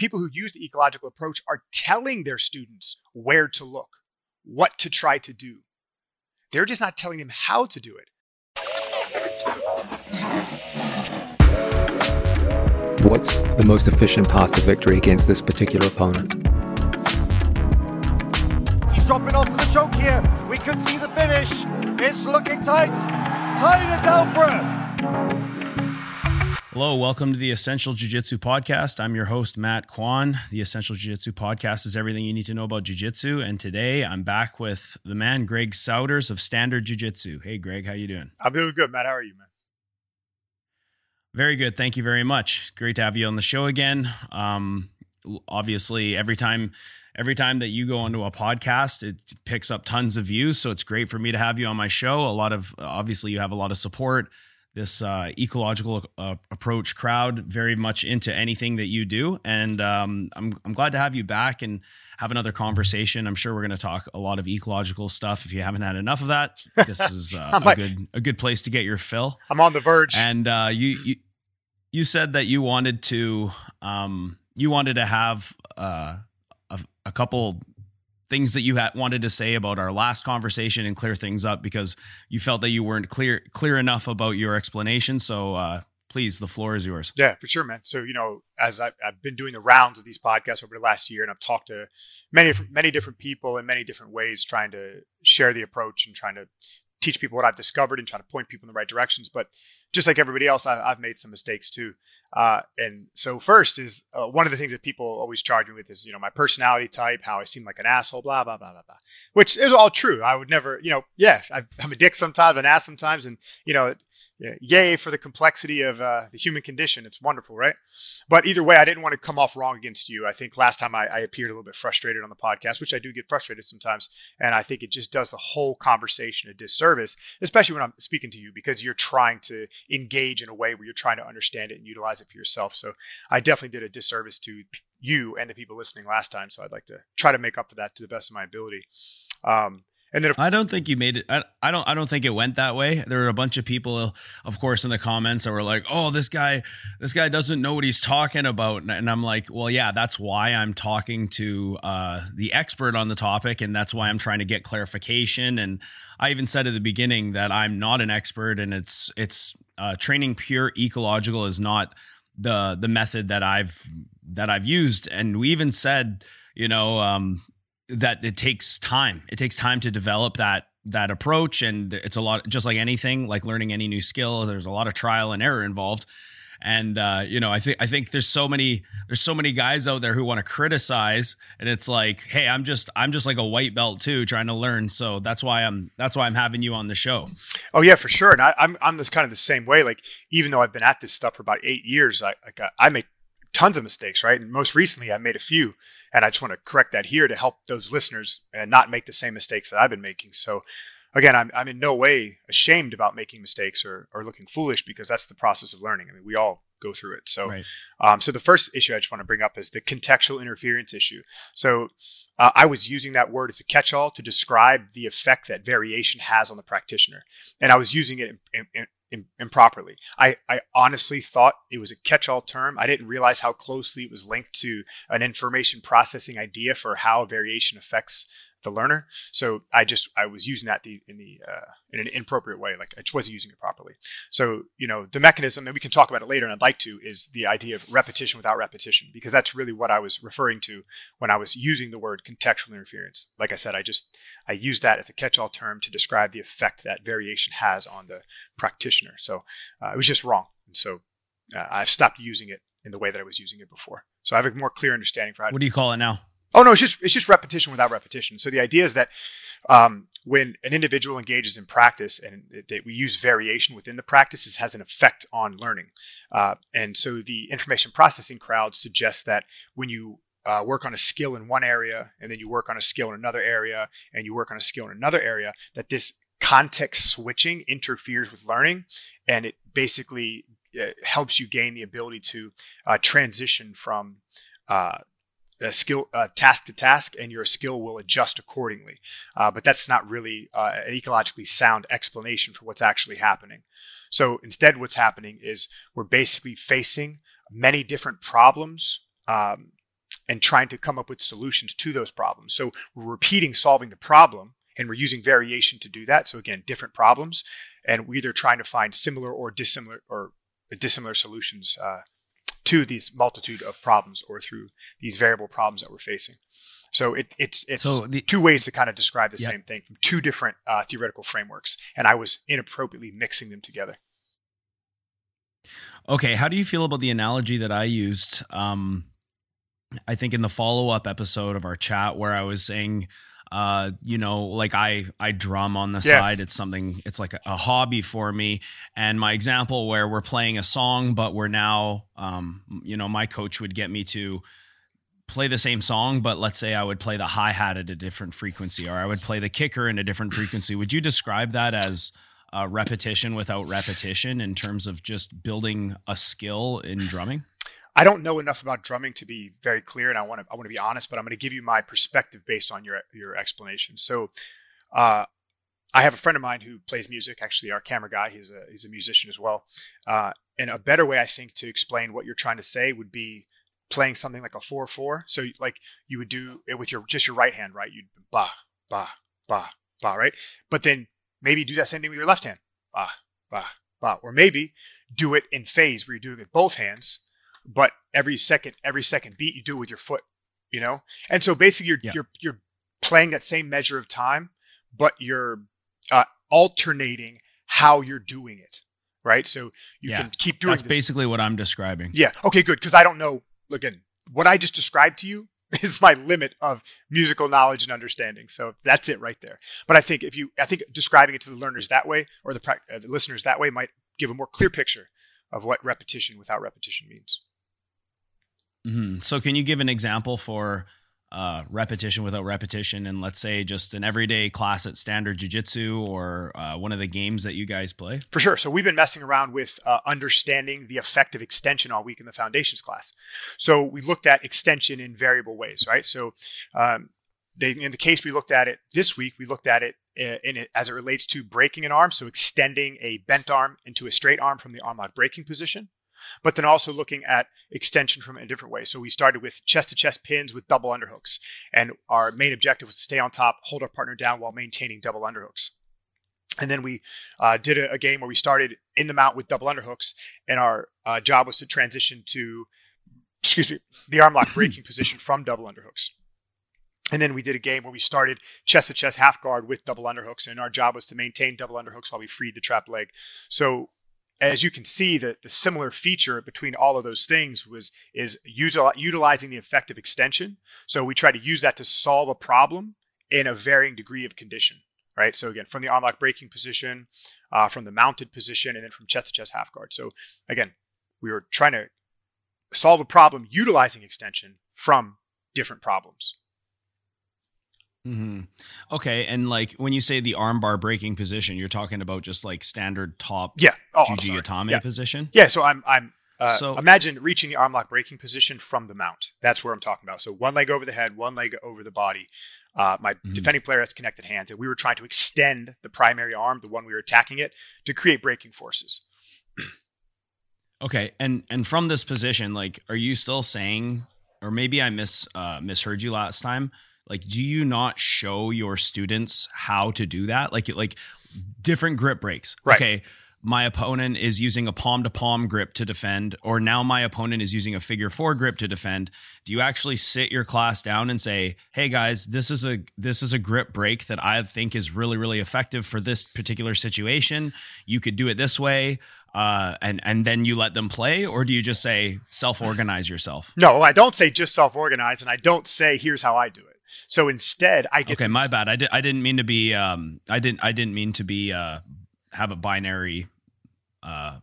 people who use the ecological approach are telling their students where to look, what to try to do. They're just not telling them how to do it. What's the most efficient path to victory against this particular opponent? He's dropping off the choke here. We could see the finish. It's looking tight. Tight at Delbra. Hello, welcome to the Essential Jiu Jitsu Podcast. I'm your host, Matt Kwan. The Essential Jiu Jitsu Podcast is everything you need to know about Jiu Jitsu. And today I'm back with the man, Greg Souders of Standard Jiu Jitsu. Hey, Greg, how you doing? I'm doing good, Matt. How are you, man? Very good. Thank you very much. Great to have you on the show again. Um, obviously, every time every time that you go onto a podcast, it picks up tons of views. So it's great for me to have you on my show. A lot of obviously you have a lot of support this uh, ecological uh, approach crowd very much into anything that you do. And um, I'm, I'm glad to have you back and have another conversation. I'm sure we're going to talk a lot of ecological stuff if you haven't had enough of that. This is uh, a good a good place to get your fill. I'm on the verge. And uh, you, you you said that you wanted to um, you wanted to have uh, a, a couple things that you had wanted to say about our last conversation and clear things up because you felt that you weren't clear clear enough about your explanation. So uh, please, the floor is yours. Yeah, for sure, man. So you know, as I've, I've, been doing the rounds of these podcasts over the last year, and I've talked to many many different people in many different ways, trying to share the approach and trying to teach people what I've discovered and try to point people in the right directions. But just like everybody else, I, have made some mistakes too. Uh, and so first is uh, one of the things that people always charge me with is, you know, my personality type, how I seem like an asshole, blah, blah, blah, blah, blah, which is all true. I would never, you know, yeah, I, am a dick sometimes, an ass sometimes. And, you know, yeah, yay for the complexity of uh, the human condition. It's wonderful, right? But either way, I didn't want to come off wrong against you. I think last time I, I, appeared a little bit frustrated on the podcast, which I do get frustrated sometimes, and I think it just does the whole conversation a disservice, especially when I'm speaking to you because you're trying to engage in a way where you're trying to understand it and utilize it for yourself. So I definitely did a disservice to you and the people listening last time. So I'd like to try to make up for that to the best of my ability. Um, and then, if- I don't think you made it. I, I don't. I don't think it went that way. There were a bunch of people, of course, in the comments that were like, "Oh, this guy, this guy doesn't know what he's talking about." And I'm like, "Well, yeah, that's why I'm talking to uh, the expert on the topic, and that's why I'm trying to get clarification." And I even said at the beginning that I'm not an expert, and it's it's uh, training pure ecological is not the the method that I've that I've used. And we even said, you know, um, that it takes time. It takes time to develop that that approach. And it's a lot just like anything like learning any new skill there's a lot of trial and error involved. And uh, you know i think i think there's so many there's so many guys out there who want to criticize and it's like hey i'm just i'm just like a white belt too trying to learn. So that's why i'm that's why i'm having you on the show. Oh yeah for sure. And I, am I'm, I'm this kind of the same way. Like even though i've been at this stuff for about eight years i like i make tons of mistakes, right? And most recently, I made a few, and I just want to correct that here to help those listeners and not make the same mistakes that I've been making. So, again, I'm, I'm in no way ashamed about making mistakes or, or looking foolish because that's the process of learning. I mean, we all go through it. So, right. um, so the first issue I just want to bring up is the contextual interference issue. So, uh, I was using that word as a catch-all to describe the effect that variation has on the practitioner, and I was using it in, in, improperly. I, I honestly thought it was a catch all term. I didn't realize how closely it was linked to an information processing idea for how variation affects the learner. So I just I was using that the, in the uh, in an inappropriate way, like I wasn't using it properly. So you know the mechanism, and we can talk about it later, and I'd like to, is the idea of repetition without repetition, because that's really what I was referring to when I was using the word contextual interference. Like I said, I just I used that as a catch-all term to describe the effect that variation has on the practitioner. So uh, it was just wrong, and so uh, I've stopped using it in the way that I was using it before. So I have a more clear understanding for how. What do you call it now? Oh no, it's just it's just repetition without repetition. So the idea is that um, when an individual engages in practice and that we use variation within the practices has an effect on learning. Uh, and so the information processing crowd suggests that when you uh, work on a skill in one area and then you work on a skill in another area and you work on a skill in another area, that this context switching interferes with learning and it basically uh, helps you gain the ability to uh, transition from uh, skill uh, task to task and your skill will adjust accordingly uh, but that's not really uh, an ecologically sound explanation for what's actually happening so instead what's happening is we're basically facing many different problems um, and trying to come up with solutions to those problems. So we're repeating solving the problem and we're using variation to do that. So again, different problems, and we're either trying to find similar or dissimilar or dissimilar solutions uh, to these multitude of problems or through these variable problems that we're facing. So it, it's it's So the- two ways to kind of describe the Yeah. same thing from two different uh, theoretical frameworks, and I was inappropriately mixing them together. Okay, how do you feel about the analogy that I used? Um, I think in the follow up episode of our chat where I was saying, uh, you know, like I I drum on the Yeah. side. It's something. It's like a, a hobby for me. And my example where we're playing a song, but we're now, um, you know, my coach would get me to play the same song, but let's say I would play the hi hat at a different frequency, or I would play the kicker in a different frequency. Would you describe that as uh, repetition without repetition in terms of just building a skill in drumming? I don't know enough about drumming to be very clear, and I want to I want to be honest, but I'm going to give you my perspective based on your your explanation. So, uh, I have a friend of mine who plays music. Actually, our camera guy, he's a he's a musician as well. Uh, and a better way, I think, to explain what you're trying to say would be playing something like a four four. So, like you would do it with your just your right hand, right? You'd ba ba ba ba, right? But then maybe do that same thing with your left hand, ba ba ba, or maybe do it in phase where you're doing it with both hands but every second every second beat you do it with your foot you know and so basically you're Yeah. you're you're playing that same measure of time but you're uh, alternating how you're doing it right so you Yeah. can keep doing That's this. basically what I'm describing. yeah okay good because i don't know again what i just described to you is my limit of musical knowledge and understanding so that's it right there but i think if you i think describing it to the learners that way or the, uh, the listeners that way might give a more clear picture of what repetition without repetition means hmm So, can you give an example for uh, repetition without repetition, and let's say just an everyday class at Standard Jiu Jitsu or uh, one of the games that you guys play? For sure. So we've been messing around with uh, understanding the effect of extension all week in the foundations class. So we looked at extension in variable ways, right? So um, they, in the case we looked at it this week, we looked at it uh, in it as it relates to breaking an arm, so extending a bent arm into a straight arm from the arm lock breaking position. But then also looking at extension from a different way. So we started with chest to chest pins with double underhooks. And our main objective was to stay on top, hold our partner down while maintaining double underhooks. And then we uh, did a, a game where we started in the mount with double underhooks, and our uh, job was to transition to, excuse me, the arm lock breaking position from double underhooks. And then we did a game where we started chest to chest half guard with double underhooks, and our job was to maintain double underhooks while we freed the trap leg. So as you can see, the, the similar feature between all of those things was is util, utilizing the effective extension. So we try to use that to solve a problem in a varying degree of condition, right? So again, from the arm lock breaking position, uh, from the mounted position, and then from chest to chest half guard. So again, we were trying to solve a problem utilizing extension from different problems. Hmm Okay, and like when you say the armbar breaking position, you're talking about just like standard top Yeah. Oh, Atame Yeah. position. Yeah, so I'm I'm uh, So- imagine reaching the arm lock breaking position from the mount. That's where I'm talking about. So one leg over the head, one leg over the body. Uh, my Mhm. defending player has connected hands, and we were trying to extend the primary arm, the one we were attacking it, to create breaking forces. Okay, and and from this position, like, are you still saying, or maybe I mis uh, misheard you last time? Like, do you not show your students how to do that? Like, like different grip breaks. Right. Okay, my opponent is using a palm to palm grip to defend, or now my opponent is using a figure four grip to defend. Do you actually sit your class down and say, "Hey guys, this is a this is a grip break that I think is really really effective for this particular situation. You could do it this way." Uh, and and then you let them play, or do you just say self organize yourself? No, I don't say just self organize, and I don't say here's how I do it. So instead, I get Okay, my bad. I did. I didn't mean to be. Um, I didn't. I didn't mean to be. Uh, have a binary, uh,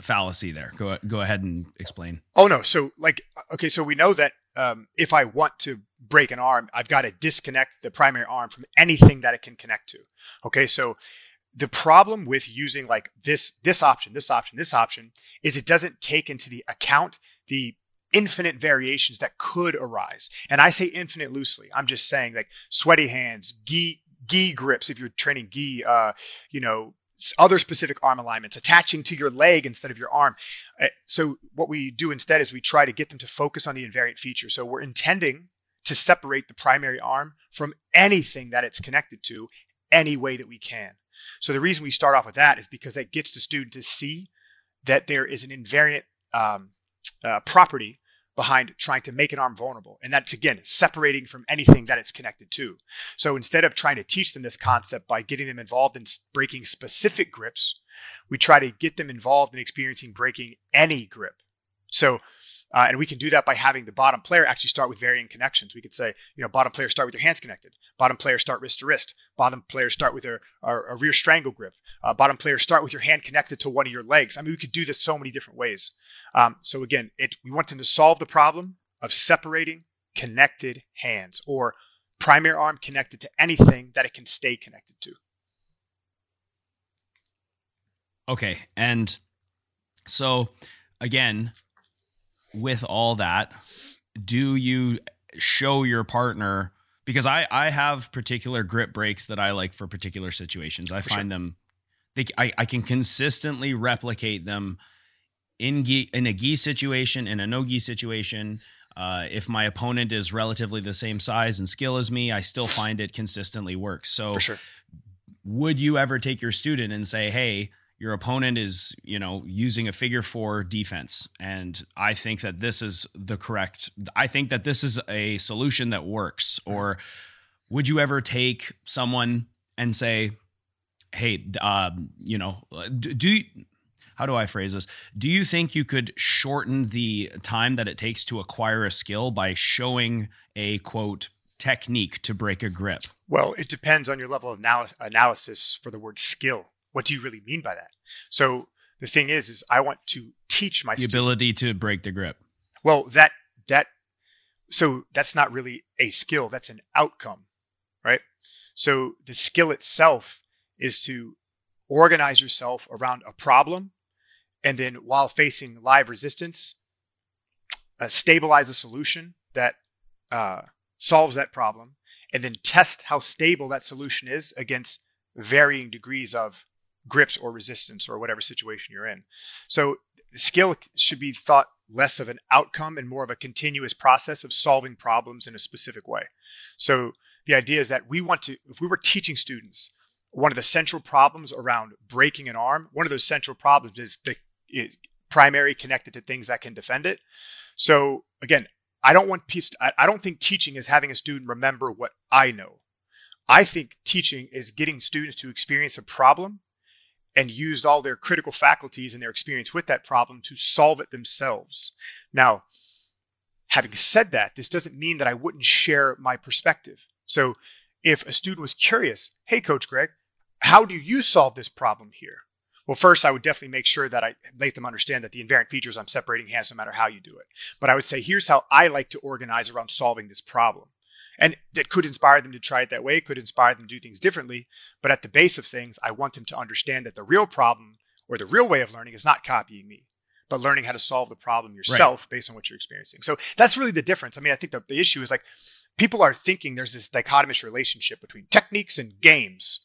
fallacy there. Go go ahead and explain. Oh no, so like okay, so we know that um, if I want to break an arm, I've got to disconnect the primary arm from anything that it can connect to. Okay, so the problem with using like this this option, this option, this option is it doesn't take into the account the infinite variations that could arise. And I say infinite loosely. I'm just saying like sweaty hands, gi gi grips if you're training gi, uh, you know, other specific arm alignments, attaching to your leg instead of your arm. Uh, so what we do instead is we try to get them to focus on the invariant feature. So we're intending to separate the primary arm from anything that it's connected to any way that we can. So the reason we start off with that is because that gets the student to see that there is an invariant um, uh, property behind trying to make an arm vulnerable. And that's again separating from anything that it's connected to. So instead of trying to teach them this concept by getting them involved in breaking specific grips, we try to get them involved in experiencing breaking any grip. So uh, and we can do that by having the bottom player actually start with varying connections. We could say, you know, bottom player start with your hands connected. Bottom player start wrist to wrist. Bottom player start with a, a, a rear strangle grip. Uh, bottom player start with your hand connected to one of your legs. I mean, we could do this so many different ways. Um, so again, it, we want them to solve the problem of separating connected hands or primary arm connected to anything that it can stay connected to. Okay, and so again, with all that, do you show your partner because I I have particular grip breaks that I like for particular situations. I for find sure. them they I, I can consistently replicate them in gi, in a gi situation, in a no gi situation. Uh, if my opponent is relatively the same size and skill as me, I still find it consistently works. So, sure. would you ever take your student and say, "Hey, your opponent is you know using a figure four defense. And i think that this is the correct i think that this is a solution that works. Or would you ever take someone and say hey um, you know do you, how do i phrase this? Do you think you could shorten the time that it takes to acquire a skill by showing a quote technique to break a grip? Well it depends on your level of analysis for the word skill what do you really mean by that? So the thing is, is I want to teach my the student, ability to break the grip. Well, that that so that's not really a skill. That's an outcome, right? So the skill itself is to organize yourself around a problem, and then while facing live resistance, uh, stabilize a solution that uh, solves that problem, and then test how stable that solution is against varying degrees of grips or resistance or whatever situation you're in. So skill should be thought less of an outcome and more of a continuous process of solving problems in a specific way. So the idea is that we want to, if we were teaching students, one of the central problems around breaking an arm, one of those central problems is the it, primary connected to things that can defend it. So again, I don't want piece. I don't think teaching is having a student remember what I know. I think teaching is getting students to experience a problem and used all their critical faculties and their experience with that problem to solve it themselves. Now, having said that, this doesn't mean that I wouldn't share my perspective. So if a student was curious, hey, Coach Greg, how do you solve this problem here? Well, first, I would definitely make sure that I make them understand that the invariant features I'm separating has no matter how you do it. But I would say, here's how I like to organize around solving this problem and that could inspire them to try it that way could inspire them to do things differently but at the base of things i want them to understand that the real problem or the real way of learning is not copying me but learning how to solve the problem yourself right. based on what you're experiencing so that's really the difference i mean i think the, the issue is like people are thinking there's this dichotomous relationship between techniques and games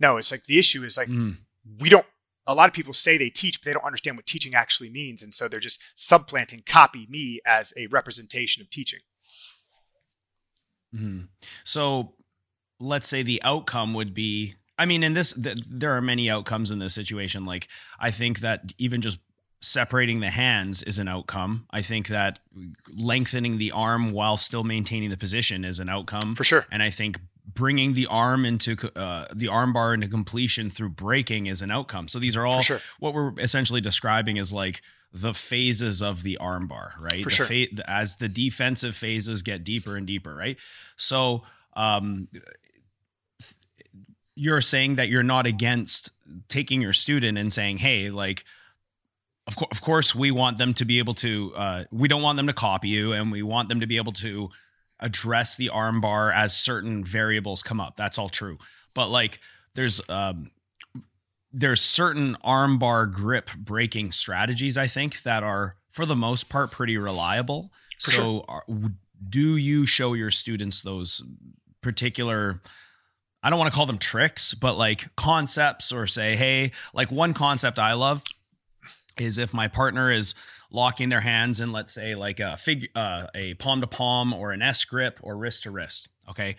no it's like the issue is like mm. we don't a lot of people say they teach, but they don't understand what teaching actually means. And so they're just supplanting copy me as a representation of teaching. Mm-hmm. So let's say the outcome would be I mean, in this, th- there are many outcomes in this situation. Like, I think that even just separating the hands is an outcome. I think that lengthening the arm while still maintaining the position is an outcome for sure. And I think bringing the arm into uh, the arm bar into completion through breaking is an outcome. So these are all sure. what we're essentially describing as like the phases of the armbar, right? For the sure. Fa- as the defensive phases get deeper and deeper, right? So, um, you're saying that you're not against taking your student and saying, "Hey, like." Of, co- of course, we want them to be able to. Uh, we don't want them to copy you, and we want them to be able to address the armbar as certain variables come up. That's all true. But like, there's um, there's certain armbar grip breaking strategies I think that are for the most part pretty reliable. For so sure. are, do you show your students those particular I don't want to call them tricks, but like concepts or say, hey, like one concept I love is if my partner is locking their hands in, let's say, like a fig, uh, a palm to palm or an S grip or wrist to wrist. Okay.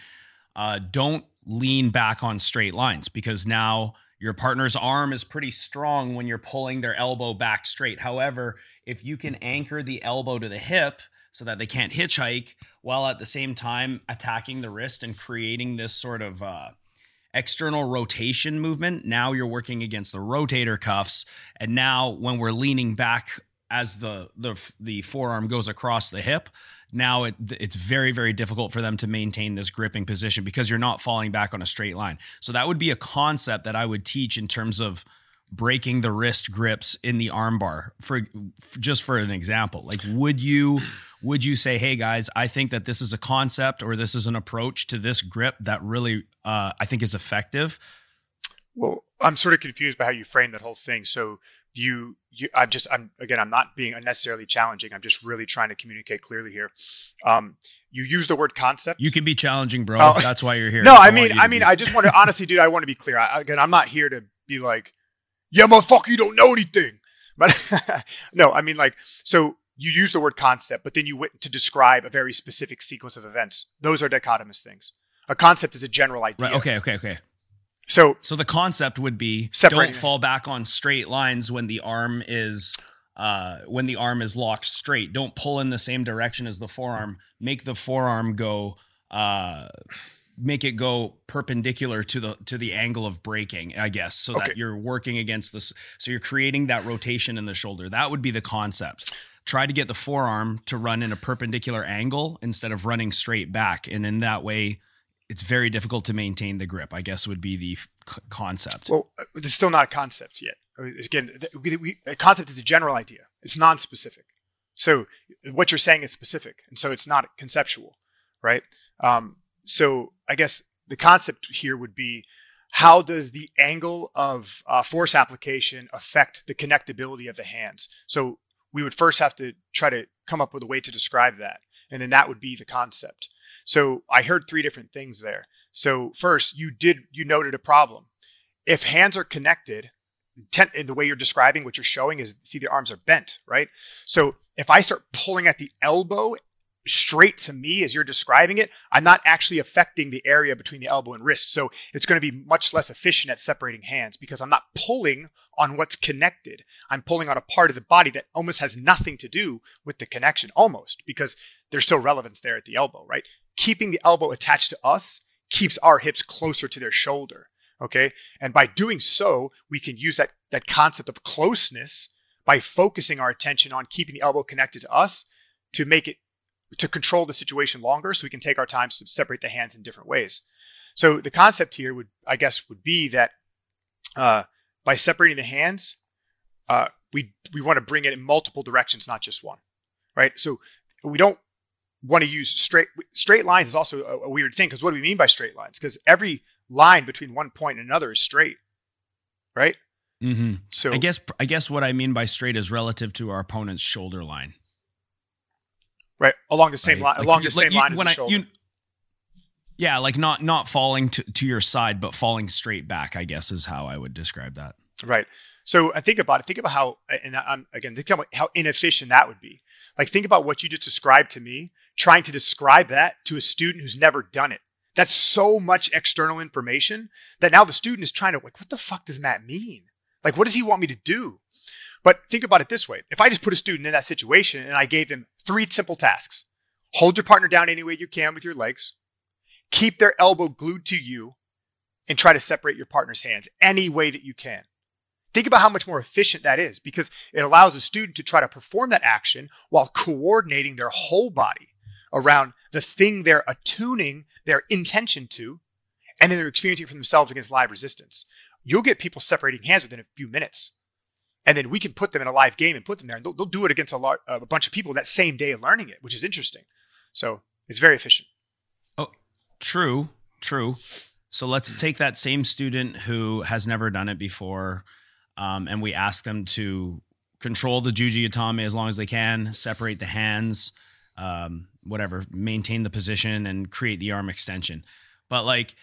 Uh, don't lean back on straight lines because now your partner's arm is pretty strong when you're pulling their elbow back straight. However, if you can anchor the elbow to the hip so that they can't hitchhike while at the same time attacking the wrist and creating this sort of uh, external rotation movement, now you're working against the rotator cuffs. And now when we're leaning back as the the the forearm goes across the hip, now it, it's very very difficult for them to maintain this gripping position because you're not falling back on a straight line. So that would be a concept that I would teach in terms of breaking the wrist grips in the armbar for, just for an example. Like would you would you say, "Hey guys, I think that this is a concept or this is an approach to this grip that really uh, I think is effective"? Well, I'm sort of confused by how you frame that whole thing. So you, you I'm just, I'm again, I'm not being unnecessarily challenging. I'm just really trying to communicate clearly here. Um, you use the word concept. You can be challenging, bro. Oh, That's why you're here. No, I, I mean, I mean, I just want to honestly, dude. I want to be clear. I, again, I'm not here to be like, yeah, motherfucker, you don't know anything. But no, I mean, like, so you use the word concept, but then you went to describe a very specific sequence of events. Those are dichotomous things. A concept is a general idea. Right. Okay. Okay. Okay. So, so the concept would be don't fall back on straight lines when the arm is uh, when the arm is locked straight. Don't pull in the same direction as the forearm. Make the forearm go. Uh, make it go perpendicular to the to the angle of breaking i guess so okay. that you're working against this so you're creating that rotation in the shoulder that would be the concept try to get the forearm to run in a perpendicular angle instead of running straight back and in that way it's very difficult to maintain the grip. I guess would be the c- concept. Well, uh, it's still not a concept yet. Again, we, we, a concept is a general idea. It's non-specific. So what you're saying is specific, and so it's not conceptual, right? Um, so I guess the concept here would be how does the angle of uh, force application affect the connectability of the hands? So we would first have to try to come up with a way to describe that, and then that would be the concept. So I heard three different things there. So first, you did you noted a problem. If hands are connected, ten, in the way you're describing, what you're showing is see the arms are bent, right? So if I start pulling at the elbow straight to me as you're describing it, I'm not actually affecting the area between the elbow and wrist. So it's going to be much less efficient at separating hands because I'm not pulling on what's connected. I'm pulling on a part of the body that almost has nothing to do with the connection, almost because there's still relevance there at the elbow, right? Keeping the elbow attached to us keeps our hips closer to their shoulder. Okay. And by doing so, we can use that, that concept of closeness by focusing our attention on keeping the elbow connected to us to make it to control the situation longer so we can take our time to separate the hands in different ways. So the concept here would, I guess, would be that uh, by separating the hands, uh, we we want to bring it in multiple directions, not just one, right? So we don't want to use straight straight lines is also a, a weird thing because what do we mean by straight lines? Because every line between one point and another is straight, right? Mm-hmm. So I guess I guess what I mean by straight is relative to our opponent's shoulder line right along the same right. line, like, along the same you, line as the I, shoulder. You, yeah, like not not falling to, to your side, but falling straight back. I guess is how I would describe that. Right. So I think about it. Think about how, and I'm again, think about how inefficient that would be. Like think about what you just described to me, trying to describe that to a student who's never done it. That's so much external information that now the student is trying to like, what the fuck does Matt mean? Like, what does he want me to do? But think about it this way. If I just put a student in that situation and I gave them three simple tasks, hold your partner down any way you can with your legs, keep their elbow glued to you, and try to separate your partner's hands any way that you can. Think about how much more efficient that is because it allows a student to try to perform that action while coordinating their whole body around the thing they're attuning their intention to, and then they're experiencing it for themselves against live resistance. You'll get people separating hands within a few minutes and then we can put them in a live game and put them there, and they'll, they'll do it against a, lot, uh, a bunch of people that same day of learning it, which is interesting. So it's very efficient. Oh, true, true. So let's take that same student who has never done it before, um, and we ask them to control the juji gatame as long as they can, separate the hands, um, whatever, maintain the position, and create the arm extension. But like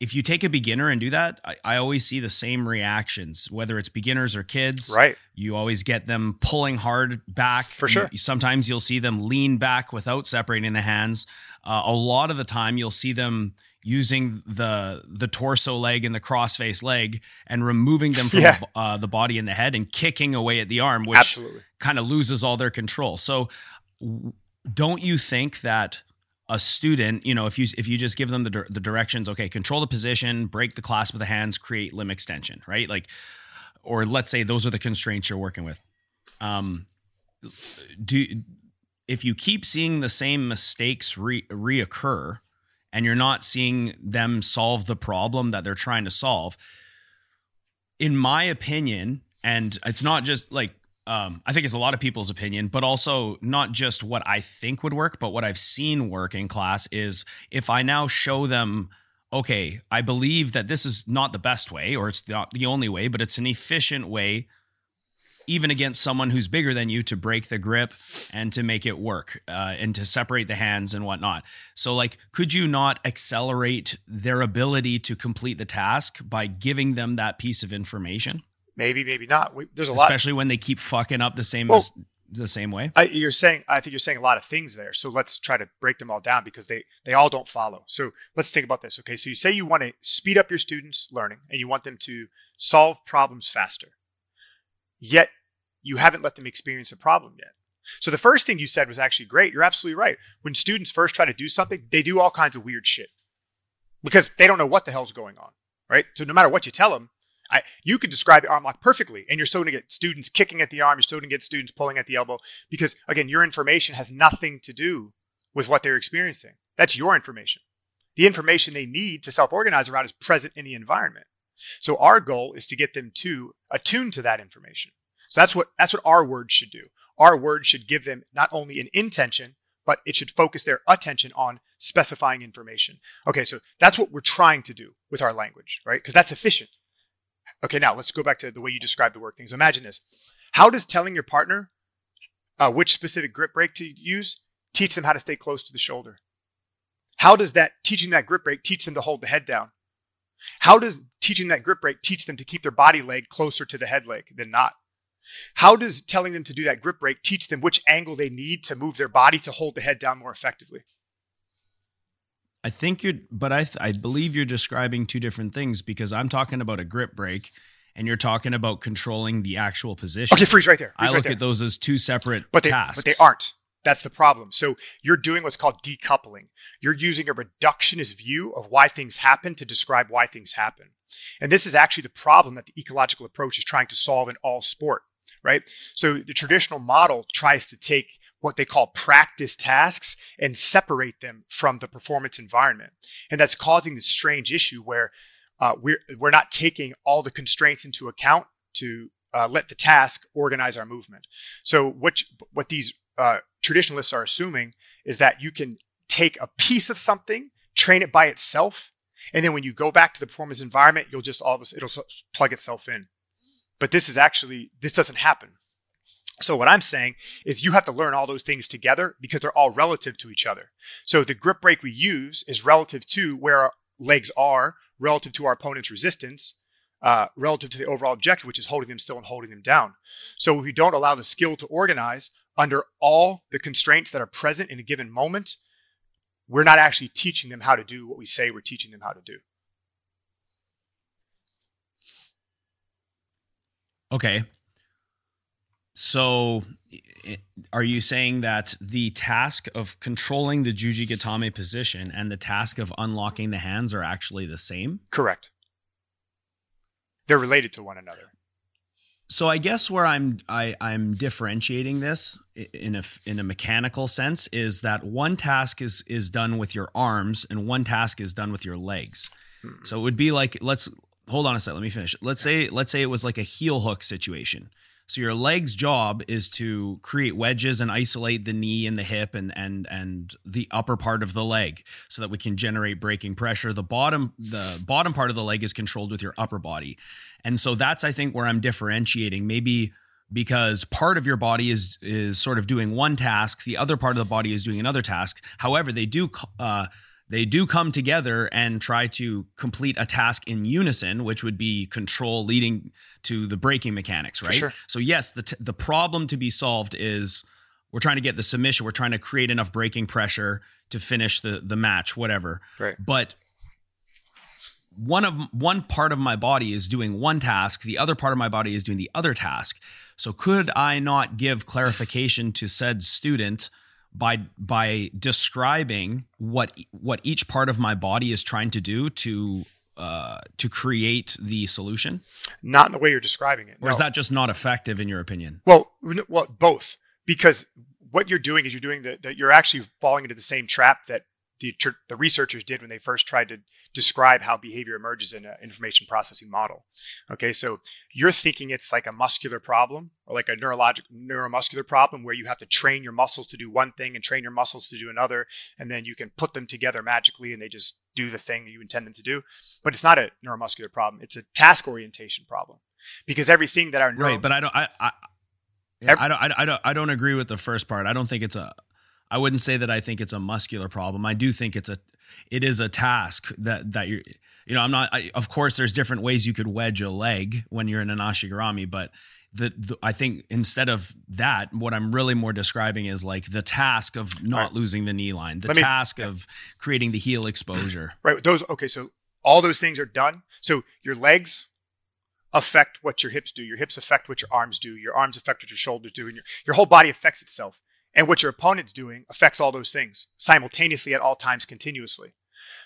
if you take a beginner and do that, I, I always see the same reactions, whether it's beginners or kids. Right. You always get them pulling hard back. For sure. You- sometimes you'll see them lean back without separating the hands. Uh, a lot of the time, you'll see them using the the torso leg and the crossface leg and removing them from Yeah. the, uh, the body and the head and kicking away at the arm, which kind of loses all their control. So, w- don't you think that a student, you know, if you if you just give them the the directions, okay, control the position, break the clasp of the hands, create limb extension, right? Like, or let's say those are the constraints you're working with. Um, do if you keep seeing the same mistakes re- reoccur, and you're not seeing them solve the problem that they're trying to solve, in my opinion, and it's not just like um, I think it's a lot of people's opinion, but also not just what I think would work, but what I've seen work in class is if I now show them, okay, I believe that this is not the best way, or it's not the only way, but it's an efficient way, even against someone who's bigger than you, to break the grip and to make it work uh, and to separate the hands and whatnot. So, like, could you not accelerate their ability to complete the task by giving them that piece of information? Maybe, maybe not. We, there's a lot. especially when they keep fucking up the same Well- mis- the same way. I, you're saying I think you're saying a lot of things there. So let's try to break them all down because they they all don't follow. So let's think about this. Okay, so you say you want to speed up your students' learning and you want them to solve problems faster. Yet you haven't let them experience a problem yet. So the first thing you said was actually great. You're absolutely right. When students first try to do something, they do all kinds of weird shit because they don't know what the hell's going on, right? So no matter what you tell them, I, you could describe the arm lock perfectly, and you're still going to get students kicking at the arm. You're still going to get students pulling at the elbow because, again, your information has nothing to do with what they're experiencing. That's your information. The information they need to self organize around is present in the environment. So our goal is to get them to attune to that information. So that's what that's what our words should do. Our words should give them not only an intention, but it should focus their attention on specifying information. Okay, so that's what we're trying to do with our language, right? Because that's efficient. Okay, now let's go back to the way you describe the work things. Imagine this. How does telling your partner uh, which specific grip break to use teach them how to stay close to the shoulder? How does that teaching that grip break teach them to hold the head down? How does teaching that grip break teach them to keep their body leg closer to the head leg than not? How does telling them to do that grip break teach them which angle they need to move their body to hold the head down more effectively? I think you're, but I th- I believe you're describing two different things because I'm talking about a grip break, and you're talking about controlling the actual position. Okay, freeze right there. I look right there. at those as two separate but they, tasks. but they aren't. That's the problem. So you're doing what's called decoupling. You're using a reductionist view of why things happen to describe why things happen. And this is actually the problem that the ecological approach is trying to solve in all sport, right? So the traditional model tries to take what they call practice tasks and separate them from the performance environment. And that's causing this strange issue where uh, we're, we're not taking all the constraints into account to uh, let the task organize our movement. So what what these uh, traditionalists are assuming is that you can take a piece of something, train it by itself, and then when you go back to the performance environment, you'll just all of a it'll plug itself in. But this is actually this doesn't happen. So what I'm saying is you have to learn all those things together because they're all relative to each other. So the grip break we use is relative to where our legs are, relative to our opponent's resistance, uh, relative to the overall objective, which is holding them still and holding them down. So if we don't allow the skill to organize under all the constraints that are present in a given moment, we're not actually teaching them how to do what we say we're teaching them how to do. Okay. So, are you saying that the task of controlling the Juji Gatame position and the task of unlocking the hands are actually the same? Correct. They're related to one another. So I guess where I'm I, I'm differentiating this in a in a mechanical sense is that one task is is done with your arms and one task is done with your legs. Hmm. So it would be like let's hold on a sec. Let me finish. Let's say let's say it was like a heel hook situation. So your leg's job is to create wedges and isolate the knee and the hip and and and the upper part of the leg so that we can generate braking pressure. The bottom the bottom part of the leg is controlled with your upper body. And so that's I think where I'm differentiating. Maybe because part of your body is is sort of doing one task, the other part of the body is doing another task. However, they do uh, they do come together and try to complete a task in unison, which would be control leading to the braking mechanics, right? Sure. So yes, the t- the problem to be solved is we're trying to get the submission, we're trying to create enough braking pressure to finish the the match, whatever. Right. But one of one part of my body is doing one task, the other part of my body is doing the other task. So could I not give clarification to said student by by describing what what each part of my body is trying to do to uh, to create the solution, Not in the way you're describing it. or is that just not effective in your opinion? Well, well, both. Because what you're doing is you're doing that. You're actually falling into the same trap that the the researchers did when they first tried to describe how behavior emerges in an information processing model. Okay, so you're thinking it's like a muscular problem or like a neurologic neuromuscular problem where you have to train your muscles to do one thing and train your muscles to do another, and then you can put them together magically and they just do the thing that you intend them to do. But it's not a neuromuscular problem; it's a task orientation problem because everything that our neuro- right but i don't i i, yeah, I don't I, I don't i don't agree with the first part i don't think it's a i wouldn't say that i think it's a muscular problem. I do think it's a it is a task that that you're you know i'm not I, of course there's different ways you could wedge a leg when you're in an ashigarami but the, the i think instead of that what i'm really more describing is like the task of not Right. losing the knee line the Let me- task of creating the heel exposure. Right those okay so all those things are done. So your legs affect what your hips do. Your hips affect what your arms do. Your arms affect what your shoulders do. And your, your whole body affects itself and what your opponent's doing affects all those things simultaneously at all times continuously.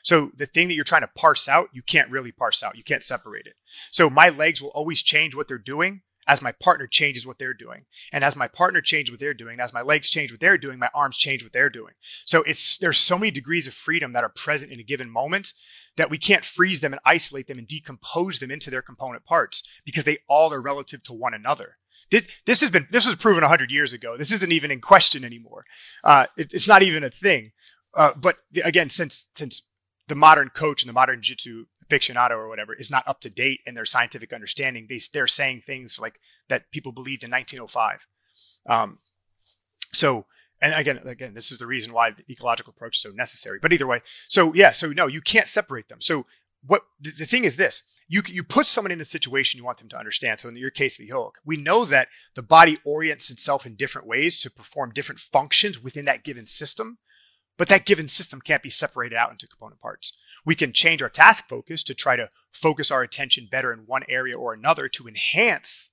So the thing that you're trying to parse out you can't really parse out. You can't separate it. So my legs will always change what they're doing as my partner changes what they're doing. And as my partner changes what they're doing as my legs change what they're doing my arms change what they're doing. So it's there's so many degrees of freedom that are present in a given moment that we can't freeze them and isolate them and decompose them into their component parts because they all are relative to one another. This, this has been this was proven 100 years ago. This isn't even in question anymore. Uh, it, it's not even a thing. Uh, but again, since since the modern coach and the modern jiu-jitsu aficionado or whatever is not up to date in their scientific understanding, they they're saying things like that people believed in 1905. Um, so and again again this is the reason why the ecological approach is so necessary but either way so yeah so no you can't separate them so what the, the thing is this you you put someone in a situation you want them to understand. So in your case the yoke. We know that the body orients itself in different ways to perform different functions within that given system but that given system can't be separated out into component parts. We can change our task focus to try to focus our attention better in one area or another to enhance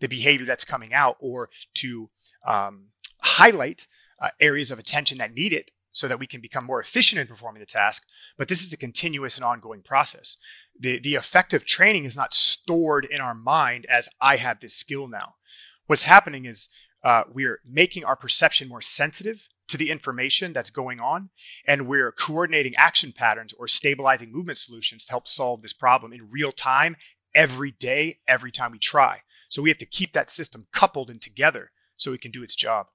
the behavior that's coming out or to um, highlight uh, areas of attention that need it so that we can become more efficient in performing the task. But this is a continuous and ongoing process. The, the effective training is not stored in our mind as I have this skill now. What's happening is uh, we're making our perception more sensitive to the information that's going on, and we're coordinating action patterns or stabilizing movement solutions to help solve this problem in real time every day, every time we try. So we have to keep that system coupled and together so it can do its job.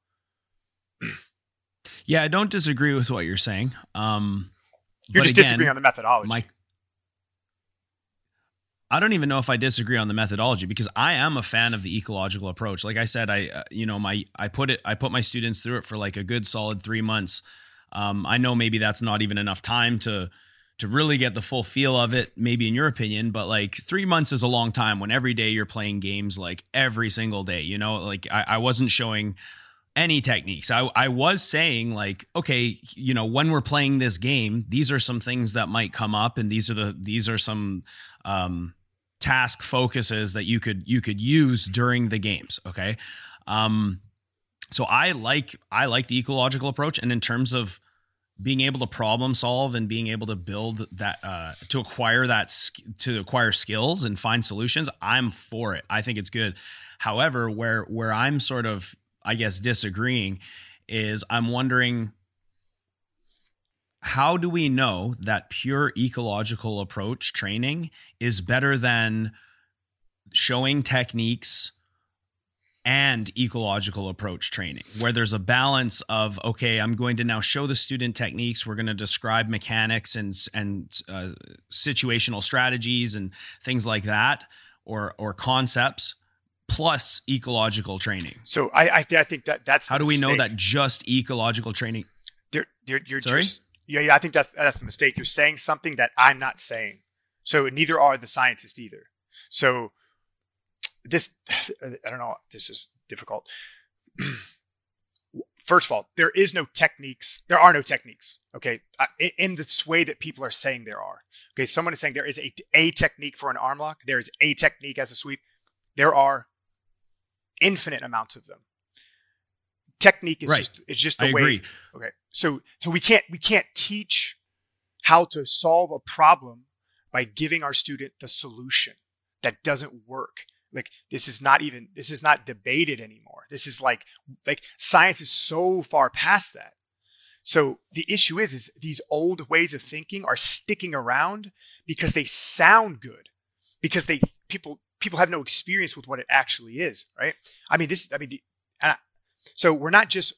yeah i don't disagree with what you're saying um You're just again, disagreeing on the methodology. my I don't even know if I disagree on the methodology because I am a fan of the ecological approach. Like I said, I uh, you know my I put it I put my students through it for like a good solid three months. Um, I know maybe that's not even enough time to to really get the full feel of it. Maybe in your opinion, but like three months is a long time when every day you're playing games like every single day. You know, like I, I wasn't showing any techniques. I, I was saying like, okay, you know, when we're playing this game, these are some things that might come up, and these are the these are some um, task focuses that you could you could use during the games. Okay, um, so I like I like the ecological approach, and in terms of being able to problem solve and being able to build that uh, to acquire that to acquire skills and find solutions, I'm for it. I think it's good. However, where where I'm sort of I guess disagreeing is I'm wondering how do we know that pure ecological approach training is better than showing techniques and ecological approach training where there's a balance of okay i'm going to now show the student techniques. We're going to describe mechanics and and uh, situational strategies and things like that or or concepts plus ecological training so I I, th- I think that that's how do we know that just ecological training They're, they're, you're Sorry? just Yeah, yeah, I think that's that's the mistake. You're saying something that I'm not saying. So neither are the scientists either. So this I don't know, this is difficult. First of all, there is no techniques. There are no techniques. Okay, uh, in this way that people are saying there are. Okay, someone is saying there is a, a technique for an arm lock. There is a technique as a sweep. There are infinite amounts of them. Technique is right. just it's just the I way. Agree. Okay, so so we can't we can't teach how to solve a problem by giving our student the solution that doesn't work like this is not even this is not debated anymore this is like like science is so far past that so the issue is is these old ways of thinking are sticking around because they sound good because they people people have no experience with what it actually is right i mean this i mean the, uh, so we're not just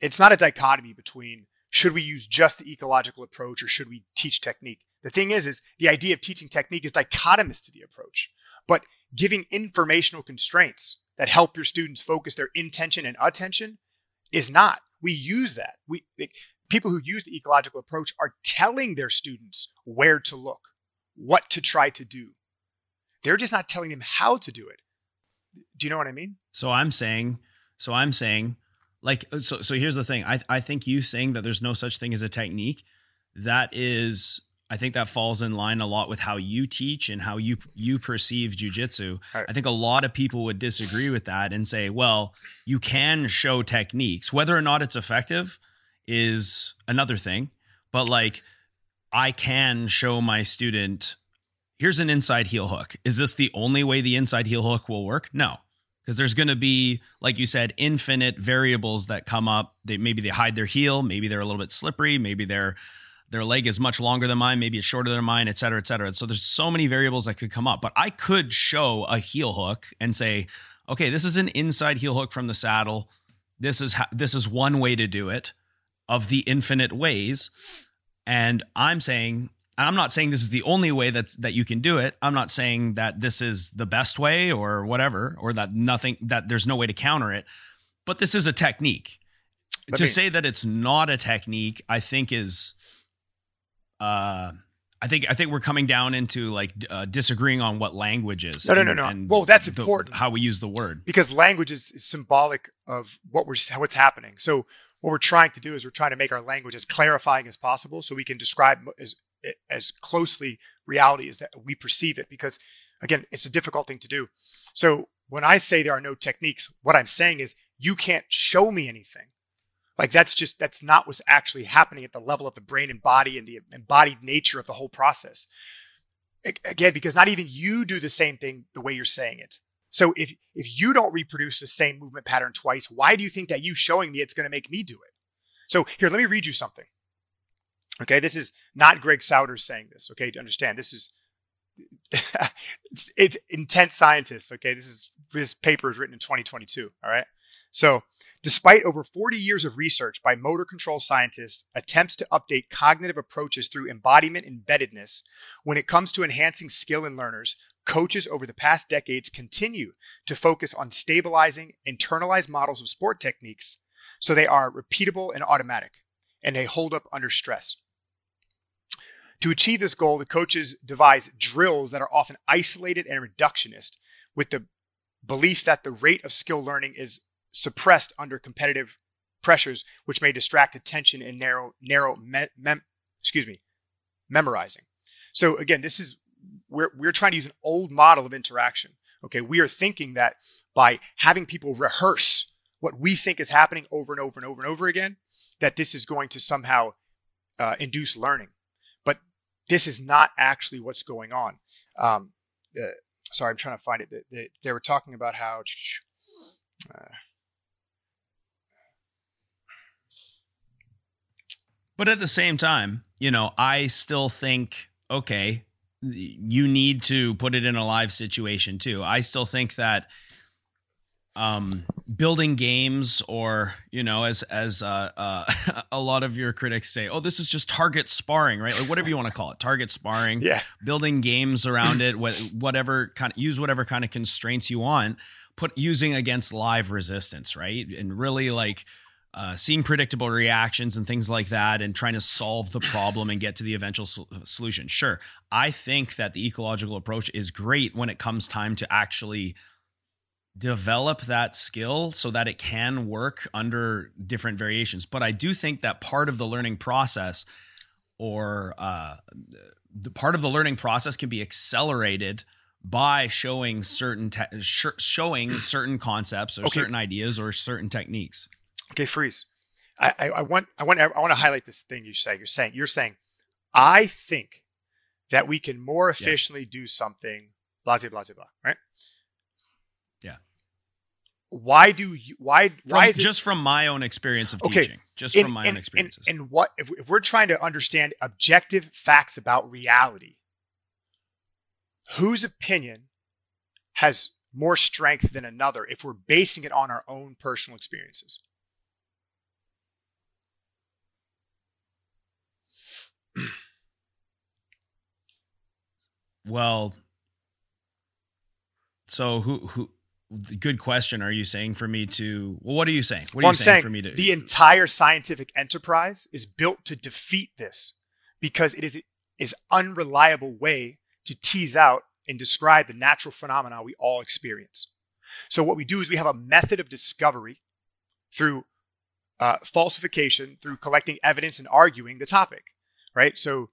it's not a dichotomy between should we use just the ecological approach or should we teach technique the thing is is the idea of teaching technique is dichotomous to the approach but giving informational constraints that help your students focus their intention and attention is not. We use that. We people who use the ecological approach are telling their students where to look, what to try to do. They're just not telling them how to do it. Do you know what I mean? So I'm saying, so I'm saying, like, uh, so so here's the thing. I I think you saying that there's no such thing as a technique, that is I think that falls in line a lot with how you teach and how you you perceive jujitsu. Right. I think a lot of people would disagree with that and say, well, you can show techniques. Whether or not it's effective is another thing. But like I can show my student here's an inside heel hook. Is this the only way the inside heel hook will work? No. Because there's going to be, like you said, infinite variables that come up. They maybe they hide their heel, maybe they're a little bit slippery, maybe they're their leg is much longer than mine, maybe it's shorter than mine, et cetera, et cetera. So there's so many variables that could come up. But I could show a heel hook and say, okay, this is an inside heel hook from the saddle. This is this is one way to do it of the infinite ways. And I'm saying, I'm not saying this is the only way that's that you can do it. I'm not saying that this is the best way or whatever, or that nothing that there's no way to counter it. But this is a technique. Let to me, say that it's not a technique, I think is uh, I think I think we're coming down into like uh, disagreeing on what language is. No, no, no, no. well, that's the, important. How we use the word because language is, is, symbolic of what we're what's happening. So what we're trying to do is we're trying to make our language as clarifying as possible, so we can describe as as closely reality as that we perceive it. Because again, it's a difficult thing to do. So when I say there are no techniques, what I'm saying is you can't show me anything. Like that's just that's not what's actually happening at the level of the brain and body and the embodied nature of the whole process. Again, because not even you do the same thing the way you're saying it. So if if you don't reproduce the same movement pattern twice, why do you think that you showing me it's going to make me do it? So here, let me read you something. Okay, this is not Greg Souders saying this. Okay, to understand, this is it's, it's intense scientists. Okay, this is this paper is written in 2022. All right, so Despite over 40 years of research by motor control scientists, attempts to update cognitive approaches through embodiment embeddedness, when it comes to enhancing skill in learners, coaches over the past decades continue to focus on stabilizing internalized models of sport techniques so they are repeatable and automatic, and they hold up under stress. To achieve this goal, the coaches devise drills that are often isolated and reductionist with the belief that the rate of skill learning is suppressed under competitive pressures, which may distract attention and narrow narrow me, mem, excuse me memorizing. So again, this is we're we're trying to use an old model of interaction. Okay, we are thinking that by having people rehearse what we think is happening over and over and over and over again, that this is going to somehow uh, induce learning. This is not actually what's going on. Um, uh, sorry, I'm trying to find it. They, they, were talking about how. Uh, But at the same time, you know, I still think, okay, you need to put it in a live situation too. I still think that um, building games or you know as as uh, uh, a lot of your critics say oh this is just target sparring right like whatever you want to call it target sparring yeah building games around it whatever kind of use whatever kind of constraints you want put using against live resistance right and really like uh, seeing predictable reactions and things like that and trying to solve the problem and get to the eventual sol- solution. Sure. I think that the ecological approach is great when it comes time to actually develop that skill so that it can work under different variations. But I do think that part of the learning process or uh, the part of the learning process can be accelerated by showing certain te- sh- showing certain concepts or Okay. certain ideas or certain techniques. Okay, freeze. I, I, I want I want I want to highlight this thing you say. You're saying you're saying I think that we can more efficiently do something. Blah blah blah blah. Right? Yeah. Why do you? Why why From- is it just from my own experience of Okay, teaching, just from my own experiences. And, and what if, if we're trying to understand objective facts about reality? Whose opinion has more strength than another if we're basing it on our own personal experiences? well, so who who? Good question. Are you saying for me to? Well, what are you saying? What are Well, you saying, saying for me to? the entire scientific enterprise is built to defeat this because it is is unreliable way to tease out and describe the natural phenomena we all experience. So what we do is we have a method of discovery through uh, falsification, through collecting evidence and arguing the topic, right? So,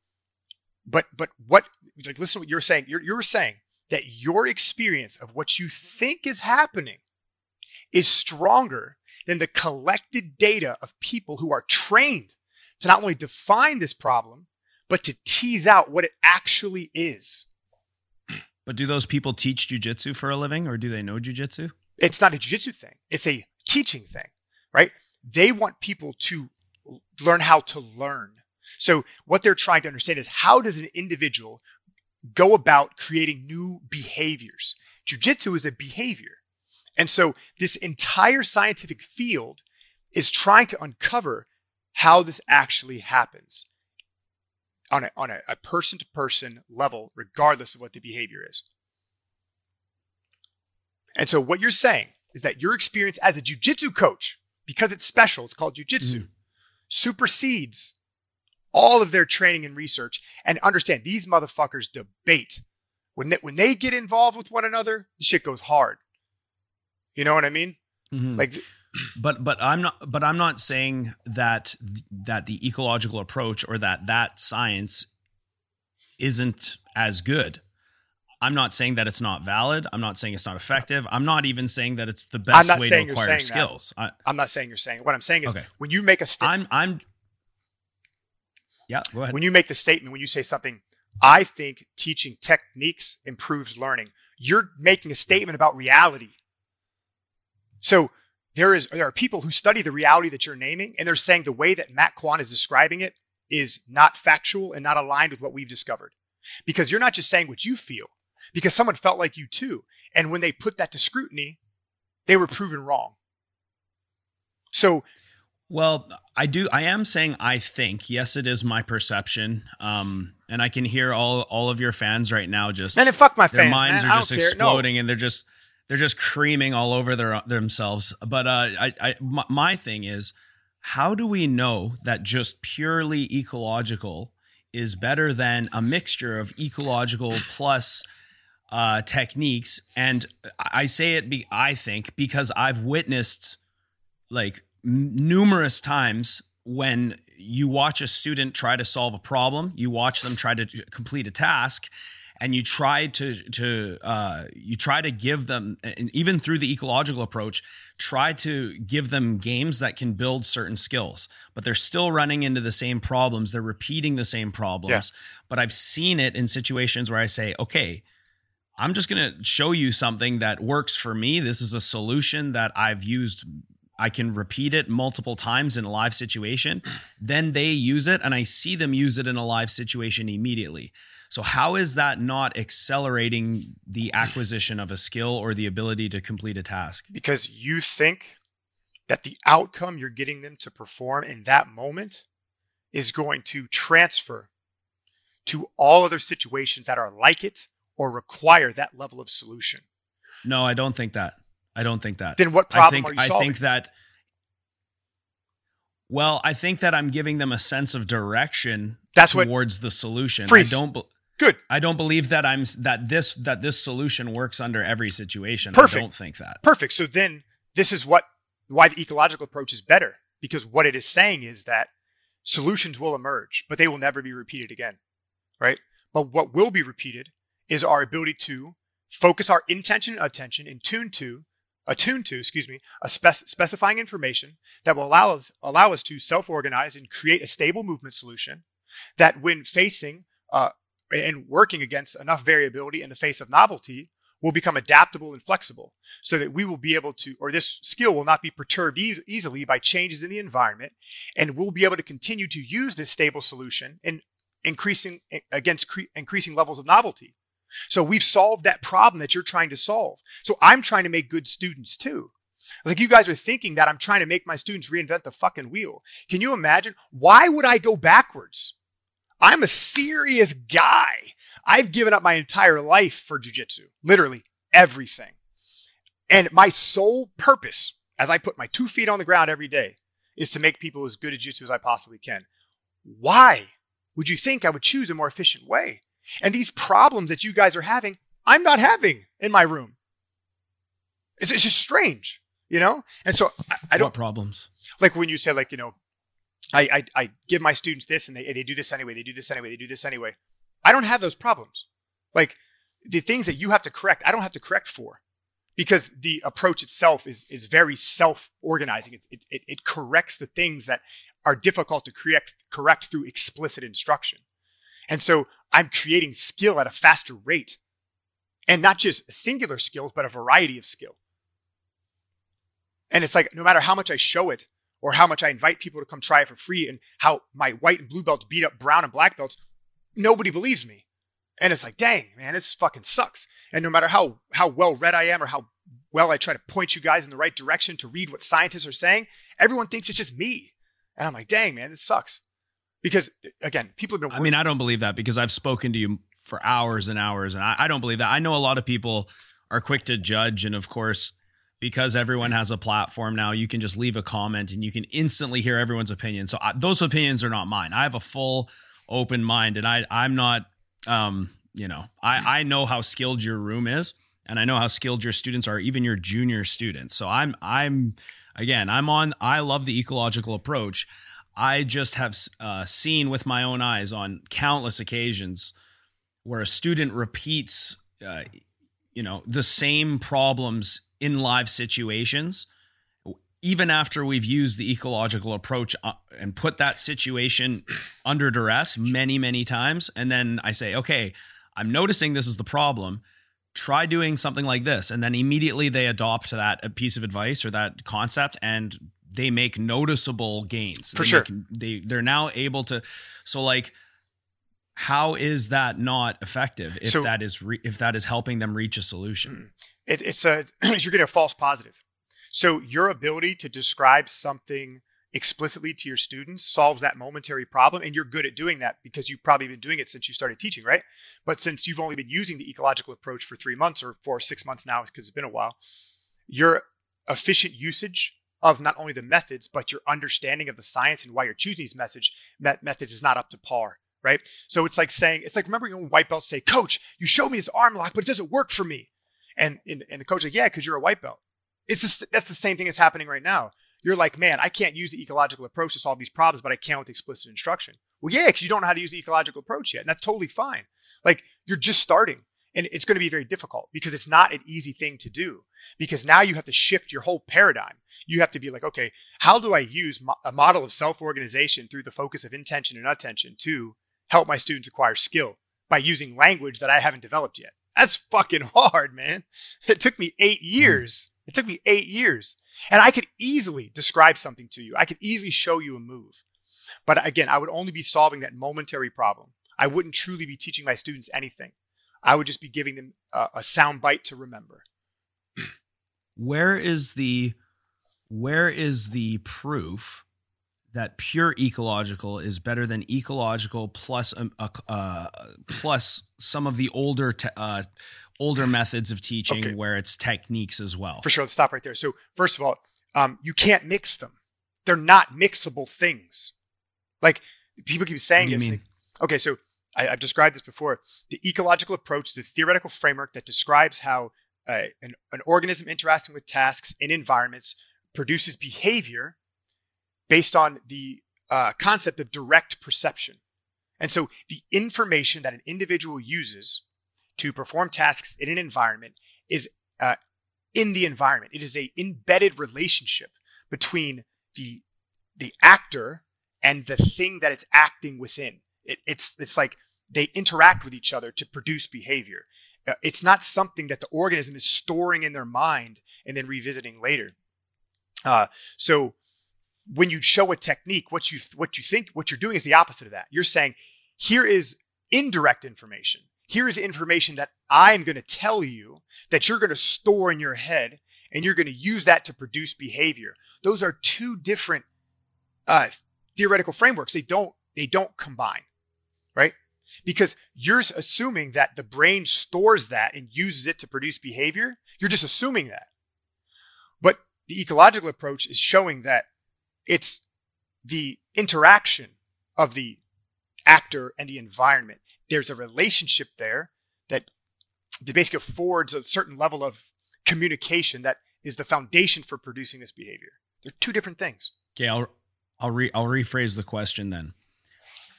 but but what like listen to what you're saying. You're you're saying that your experience of what you think is happening is stronger than the collected data of people who are trained to not only define this problem, but to tease out what it actually is. but do those people teach jujitsu for a living, or do they know jujitsu? It's not a jiu-jitsu thing. It's a teaching thing, right? They want people to learn how to learn. So what they're trying to understand is how does an individual go about creating new behaviors? Jiu-jitsu is a behavior. And so this entire scientific field is trying to uncover how this actually happens on a, on a, a person-to-person level, regardless of what the behavior is. And so what you're saying is that your experience as a jujitsu coach, because it's special, it's called jujitsu, Mhm. supersedes all of their training and research. And understand these motherfuckers debate. When they, when they get involved with one another, the shit goes hard. You know what I mean? Mhm. Like but but I'm not but I'm not saying that that the ecological approach or that that science isn't as good. I'm not saying that it's not valid. I'm not saying it's not effective. I'm not even saying that it's the best way to acquire that. skills. I, I'm not saying you're saying. What I'm saying is Okay. when you make a statement. I'm I'm Yeah, go ahead. when you make the statement, when you say something, I think teaching techniques improves learning, you're making a statement about reality. So there is there are people who study the reality that you're naming, and they're saying the way that Matt Kwan is describing it is not factual and not aligned with what we've discovered. Because you're not just saying what you feel, because someone felt like you too. And when they put that to scrutiny, they were proven wrong. So Well, I do. I am saying I think. Yes, it is my perception. Um, and I can hear all all of your fans right now just and fuck my their fans, minds man. Are just care. No. exploding and they're just they're just creaming all over their themselves. But uh, I, I my, my thing is, how do we know that just purely ecological is better than a mixture of ecological plus uh, techniques? And I say it. Be I think because I've witnessed like numerous times when you watch a student try to solve a problem, you watch them try to complete a task, and you try to to uh, you try to give them, and even through the ecological approach, try to give them games that can build certain skills, but they're still running into the same problems. They're repeating the same problems. But I've seen it in situations where I say, okay. I'm just going to show you something that works for me. This is a solution that I've used I can repeat it multiple times in a live situation. Then they use it and I see them use it in a live situation immediately. So, how is that not accelerating the acquisition of a skill or the ability to complete a task? because you think that the outcome you're getting them to perform in that moment is going to transfer to all other situations that are like it or require that level of solution. No, I don't think that. I don't think that. Then what I problem think are you solving? I think that Well, I think that I'm giving them a sense of direction That's what- towards the solution. Freeze. I don't be- Good. I don't believe that I'm that this that this solution works under every situation. Perfect. I don't think that. Perfect. So then this is what why the ecological approach is better because what it is saying is that solutions will emerge, but they will never be repeated again. Right? But what will be repeated is our ability to focus our intention and attention in tune to attune to, excuse me, a spec- specifying information that will allow us allow us to self-organize and create a stable movement solution that when facing uh, and working against enough variability in the face of novelty will become adaptable and flexible so that we will be able to or this skill will not be perturbed e- easily by changes in the environment and we'll be able to continue to use this stable solution in increasing against cre- increasing levels of novelty so we've solved that problem that you're trying to solve so i'm trying to make good students too like you guys are thinking that i'm trying to make my students reinvent the fucking wheel can you imagine why would i go backwards I'm a serious guy. I've given up my entire life for jujitsu, literally everything. And my sole purpose, as I put my two feet on the ground every day, is to make people as good at jujitsu as I possibly can. Why would you think I would choose a more efficient way? And these problems that you guys are having, I'm not having in my room. It's, it's just strange, you know? And so I, I don't what problems? like when you say like you know I, I i give my students this and they, they do this anyway they do this anyway they do this anyway i don't have those problems like the things that you have to correct i don't have to correct for because the approach itself is is very self-organizing it, it, it, it corrects the things that are difficult to correct correct through explicit instruction and so i'm creating skill at a faster rate and not just singular skills but a variety of skill and it's like no matter how much i show it or how much I invite people to come try it for free and how my white and blue belts beat up brown and black belts, nobody believes me. And it's like, dang, man, this fucking sucks. And no matter how how well read I am or how well I try to point you guys in the right direction to read what scientists are saying, everyone thinks it's just me. And I'm like, dang, man, this sucks. Because again, people have been I mean, I don't believe that because I've spoken to you for hours and hours, and I, I don't believe that. I know a lot of people are quick to judge, and of course, because everyone has a platform now, you can just leave a comment and you can instantly hear everyone's opinion. So I, those opinions are not mine. I have a full open mind, and I I'm not, um, you know, I I know how skilled your room is, and I know how skilled your students are, even your junior students. So I'm I'm again I'm on. I love the ecological approach. I just have uh, seen with my own eyes on countless occasions where a student repeats, uh, you know, the same problems in live situations, even after we've used the ecological approach uh, and put that situation under duress many, many times. And then I say, okay, I'm noticing this is the problem. Try doing something like this. And then immediately they adopt that piece of advice or that concept and they make noticeable gains. For they sure. Make, they, they're now able to, so like, how is that not effective if So- that is re- if that is helping them reach a solution? it, it's a you're getting a false positive. So your ability to describe something explicitly to your students solves that momentary problem, and you're good at doing that because you've probably been doing it since you started teaching, right? But since you've only been using the ecological approach for three months or four or six months now, because it's been a while, your efficient usage of not only the methods but your understanding of the science and why you're choosing these message met methods is not up to par right? So it's like saying it's like remember when white belts say coach you showed me this arm lock but it doesn't work for me. And and, and the coach like yeah because you're a white belt. It's just, that's the same thing that's happening right now. You're like man i can't use the ecological approach to solve these problems but i can with explicit instruction. Well yeah because you don't know how to use the ecological approach yet and that's totally fine. Like you're just starting and it's going to be very difficult because it's not an easy thing to do because now you have to shift your whole paradigm. You have to be like okay how do i use mo- a model of self-organization through the focus of intention and attention to help my students acquire skill by using language that i haven't developed yet? That's fucking hard man. It took me eight hmm. years. It took me eight years. And i could easily describe something to you. I could easily show you a move. But again i would only be solving that momentary problem. I wouldn't truly be teaching my students anything I would just be giving them a, a sound bite to remember. Where is the where is the proof that pure ecological is better than ecological plus um, uh, uh, plus some of the older te- uh, older methods of teaching Okay. where it's techniques as well? For sure, let's stop right there. So, first of all, um, you can't mix them. they're not mixable things. Like people keep saying this. you mean? like- okay, so I, I've described this before. The ecological approach is a theoretical framework that describes how uh, an, an organism interacting with tasks in environments produces behavior based on the uh, concept of direct perception. And so the information that an individual uses to perform tasks in an environment is uh, in the environment. It is a embedded relationship between the the actor and the thing that it's acting within. It, it's it's like they interact with each other to produce behavior. Uh, it's not something that the organism is storing in their mind and then revisiting later. Uh, so when you show a technique, what you what you think what you're doing is the opposite of that. You're saying here is indirect information. Here is information that I'm going to tell you that you're going to store in your head and you're going to use that to produce behavior. Those are two different uh, theoretical frameworks. They don't they don't combine, right? Because you're assuming that the brain stores that and uses it to produce behavior. You're just assuming that. But the ecological approach is showing that it's the interaction of the actor and the environment. There's a relationship there that, basically affords a certain level of communication that is the foundation for producing this behavior. They're two different things. Okay, I'll I'll re I'll rephrase the question then.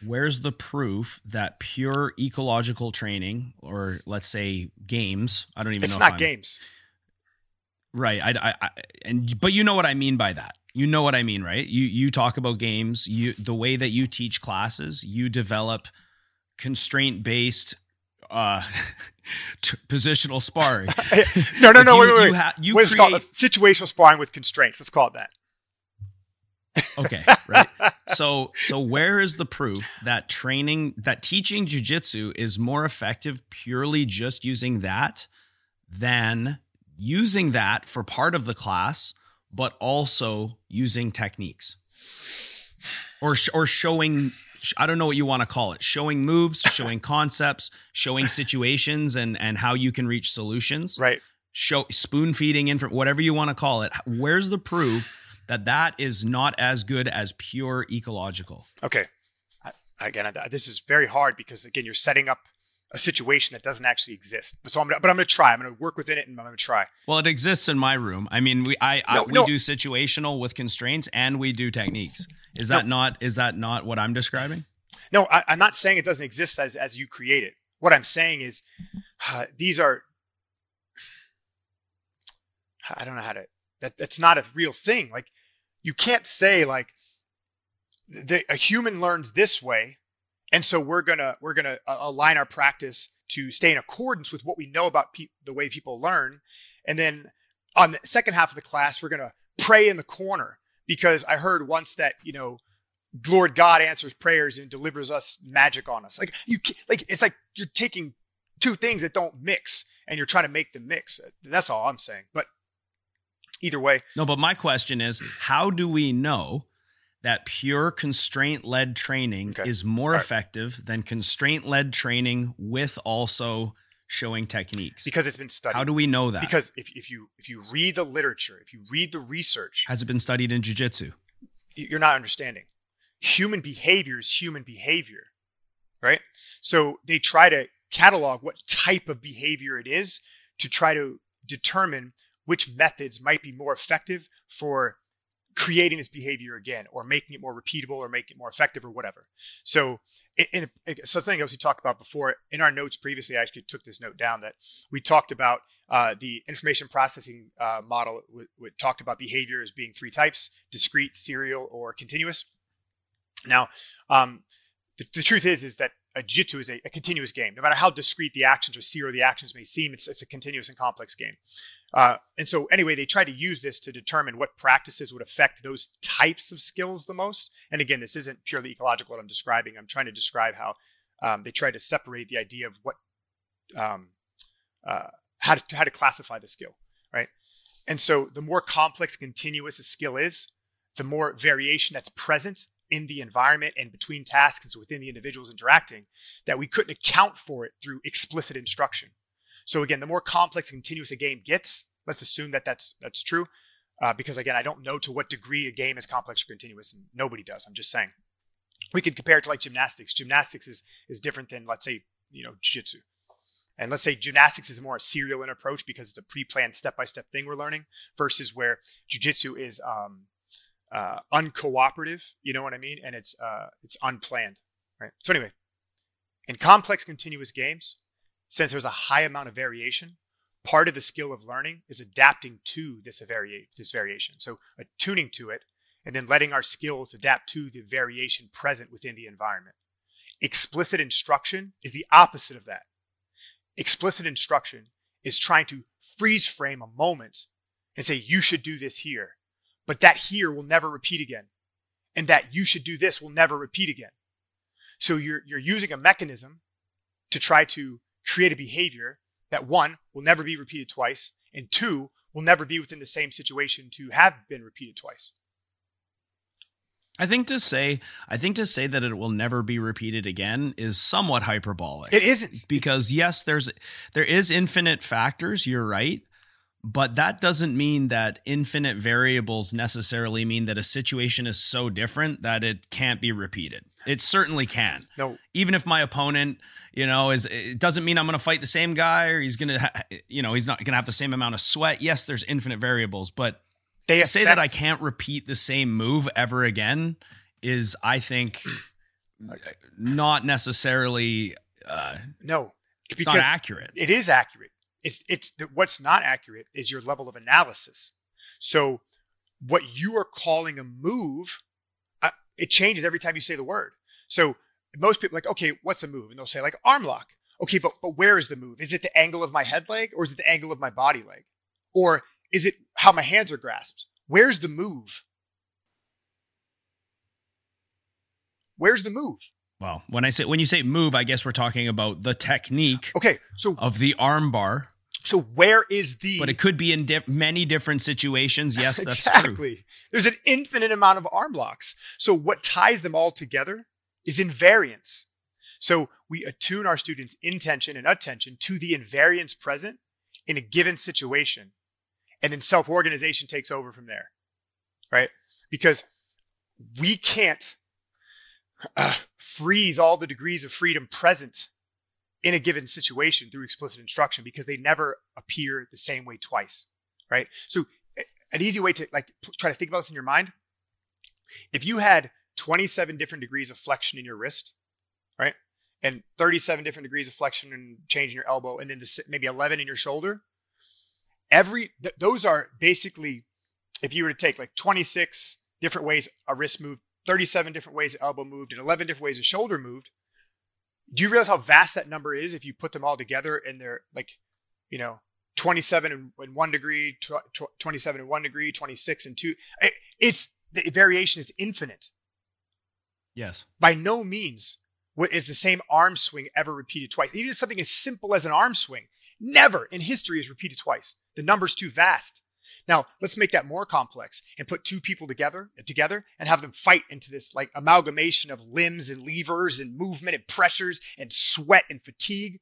Where's the proof that pure ecological training, or let's say games? I don't even It's know. not games. right? I, I, I and but you know what I mean by that. You know what I mean, right? You you talk about games. You the way that you teach classes, you develop constraint based uh t- positional sparring. no, no, no. You- wait, wait, wait. you ha- you it called? situational sparring with constraints. Let's call it that. Okay, right. So so where is the proof that training that teaching jujitsu is more effective purely just using that than using that for part of the class, but also using techniques or or showing. I don't know what you want to call it. Showing moves, showing concepts, showing situations, and and how you can reach solutions Right. show spoon feeding in whatever you want to call it where's the proof that that is not as good as pure ecological Okay. I, again, I, this is very hard because again, you're setting up a situation that doesn't actually exist. So I'm, gonna- but I'm going to try. I'm going to work within it, and I'm going to try. well it exists in my room i mean we i, I we no. do situational with constraints and we do techniques is that not is that not what i'm describing No, I, I'm not saying it doesn't exist as as you create it. What I'm saying is, uh, these are. I don't know how to. That that's not a real thing. Like, you can't say like, the, a human learns this way, and so we're gonna we're gonna uh, align our practice to stay in accordance with what we know about pe- the way people learn, and then on the second half of the class we're gonna pray in the corner because I heard once that you know Lord God answers prayers and delivers us magic on us. Like you, like it's like you're taking two things that don't mix and you're trying to make them mix. That's all I'm saying. But either way, no but my question is how do we know that pure constraint led training Okay. is more right. effective than constraint led training with also showing techniques because it's been studied. how do we know that because if, if you if you read the literature, if you read the research, has it been studied in jiu-jitsu you're not understanding. Human behavior is human behavior, right? So they try to catalog what type of behavior it is to try to determine which methods might be more effective for creating this behavior again or making it more repeatable or making it more effective or whatever. So in, in something else we talked about before in our notes previously, I actually took this note down that we talked about uh, the information processing uh, model. We, we talked about behavior as being three types: discrete, serial, or continuous. Now, um, the, the truth is is that a jitsu is a, a continuous game. No matter how discrete the actions or serial the actions may seem, it's, it's a continuous and complex game. Uh, and so, anyway, they try to use this to determine what practices would affect those types of skills the most. And again, this isn't purely ecological what I'm describing. I'm trying to describe how um, they try to separate the idea of what um, uh, how to how to classify the skill, right? And so, the more complex, continuous a skill is, the more variation that's present in the environment and between tasks and so within the individuals interacting that we couldn't account for it through explicit instruction. So again, the more complex and continuous a game gets, let's assume that that's that's true. uh, because again, I don't know to what degree a game is complex or continuous, and nobody does. I'm just saying. We could compare it to like gymnastics. Gymnastics is is different than let's say you know jiu-jitsu. And let's say gymnastics is more a serial in approach because it's a pre-planned step-by-step thing we're learning versus where jujitsu is um, uh, uncooperative. You know what I mean? And it's uh, it's unplanned, right? So anyway, in complex continuous games, since there's a high amount of variation, part of the skill of learning is adapting to this varia- this variation. So attuning to it and then letting our skills adapt to the variation present within the environment. Explicit instruction is the opposite of that. Explicit instruction is trying to freeze frame a moment and say, you should do this here, but that here will never repeat again. And that you should do this will never repeat again. So you're, you're using a mechanism to try to create a behavior that one will never be repeated twice, and two will never be within the same situation to have been repeated twice. I think to say I think to say that it will never be repeated again is somewhat hyperbolic. It isn't. Because yes, there's there is infinite factors, you're right. But that doesn't mean that infinite variables necessarily mean that a situation is so different that it can't be repeated. It certainly can. No. Even if my opponent, you know, is it doesn't mean I'm going to fight the same guy or he's going to, ha- you know, he's not going to have the same amount of sweat. Yes, there's infinite variables, but They to say that I can't repeat the same move ever again is, I think, not necessarily. Uh, no, it's not accurate. It is accurate. It's it's what's not accurate is your level of analysis. So what you are calling a move, uh, it changes every time you say the word. So most people like, okay, what's a move? And they'll say like arm lock. Okay, but but where is the move? Is it the angle of my head leg or is it the angle of my body leg? Or is it how my hands are grasped? Where's the move? Where's the move? Well, when I say when you say move, I guess we're talking about the technique Okay, so of the arm bar, so where is the but it could be in di- many different situations. Yes, that's true. exactly. There's an infinite amount of arm locks. So what ties them all together is invariance. So we attune our students' intention and attention to the invariance present in a given situation. And then self-organization takes over from there. Right? Because we can't uh, freeze all the degrees of freedom present in a given situation through explicit instruction because they never appear the same way twice. Right? So an easy way to like try to think about this in your mind if you had 27 different degrees of flexion in your wrist right and 37 different degrees of flexion and change in your elbow and then the, maybe 11 in your shoulder every th- those are basically if you were to take like 26 different ways a wrist moved 37 different ways an elbow moved and 11 different ways a shoulder moved do you realize how vast that number is if you put them all together and they're like you know 27 in, in one degree, tw- tw- 27 in one degree, 26 and two. It, it's the variation is infinite. Yes. By no means what is the same arm swing ever repeated twice. Even something as simple as an arm swing, never in history is repeated twice. The number's too vast. Now let's make that more complex and put two people together together and have them fight into this like amalgamation of limbs and levers and movement and pressures and sweat and fatigue.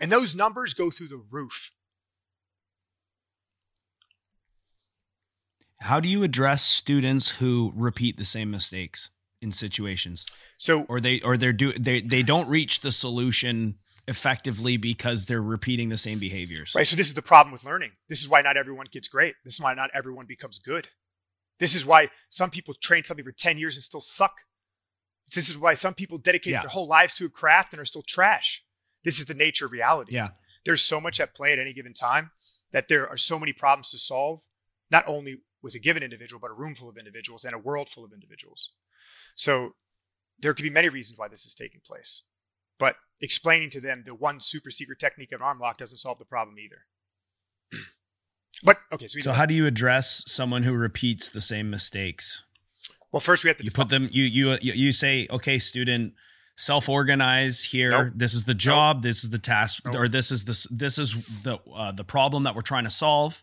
And those numbers go through the roof. How do you address students who repeat the same mistakes in situations, So or they or they're do they they don't reach the solution effectively because they're repeating the same behaviors? Right. So this is the problem with learning. This is why not everyone gets great. This is why not everyone becomes good. This is why some people train something for 10 years and still suck. This is why some people dedicate Yeah. their whole lives to a craft and are still trash. This is the nature of reality. Yeah. There's so much at play at any given time that there are so many problems to solve, not only with a given individual, but a room full of individuals and a world full of individuals. So there could be many reasons why this is taking place. But explaining to them the one super secret technique of arm lock doesn't solve the problem either. but okay, so, So how do you address someone who repeats the same mistakes? well, first we have to You put them. You you you say, okay, student, self organize here. Nope. This is the job. This is the task, Nope. or this is the this is the uh, the problem that we're trying to solve.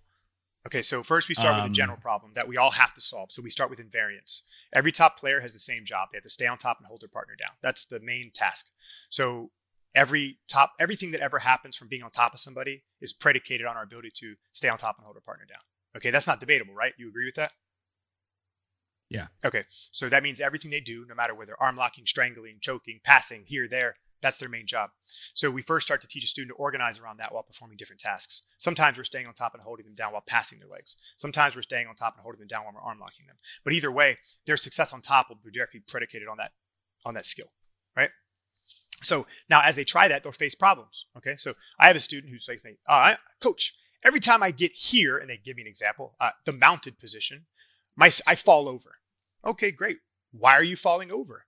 Okay, so first we start with Um, a general problem that we all have to solve. So we start with invariance. Every top player has the same job. They have to stay on top and hold their partner down. That's the main task. So every top everything that ever happens from being on top of somebody is predicated on our ability to stay on top and hold our partner down. Okay, that's not debatable, right? You agree with that? Yeah. Okay, so that means everything they do, no matter whether arm locking, strangling, choking, passing, here, there, that's their main job. So we first start to teach a student to organize around that while performing different tasks. Sometimes we're staying on top and holding them down while passing their legs. Sometimes we're staying on top and holding them down while we're arm locking them. But either way, their success on top will be directly predicated on that on that skill, right? So now as they try that, they'll face problems. Okay, so I have a student who's like, uh, "Coach, every time I get here," and they give me an example, uh, the mounted position, my I fall over. Okay, great. Why are you falling over?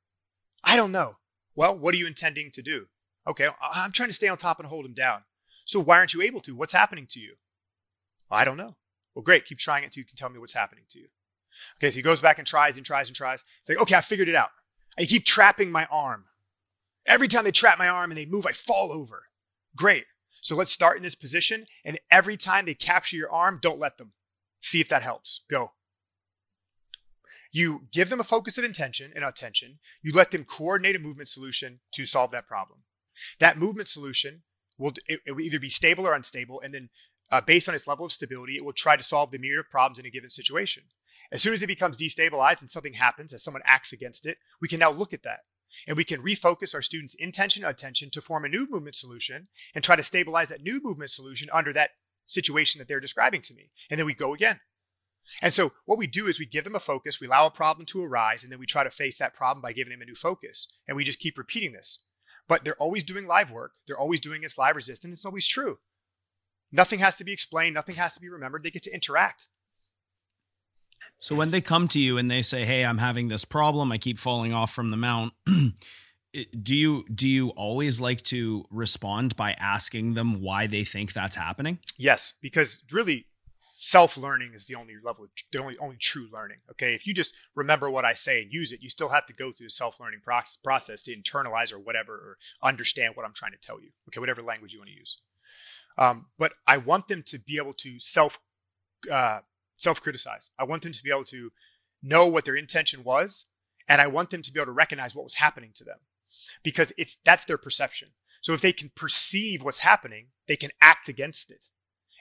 I don't know. Well, what are you intending to do? Okay, I'm trying to stay on top and hold him down. So why aren't you able to? What's happening to you? I don't know. Well, great. Keep trying it until you can tell me what's happening to you. Okay, so he goes back and tries and tries and tries. It's like, okay, I figured it out. I keep trapping my arm. Every time they trap my arm and they move, I fall over. Great. So let's start in this position. And every time they capture your arm, don't let them. See if that helps. Go. You give them a focus of intention and attention. You let them coordinate a movement solution to solve that problem. That movement solution will, it, it will either be stable or unstable, and then uh, based on its level of stability, it will try to solve the myriad of problems in a given situation. As soon as it becomes destabilized and something happens, as someone acts against it, we can now look at that. And we can refocus our students' intention attention to form a new movement solution and try to stabilize that new movement solution under that situation that they're describing to me. And then we go again. And so what we do is we give them a focus, we allow a problem to arise, and then we try to face that problem by giving them a new focus. And we just keep repeating this. But they're always doing live work. They're always doing this live resistance. It's always true. Nothing has to be explained. Nothing has to be remembered. They get to interact. So when they come to you and they say, "Hey, I'm having this problem. I keep falling off from the mount." do you do you always like to respond by asking them why they think that's happening? Yes, because really self-learning is the only level of, the only only true learning okay? If you just remember what i say and use it you still have to go through the self-learning process to internalize or whatever or understand what i'm trying to tell you okay? Whatever language you want to use. Um, but i want them to be able to self uh, self-criticize. I want them to be able to know what their intention was and i want them to be able to recognize what was happening to them because it's that's their perception. So if they can perceive what's happening they can act against it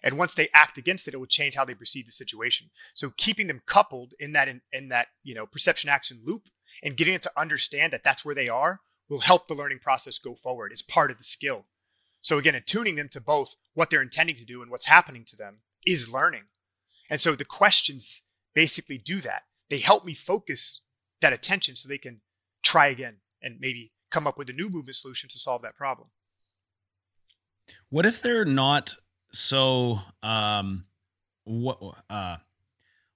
and once they act against it, it will change how they perceive the situation. So keeping them coupled in that in, in that you know perception action loop and getting it to understand that that's where they are will help the learning process go forward. It's part of the skill. So again, attuning them to both what they're intending to do and what's happening to them is learning. And so the questions basically do that. They help me focus that attention so they can try again and maybe come up with a new movement solution to solve that problem. What if they're not so um what uh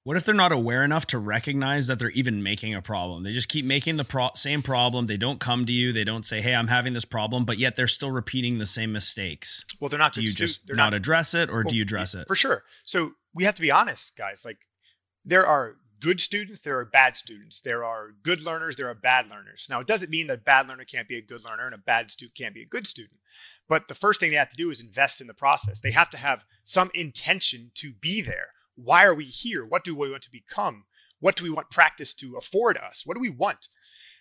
what if they're not aware enough to recognize that they're even making a problem? They just keep making the pro- same problem. They don't come to you. They don't say, "Hey, I'm having this problem," but yet they're still repeating the same mistakes. Well, they're not. Do you stu- just they're not, address it, or well, do you address it? For sure. So we have to be honest, guys. Like there are good students, there are bad students. There are good learners, there are bad learners. Now, it doesn't mean that a bad learner can't be a good learner and a bad student can't be a good student. But the first thing they have to do is invest in the process. They have to have some intention to be there. Why are we here? What do we want to become? What do we want practice to afford us? What do we want?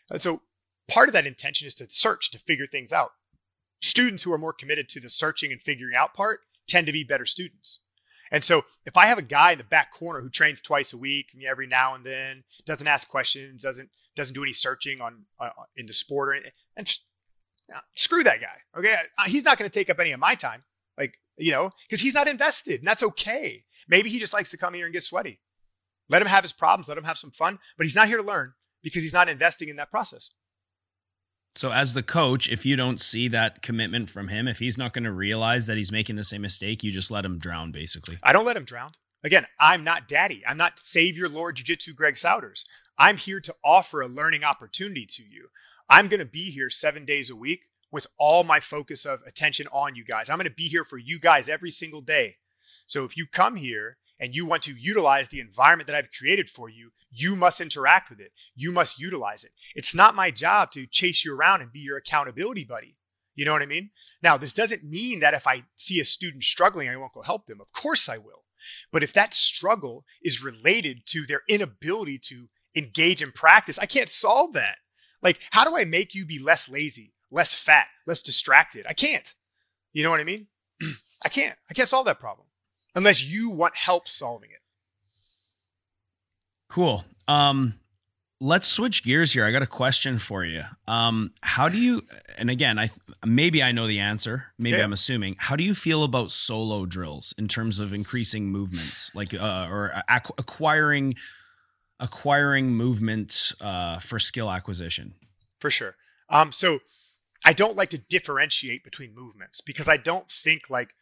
And so part of that intention is to search, to figure things out. Students who are more committed to the searching and figuring out part tend to be better students. And so if I have a guy in the back corner who trains twice a week, every now and then, doesn't ask questions, doesn't doesn't do any searching on uh, in the sport or anything, and screw that guy. Okay, uh, he's not going to take up any of my time, like you know, because he's not invested, and that's okay. Maybe he just likes to come here and get sweaty. Let him have his problems, let him have some fun, but he's not here to learn because he's not investing in that process. So, as the coach, if you don't see that commitment from him, if he's not going to realize that he's making the same mistake, you just let him drown, basically. I don't let him drown. Again, I'm not daddy. I'm not Savior Lord Jiu Jitsu Greg Souders. I'm here to offer a learning opportunity to you. I'm going to be here seven days a week with all my focus of attention on you guys. I'm going to be here for you guys every single day. So if you come here and you want to utilize the environment that I've created for you, you must interact with it. You must utilize it. It's not my job to chase you around and be your accountability buddy. You know what I mean? Now, this doesn't mean that if I see a student struggling, I won't go help them. Of course I will. But if that struggle is related to their inability to engage in practice, I can't solve that. Like, how do I make you be less lazy, less fat, less distracted? I can't. You know what I mean? I can't. I can't solve that problem unless you want help solving it. Cool. Um, let's switch gears here. I got a question for you. Um, how do you? And again, I maybe I know the answer. Maybe Yeah. I'm assuming. How do you feel about solo drills in terms of increasing movements, like uh, or ac- acquiring acquiring movement uh, for skill acquisition? for sure. Um, so I don't like to differentiate between movements because I don't think like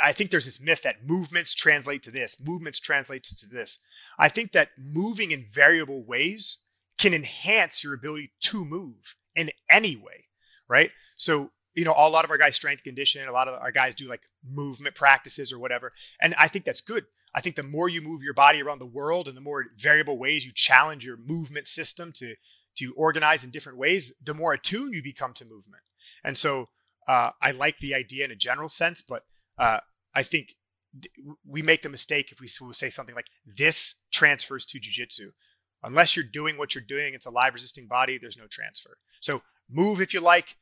I think there's this myth that movements translate to this, movements translate to this. I think that moving in variable ways can enhance your ability to move in any way, right? So you know, a lot of our guys strength condition, a lot of our guys do like movement practices or whatever, and I think that's good. I think the more you move your body around the world and the more variable ways you challenge your movement system to to organize in different ways, the more attuned you become to movement. And so uh, I like the idea in a general sense, but uh, I think th- we make the mistake if we say something like this transfers to jujitsu. Unless you're doing what you're doing, it's a live resisting body, there's no transfer. So move if you like,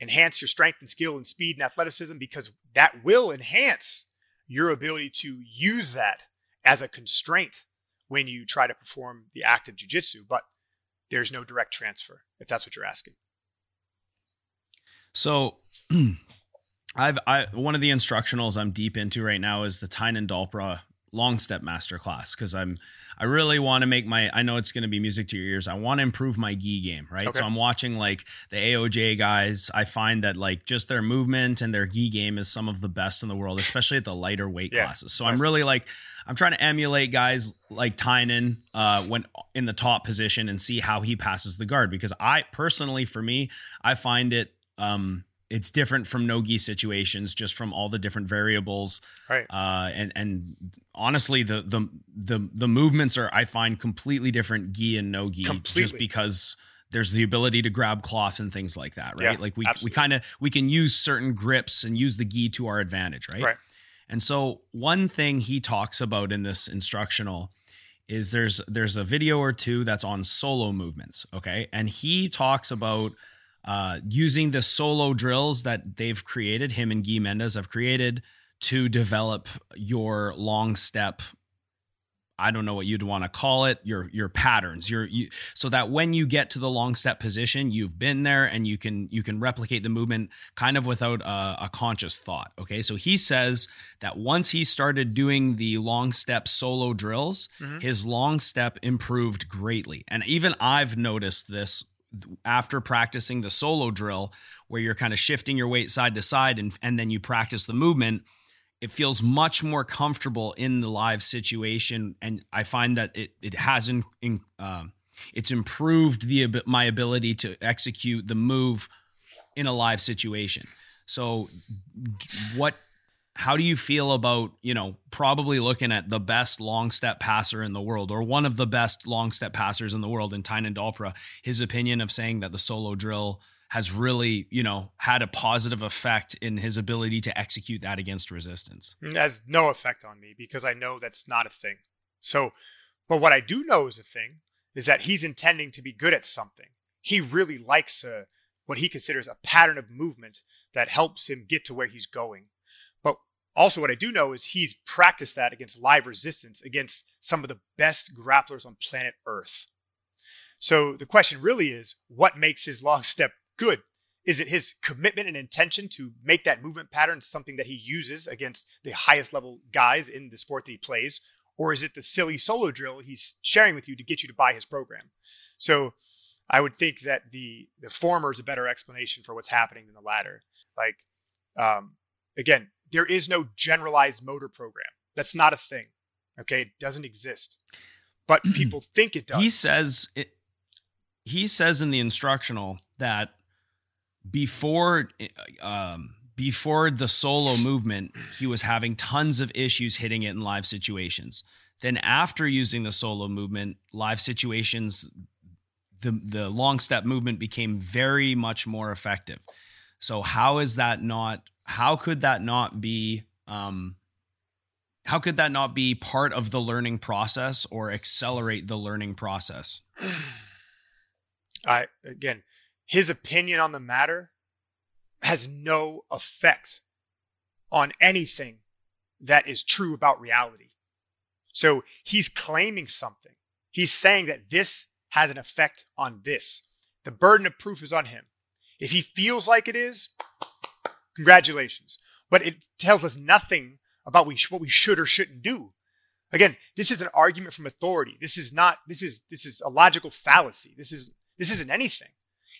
enhance your strength and skill and speed and athleticism because that will enhance your ability to use that as a constraint when you try to perform the act of jujitsu. But there's no direct transfer, if that's what you're asking. So, I've I one of the instructionals I'm deep into right now is the Tainan Dalpra long step master class because I'm I really want to make my I know it's going to be music to your ears. I want to improve my gi game, right? Okay. So I'm watching like the AOJ guys. I find that like just their movement and their gi game is some of the best in the world, especially at the lighter weight Yeah. classes. So I'm really like I'm trying to emulate guys like Tainan uh, when in the top position and see how he passes the guard because I personally for me I find it um it's different from no gi situations just from all the different variables Right. uh and and honestly the the the the movements are I find completely different gi and no gi just because there's the ability to grab cloth and things like that right Yeah, like we we kind of we can use certain grips and use the gi to our advantage right Right. and so one thing he talks about in this instructional is there's there's a video or two that's on solo movements, okay? And he talks about uh, using the solo drills that they've created, him and Gui Mendes have created to develop your long step. I don't know what you'd want to call it, your your patterns, your you so that when you get to the long step position, you've been there and you can you can replicate the movement kind of without a, a conscious thought. Okay, so he says that once he started doing the long step solo drills, his long step improved greatly, and even I've noticed this after practicing the solo drill, where you're kind of shifting your weight side to side, and and then you practice the movement it feels much more comfortable in the live situation. And i find that it it hasn't in, um, it's improved the my ability to execute the move in a live situation. So what how do you feel about you know probably looking at the best long step passer in the world or one of the best long step passers in the world in Tainan Dalpra his opinion of saying that the solo drill has really you know had a positive effect in his ability to execute that against resistance It has no effect on me because I know that's not a thing. So, but what I do know is a thing is that he's intending to be good at something. He really likes a, what he considers a pattern of movement that helps him get to where he's going. Also, what I do know is he's practiced that against live resistance against some of the best grapplers on planet Earth. So the question really is what makes his long step good? Is it his commitment and intention to make that movement pattern something that he uses against the highest level guys in the sport that he plays? Or is it the silly solo drill he's sharing with you to get you to buy his program? So I would think that the the former is a better explanation for what's happening than the latter. Like, um, again, there is no generalized motor program. That's not a thing. Okay, it doesn't exist. But people think it does. he says it, he says in the instructional that before um, before the solo movement he was having tons of issues hitting it in live situations then after using the solo movement live situations the the long step movement became very much more effective so how is that not how could that not be um how could that not be part of the learning process or accelerate the learning process I again, his opinion on the matter has no effect on anything that is true about reality. So he's claiming something He's saying that this has an effect on this. The burden of proof is on him. If he feels like it is, congratulations. But it tells us nothing about what we should or shouldn't do. Again, this is an argument from authority. This is not, this is, this is a logical fallacy. This is, this isn't anything.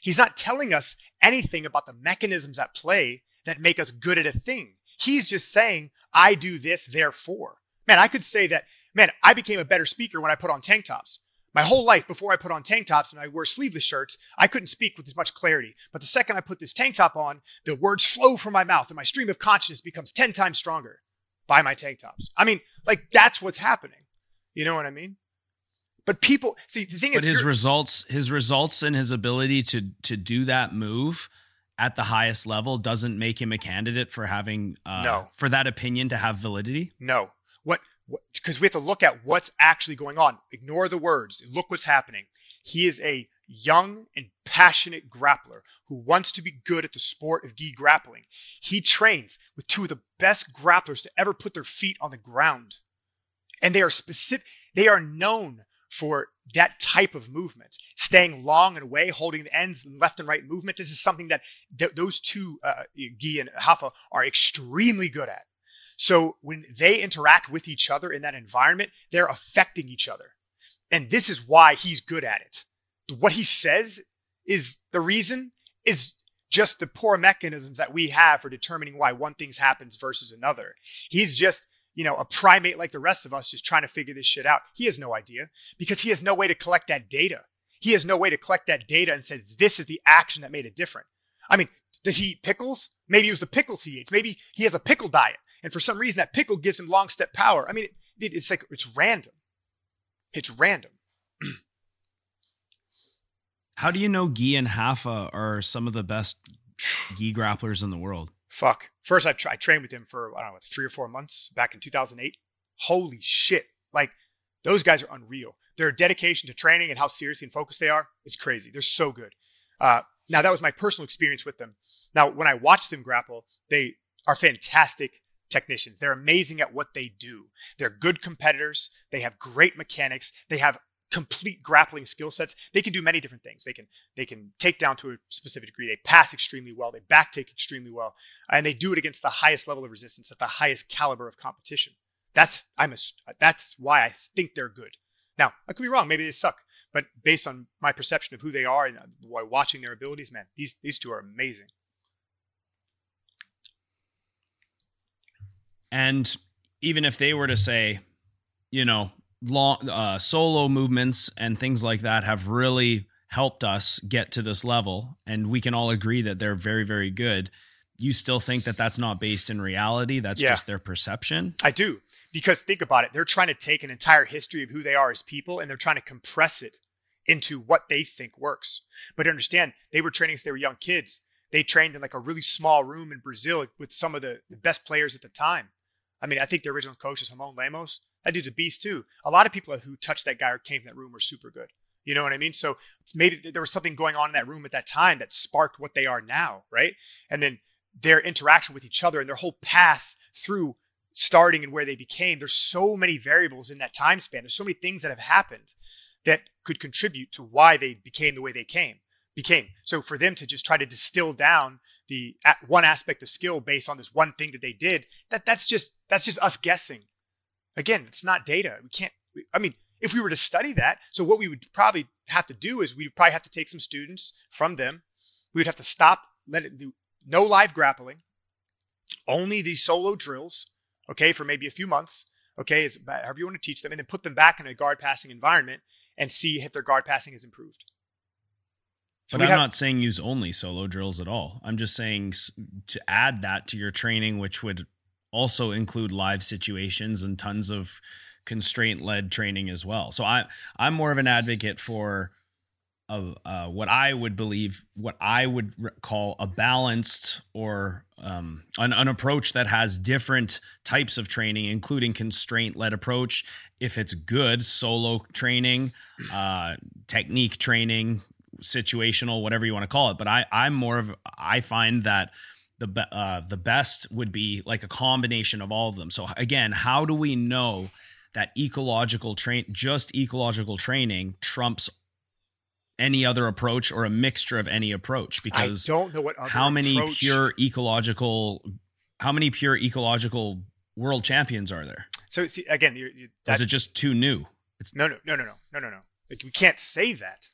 He's not telling us anything about the mechanisms at play that make us good at a thing. He's just saying, I do this, therefore. Man, I could say that, man, I became a better speaker when I put on tank tops. My whole life before I put on tank tops and I wear sleeveless shirts, I couldn't speak with as much clarity. But the second I put this tank top on, the words flow from my mouth and my stream of consciousness becomes 10 times stronger by my tank tops. I mean, like that's what's happening. You know what I mean? But people see the thing is but is his results his results and his ability to to do that move at the highest level doesn't make him a candidate for having uh, no. for that opinion to have validity. No. What because we have to look at what's actually going on. Ignore the words. Look what's happening. He is a young and passionate grappler who wants to be good at the sport of gi grappling. He trains with two of the best grapplers to ever put their feet on the ground. And they are specific, they are known for that type of movement, staying long and away, holding the ends left and right movement. This is something that th- those two, uh, Gui and Hafa, are extremely good at. So when they interact with each other in that environment, they're affecting each other. And this is why he's good at it what he says is the reason is just the poor mechanisms that we have for determining why one thing happens versus another. He's just, you know, a primate like the rest of us just trying to figure this shit out. He has no idea because he has no way to collect that data. He has no way to collect that data and says this is the action that made it different. I mean, does he eat pickles? Maybe it was the pickles he eats. Maybe he has a pickle diet, and for some reason that pickle gives him long step power. I mean, it, it's like it's random. It's random. How do you know Gui and Rafa are some of the best Gi grapplers in the world? Fuck. First, I, tra- I trained with him for, I don't know, three or four months back in 2008. Holy shit. Like, those guys are unreal. Their dedication to training and how serious and focused they are is crazy. They're so good. Uh, now, that was my personal experience with them. Now, when I watch them grapple, they are fantastic technicians. They're amazing at what they do. They're good competitors. They have great mechanics. They have complete grappling skill sets. They can do many different things. They can they can take down to a specific degree. They pass extremely well. They back take extremely well, and they do it against the highest level of resistance at the highest caliber of competition. That's I'm a that's why I think they're good. Now I could be wrong. Maybe they suck, but based on my perception of who they are and watching their abilities, man, these these two are amazing. And even if they were to say, you know, long uh, solo movements and things like that have really helped us get to this level and we can all agree that they're very very good you still think that that's not based in reality that's yeah. just their perception? I do. Because think about it they're trying to take an entire history of who they are as people and they're trying to compress it into what they think works. But understand they were training since they were young kids. They trained in like a really small room in brazil with some of the, the best players at the time i mean i think the original coach was ramon lemos that dude's a beast too. A lot of people who touched that guy or came to that room were super good. You know what I mean? So maybe there was something going on in that room at that time that sparked what they are now, right? And then their interaction with each other and their whole path through starting and where they became. There's so many variables in that time span. There's so many things that have happened that could contribute to why they became the way they came became. So for them to just try to distill down the one aspect of skill based on this one thing that they did, that that's just that's just us guessing Again, it's not data. We can't, I mean, if we were to study that, so what we would probably have to do is we'd probably have to take some students from them. We would have to stop, let it do no live grappling, only these solo drills, okay, for maybe a few months, okay, is however you want to teach them, and then put them back in a guard passing environment and see if their guard passing has improved. So but I'm have, not saying use only solo drills at all. I'm just saying to add that to your training, which would also include live situations and tons of constraint led training as well. So I I'm more of an advocate for of uh, what I would believe, what I would call a balanced or um, an, an approach that has different types of training, including constraint led approach. If it's good, solo training, uh, technique training, situational, whatever you want to call it. But I, I'm more of, I find that the uh, the best would be like a combination of all of them. So again, how do we know that ecological train just ecological training trumps any other approach or a mixture of any approach because I don't know what how many approach, pure ecological how many pure ecological world champions are there? So see again, you're, you is it just too new? It's no, no, no, no, no, no, no, no. Like we can't say that.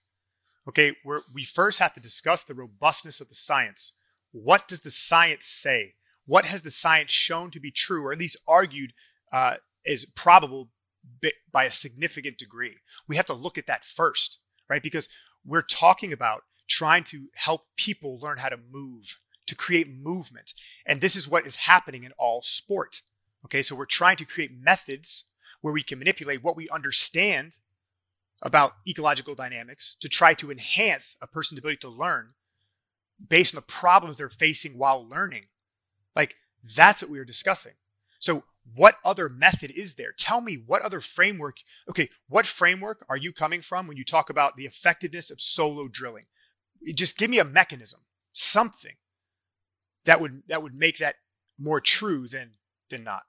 Okay, we're, we first have to discuss the robustness of the science. What does the science say? What has the science shown to be true, or at least argued uh, is probable by a significant degree? We have to look at that first, right? Because we're talking about trying to help people learn how to move, to create movement. And this is what is happening in all sport. Okay, so we're trying to create methods where we can manipulate what we understand about ecological dynamics to try to enhance a person's ability to learn based on the problems they're facing while learning. Like that's what we were discussing. So what other method is there? Tell me what other framework. Okay, what framework are you coming from when you talk about the effectiveness of solo drilling? Just give me a mechanism, something that would that would make that more true than than not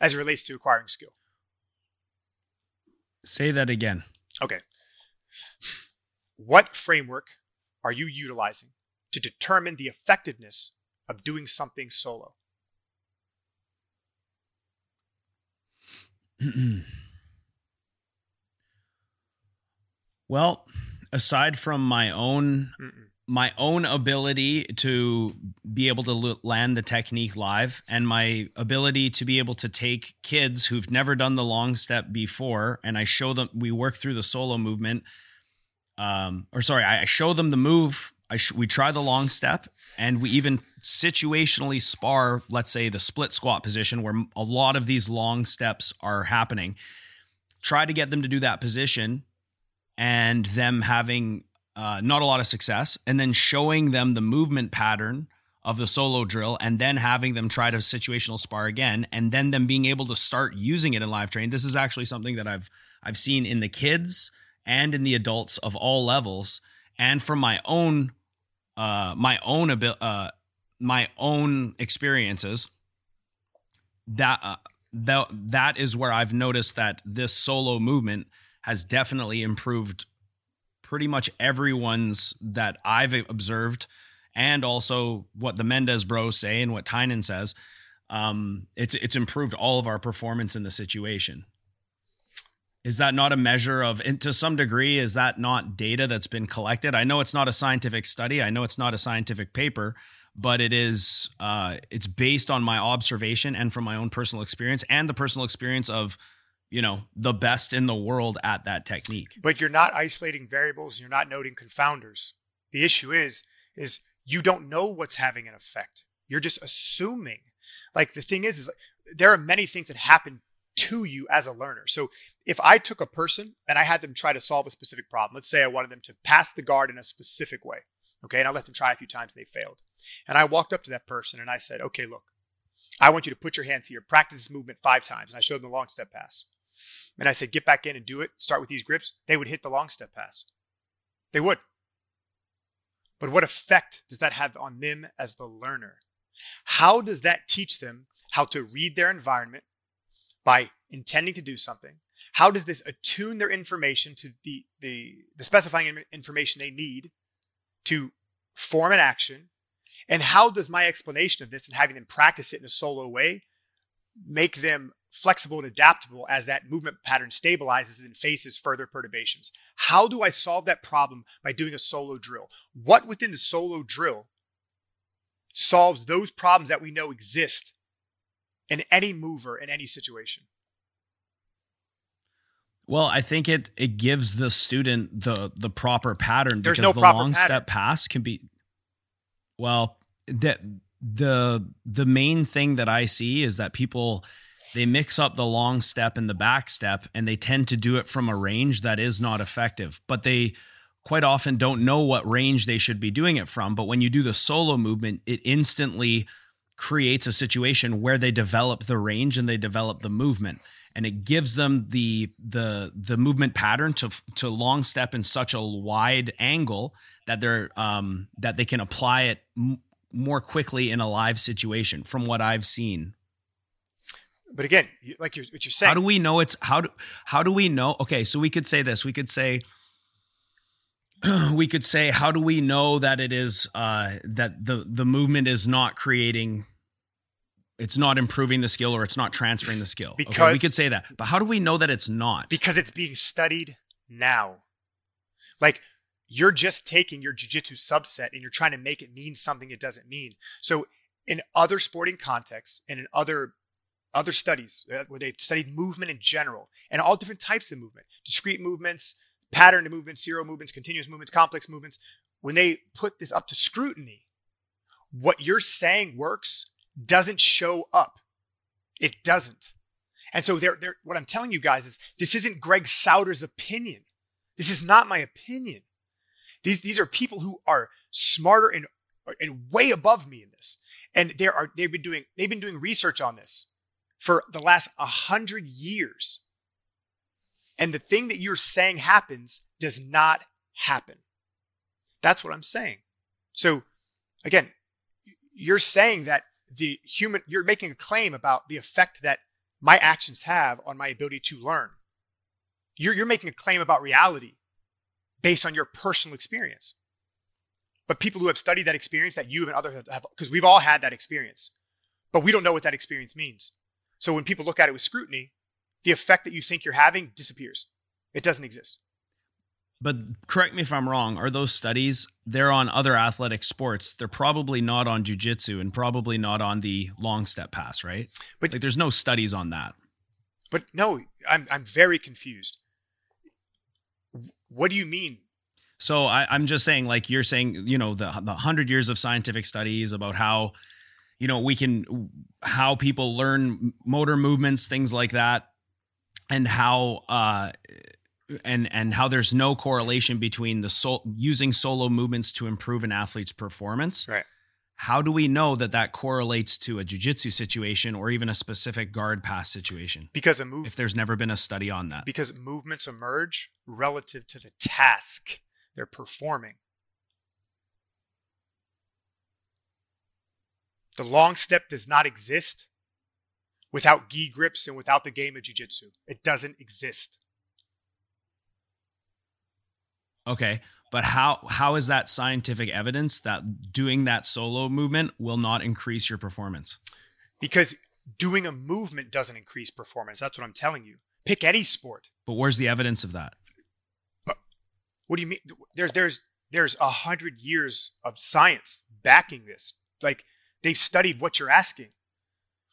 as it relates to acquiring skill. Say that again. Okay. What framework are you utilizing to determine the effectiveness of doing something solo? well, aside from my own Mm-mm my own ability to be able to land the technique live and my ability to be able to take kids who've never done the long step before and I show them we work through the solo movement um or sorry I show them the move I sh- we try the long step and we even situationally spar let's say the split squat position where a lot of these long steps are happening. Try to get them to do that position and them having uh, not a lot of success, and then showing them the movement pattern of the solo drill and then having them try to situational spar again and then them being able to start using it in live train this is actually something that i've i've seen in the kids and in the adults of all levels. And from my own uh my own abil- uh my own experiences that uh, that that is where i've noticed that this solo movement has definitely improved pretty much everyone's that I've observed, and also what the Mendes bros say and what Tainan says. Um, it's it's improved all of our performance in the situation. Is that not a measure of, and to some degree, is that not data that's been collected? I know it's not a scientific study. I know it's not a scientific paper, but it is. Uh, it's based on my observation and from my own personal experience and the personal experience of you know the best in the world at that technique. But you're not isolating variables you're not noting confounders. The issue is is you don't know what's having an effect. You're just assuming. Like the thing is is there are many things that happen to you as a learner. So if i took a person and i had them try to solve a specific problem let's say i wanted them to pass the guard in a specific way okay and i let them try a few times and they failed. And i walked up to that person and i said okay look i want you to put your hands here practice this movement five times. And i showed them the long step pass and I said, get back in and do it, start with these grips, they would hit the long step pass. They would. But what effect does that have on them as the learner? How does that teach them how to read their environment by intending to do something? How does this attune their information to the, the, the specifying information they need to form an action? And how does my explanation of this and having them practice it in a solo way make them flexible and adaptable as that movement pattern stabilizes and faces further perturbations. How do I solve that problem by doing a solo drill? What within the solo drill solves those problems that we know exist in any mover in any situation? Well, I think it it gives the student the the proper pattern There's because no the long pattern. step pass can be well that the the main thing that I see is that people they mix up the long step and the back step and they tend to do it from a range that is not effective. But they quite often don't know what range they should be doing it from. But when you do the solo movement it instantly creates a situation where they develop the range and they develop the movement. And it gives them the the the movement pattern to to long step in such a wide angle that they're um that they can apply it m- more quickly in a live situation from what i've seen But again, like you're, what you're saying, How do we know it's how do how do we know? Okay, so we could say this. We could say we could say how do we know that it is uh that the the movement is not creating it's not improving the skill or it's not transferring the skill. okay, we could say that. But how do we know that it's not? because it's being studied now. Like you're just taking your jujitsu subset and you're trying to make it mean something it doesn't mean. So in other sporting contexts and in other other studies uh, where they've studied movement in general and all different types of movement, discrete movements, patterned movements, serial movements, continuous movements, complex movements, when they put this up to scrutiny, what you're saying works doesn't show up. It doesn't. And so they're, they're, what I'm telling you guys is this isn't Greg Souders' opinion. This is not my opinion. These, these are people who are smarter and, and way above me in this. And there are, they've been doing, they've been doing research on this for the last a hundred years. And the thing that you're saying happens does not happen. That's what I'm saying. So again, you're saying that the human, you're making a claim about the effect that my actions have on my ability to learn. You're, you're making a claim about reality based on your personal experience. But people who have studied that experience that you and others have, because we've all had that experience, but we don't know what that experience means. So when people look at it with scrutiny, the effect that you think you're having disappears. It doesn't exist. But correct me if I'm wrong. Are those studies? They're on other athletic sports. They're probably not on jujitsu and probably not on the long step pass, right? But- like, there's no studies on that. But no, I'm, I'm very confused. What do you mean? So I, I'm just saying, like you're saying, you know, the the hundred years of scientific studies about how, you know, we can how people learn motor movements, things like that, and how uh, and and how there's no correlation between the sol- using solo movements to improve an athlete's performance. Right. How do we know that that correlates to a jujitsu situation or even a specific guard pass situation? Because a move If there's never been a study on that. because movements emerge relative to the task they're performing. The long step does not exist without gi grips and without the game of jiu-jitsu. It doesn't exist. Okay, but how how is that scientific evidence that doing that solo movement will not increase your performance? Because doing a movement doesn't increase performance. That's what I'm telling you. Pick any sport. But where's the evidence of that? What do you mean? There's there's there's a hundred years of science backing this. Like they've studied what you're asking.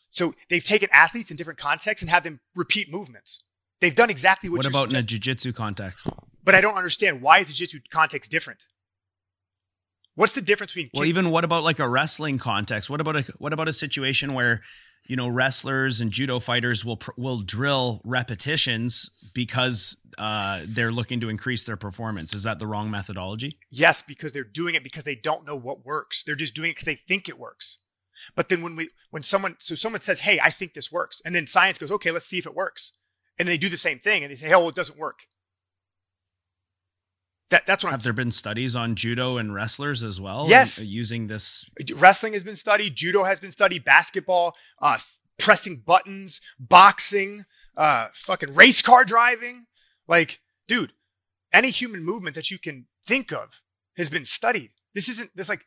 So they've taken athletes in different contexts and have them repeat movements. They've done exactly what. What about in a suggesting. jiu-jitsu context? But I don't understand why is the jiu-jitsu context different? What's the difference between? Well, even what about like a wrestling context? What about a what about a situation where you know wrestlers and judo fighters will will drill repetitions because uh, they're looking to increase their performance? Is that the wrong methodology? yes, because they're doing it because they don't know what works. They're just doing it because they think it works. But then when we when someone so someone says, "Hey, I think this works," and then science goes, "Okay, let's see if it works," and they do the same thing and they say, "Oh, well, it doesn't work." That that's what I'm Have there been studies on judo and wrestlers as well? Yes. uh, using this. wrestling has been studied, judo has been studied, basketball, uh, pressing buttons, boxing, uh, fucking race car driving. Like, dude, any human movement that you can think of has been studied. This isn't this like,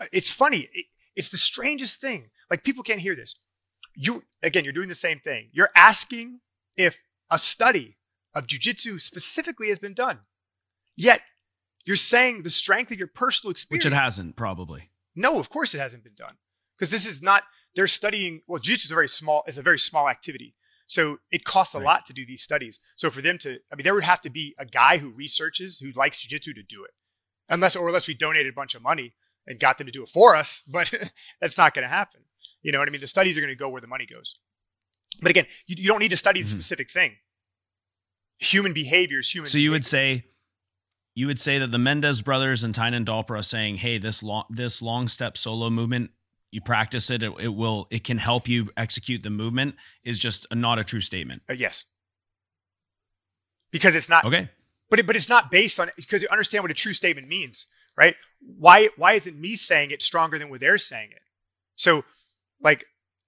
uh, it's funny. It, it's the strangest thing. Like people can't hear this. You again, you're doing the same thing. You're asking if a study of jujitsu specifically has been done. Yet you're saying the strength of your personal experience. Which it hasn't, probably. No, of course it hasn't been done because this is not. They're studying. Well, jiu-jitsu is a very small. Is a very small activity, so it costs a Right. lot to do these studies. So for them to, I mean, there would have to be a guy who researches who likes jiu-jitsu to do it, unless or unless we donated a bunch of money and got them to do it for us. But that's not going to happen. You know what I mean? The studies are going to go where the money goes. But again, you, you don't need to study the Mhm. specific thing. Human behavior is human. So you would say, you would say that the Mendes brothers and Tainan Dalpra are saying, "Hey, this long this long step solo movement, you practice it, it, it will it can help you execute the movement." Is just a, not a true statement. Uh, yes, because it's not. Okay, but it, but it's not based on because you understand what a true statement means, right? Why why isn't me saying it stronger than what they're saying it? So, like,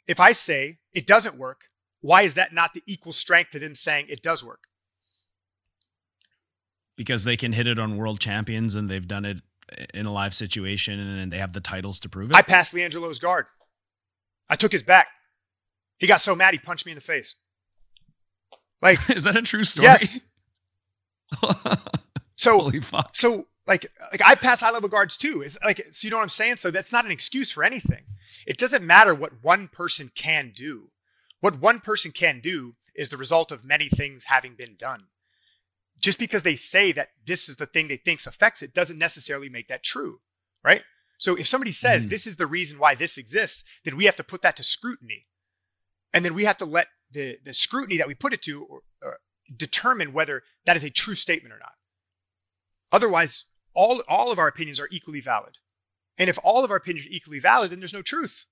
if I say it doesn't work, why is that not the equal strength to them saying it does work? Because they can hit it on world champions and they've done it in a live situation and they have the titles to prove it. I passed LiAngelo's guard. I took his back. He got so mad he punched me in the face. Like, is that a true story? Yes. so, Holy fuck. so like, like I pass high level guards too. It's like, so you know what I'm saying? So that's not an excuse for anything. It doesn't matter what one person can do. What one person can do is the result of many things having been done. Just because they say that this is the thing they thinks affects it doesn't necessarily make that true, right? So if somebody says Mhm. this is the reason why this exists, then we have to put that to scrutiny, and then we have to let the the scrutiny that we put it to or, or determine whether that is a true statement or not. Otherwise, all all of our opinions are equally valid, and if all of our opinions are equally valid, then there's no truth.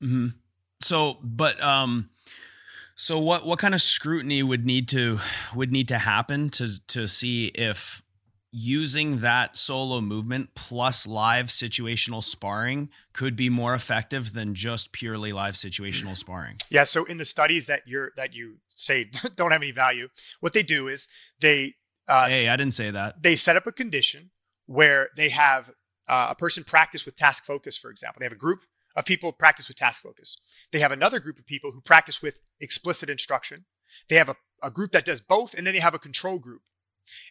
hmm So, but um, so what what kind of scrutiny would need to would need to happen to to see if using that solo movement plus live situational sparring could be more effective than just purely live situational sparring? Yeah. So in the studies that you're that you say don't have any value, what they do is they uh, hey, I didn't say that. they set up a condition where they have uh, a person practice with task focus, for example. They have a group of people practice with task focus. They have another group of people who practice with explicit instruction. They have a, a group that does both, and then they have a control group.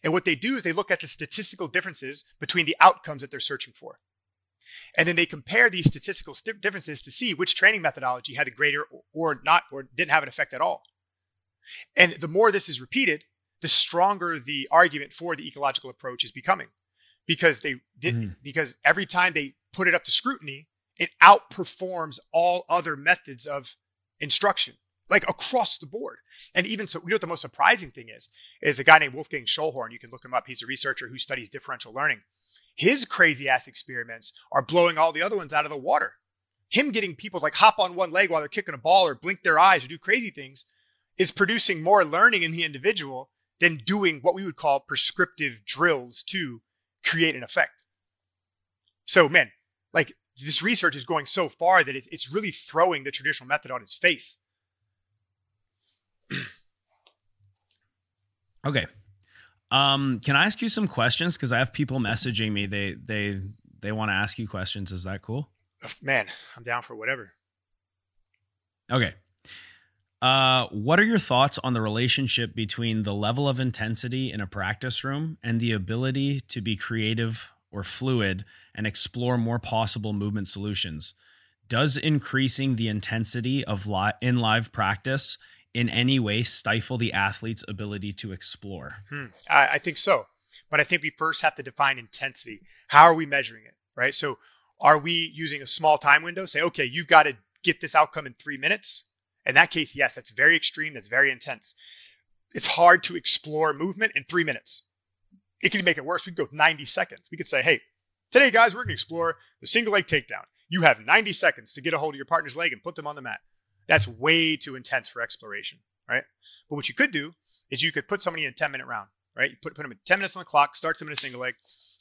And what they do is they look at the statistical differences between the outcomes that they're searching for. And then they compare these statistical st- differences to see which training methodology had a greater or, or not, or didn't have an effect at all. And the more this is repeated, the stronger the argument for the ecological approach is becoming because they did Mhm. because every time they put it up to scrutiny it outperforms all other methods of instruction like across the board. And even so you know what the most surprising thing is is a guy named Wolfgang Schöllhorn you can look him up he's a researcher who studies differential learning. His crazy ass experiments are blowing all the other ones out of the water. Him getting people to like hop on one leg while they're kicking a ball or blink their eyes or do crazy things is producing more learning in the individual than doing what we would call prescriptive drills to create an effect. So, man, like this research is going so far that it's, it's really throwing the traditional method on its face. Okay. Um, can I ask you some questions? Because I have people messaging me. They they they want to ask you questions. Is that cool? Man, I'm down for whatever. Okay. Uh, what are your thoughts on the relationship between the level of intensity in a practice room and the ability to be creative or fluid and explore more possible movement solutions? Does increasing the intensity of li- in live practice in any way stifle the athlete's ability to explore? Hmm. I, I think so. But I think we first have to define intensity. How are we measuring it? Right. So are we using a small time window? Say, okay, you've got to get this outcome in three minutes. In that case, yes, that's very extreme. That's very intense. It's hard to explore movement in three minutes. It could make it worse. We could go 90 seconds. We could say, hey, today, guys, we're going to explore the single leg takedown. You have 90 seconds to get a hold of your partner's leg and put them on the mat. That's way too intense for exploration, right? But what you could do is you could put somebody in a 10 minute round, right? You put, put them at 10 minutes on the clock, start them in a single leg,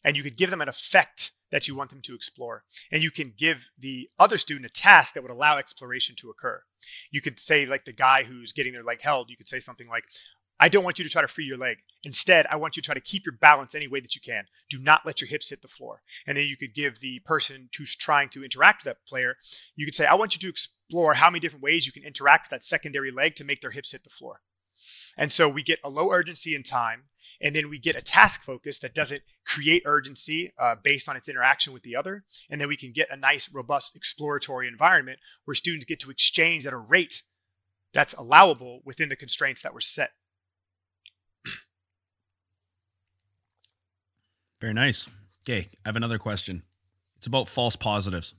and you could give them an effect that you want them to explore. And you can give the other student a task that would allow exploration to occur. You could say, like the guy who's getting their leg held, you could say something like, I don't want you to try to free your leg. Instead, I want you to try to keep your balance any way that you can. Do not let your hips hit the floor. And then you could give the person who's trying to interact with that player, you could say, I want you to explore how many different ways you can interact with that secondary leg to make their hips hit the floor. And so we get a low urgency in time, and then we get a task focus that doesn't create urgency uh, based on its interaction with the other. And then we can get a nice, robust exploratory environment where students get to exchange at a rate that's allowable within the constraints that were set. Very nice. Okay, I have another question. It's about false positives.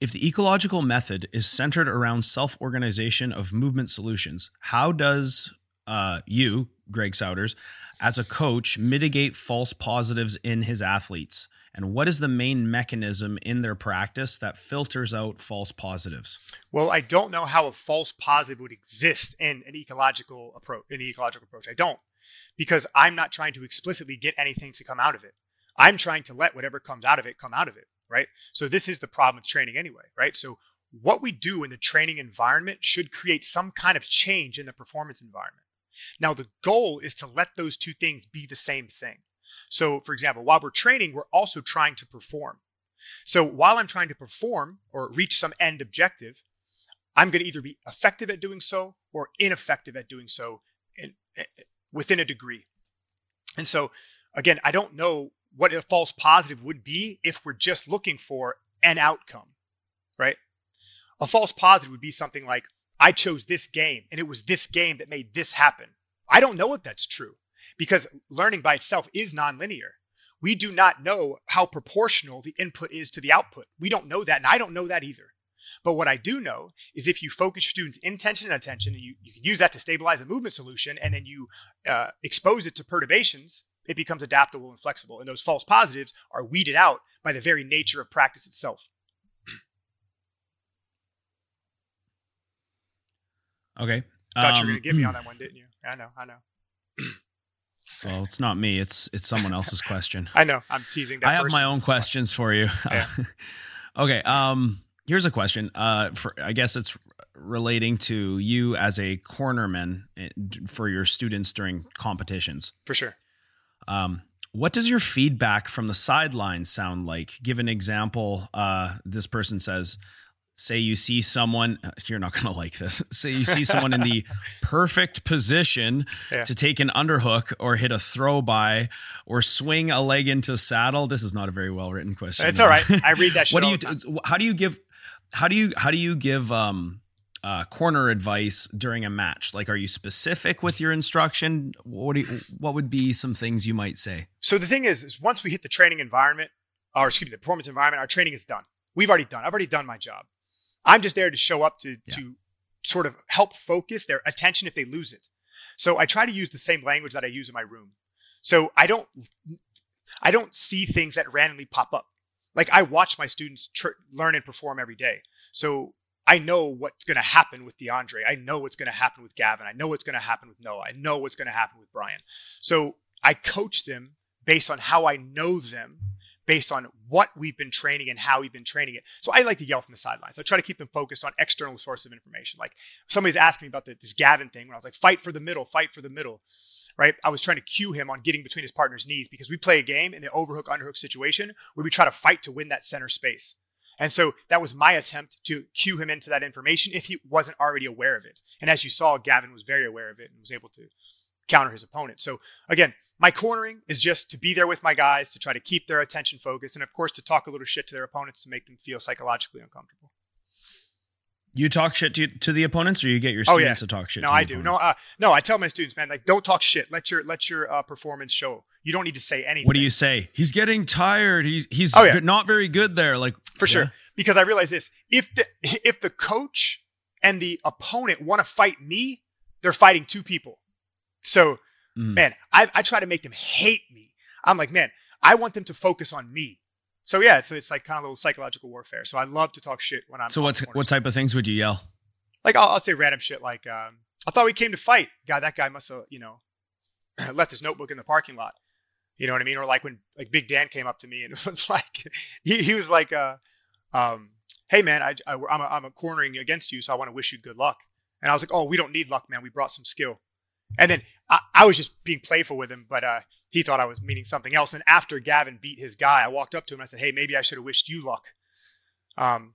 If the ecological method is centered around self organization of movement solutions, how does uh, you, Greg Souders, as a coach, mitigate false positives in his athletes? And what is the main mechanism in their practice that filters out false positives? Well, I don't know how a false positive would exist in an ecological approach. In the ecological approach, I don't, because I'm not trying to explicitly get anything to come out of it. I'm trying to let whatever comes out of it come out of it, right? So this is the problem with training anyway, right? So what we do in the training environment should create some kind of change in the performance environment. Now, the goal is to let those two things be the same thing. So, for example, while we're training, we're also trying to perform. So, while I'm trying to perform or reach some end objective, I'm going to either be effective at doing so or ineffective at doing so within a degree. And so, again, I don't know what a false positive would be if we're just looking for an outcome, right? A false positive would be something like, I chose this game and it was this game that made this happen. I don't know if that's true because learning by itself is nonlinear. We do not know how proportional the input is to the output. We don't know that, and I don't know that either. But what I do know is if you focus students' intention and attention, and you, you can use that to stabilize a movement solution, and then you uh, expose it to perturbations, it becomes adaptable and flexible. And those false positives are weeded out by the very nature of practice itself. Okay. Thought you Um, were gonna get me on that one, didn't you? I know, I know, Well, it's not me. It's it's someone else's question. I know. I'm teasing that. I have my own questions for you. Yeah. okay. Um, here's a question. Uh, for I guess it's relating to you as a cornerman eh, for your students during competitions. for sure. Um, what does your feedback from the sidelines sound like? Give an example. Uh, this person says, say you see someone, uh, you're not going to like this. Say you see someone in the perfect position Yeah. to take an underhook or hit a throw by or swing a leg into saddle. This is not a very well written question. It's all right. I read that shit. what do you, how do you give, how do you, how do you give, um, uh, corner advice during a match? Like, are you specific with your instruction? What do you, what would be some things you might say? So the thing is, is once we hit the training environment, or excuse me, the performance environment, our training is done. We've already done. I've already done my job. I'm just there to show up to Yeah. to sort of help focus their attention if they lose it. So I try to use the same language that I use in my room. So I don't I don't see things that randomly pop up. Like I watch my students tr- learn and perform every day. So I know what's going to happen with DeAndre. I know what's going to happen with Gavin. I know what's going to happen with Noah. I know what's going to happen with Brian. So I coach them based on how I know them, based on what we've been training and how we've been training it. So I like to yell from the sidelines. I try to keep them focused on external sources of information. Like somebody's asking me about the, this Gavin thing when I was like, fight for the middle, fight for the middle. Right? I was trying to cue him on getting between his partner's knees because we play a game in the overhook underhook situation where we try to fight to win that center space. And so that was my attempt to cue him into that information if he wasn't already aware of it. And as you saw, Gavin was very aware of it and was able to counter his opponent. So again, my cornering is just to be there with my guys to try to keep their attention focused and of course to talk a little shit to their opponents to make them feel psychologically uncomfortable. You talk shit to, to the opponents, or you get your Oh, students yeah. to talk shit? No, I do. No, uh, no, I tell my students, man, like don't talk shit. Let your let your uh, performance show. You don't need to say anything. What do you say? He's getting tired. He's he's Oh, yeah. not very good there. Like for sure because i realize this if the if the coach and the opponent want to fight me they're fighting two people so Mm. man I, I try to make them hate me i'm like man i want them to focus on me so yeah so it's like kind of a little psychological warfare. So i love to talk shit when i'm So what's what type of things would you yell? like I'll, I'll say random shit like um, i thought we came to fight. God that guy must have you know left his notebook in the parking lot. You know what i mean? Or like when like big dan came up to me and it was like he, he was like uh um hey man I, I I'm, a, I'm a cornering against you so i want to wish you good luck. And i was like oh we don't need luck man. We brought some skill and then I, I was just being playful with him but uh he thought i was meaning something else and after gavin beat his guy i walked up to him and i said hey maybe i should have wished you luck um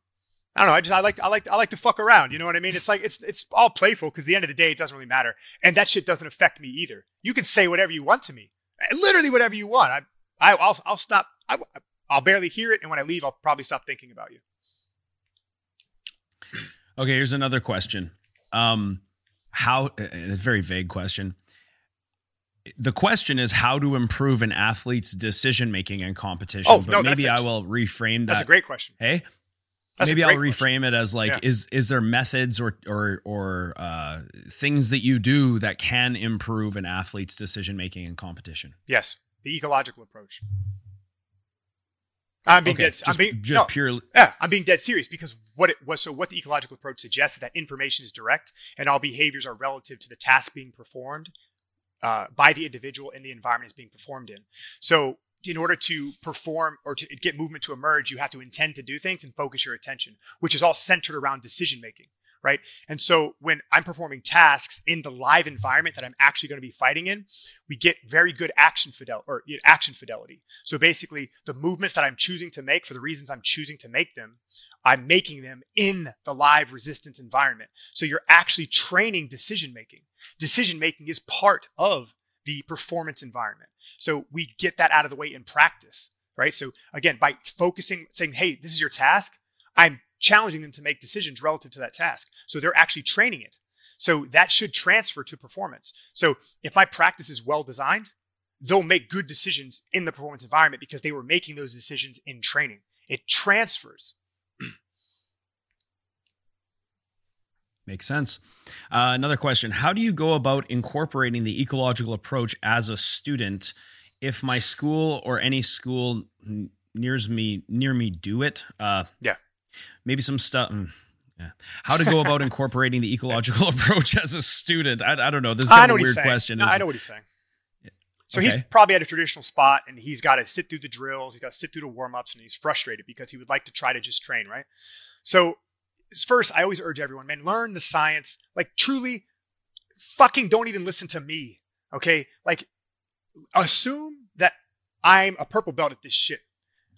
I don't know. I just I like I like I like to fuck around. You know what I mean? It's like it's it's all playful because the end of the day, it doesn't really matter, and that shit doesn't affect me either. You can say whatever you want to me, literally whatever you want. I, I I'll I'll stop. I, I'll barely hear it, and when I leave, I'll probably stop thinking about you. Okay, here's another question. Um, how? It's a very vague question. The question is how to improve an athlete's decision making in competition. Oh, but no, maybe I will reframe that. That's a great question. hey, That's maybe I'll reframe it as like Yeah. is is there methods or or or uh, things that you do that can improve an athlete's decision making in competition? Yes, the ecological approach. I'm being okay, dead. just, I'm being just no, purely. Yeah, I'm being dead serious because what it was so what the ecological approach suggests is that information is direct and all behaviors are relative to the task being performed uh, by the individual and the environment is being performed in. So in order to perform or to get movement to emerge, you have to intend to do things and focus your attention, which is all centered around decision making right? And so when I'm performing tasks in the live environment that I'm actually going to be fighting in, we get very good action or action fidelity. So basically, the movements that I'm choosing to make for the reasons I'm choosing to make them, I'm making them in the live resistance environment. So you're actually training decision making. Decision making is part of the performance environment. So we get that out of the way in practice, right? So again, by focusing, saying, "Hey, this is your task," I'm challenging them to make decisions relative to that task. So they're actually training it. So that should transfer to performance. So if my practice is well designed, they'll make good decisions in the performance environment because they were making those decisions in training. It transfers. Makes sense. Uh, another question How do you go about incorporating the ecological approach as a student if my school or any school nears me near me do it? Uh, yeah maybe some stuff. Mm, yeah. How to go about incorporating the ecological approach as a student? I, I don't know. This is kind of a weird question. No, I know what he's saying. So okay. he's probably at a traditional spot and he's got to sit through the drills, he's got to sit through the warm ups, and he's frustrated because he would like to try to just train, right? So, first, I always urge everyone, man, learn the science. Like, truly, fucking don't even listen to me, okay? Like, assume that I'm a purple belt at this shit.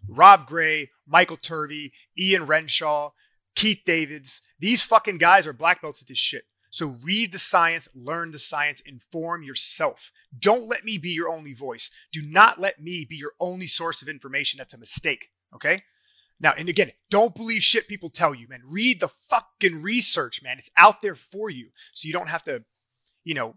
Rob Gray, Michael Turvey, Ian Renshaw, Keith Davids. These fucking guys are black belts at this shit. So read the science, learn the science, inform yourself. Don't let me be your only voice. Do not let me be your only source of information. That's a mistake. Okay? Now, and again, don't believe shit people tell you, man. Read the fucking research, man. It's out there for you. So you don't have to, you know,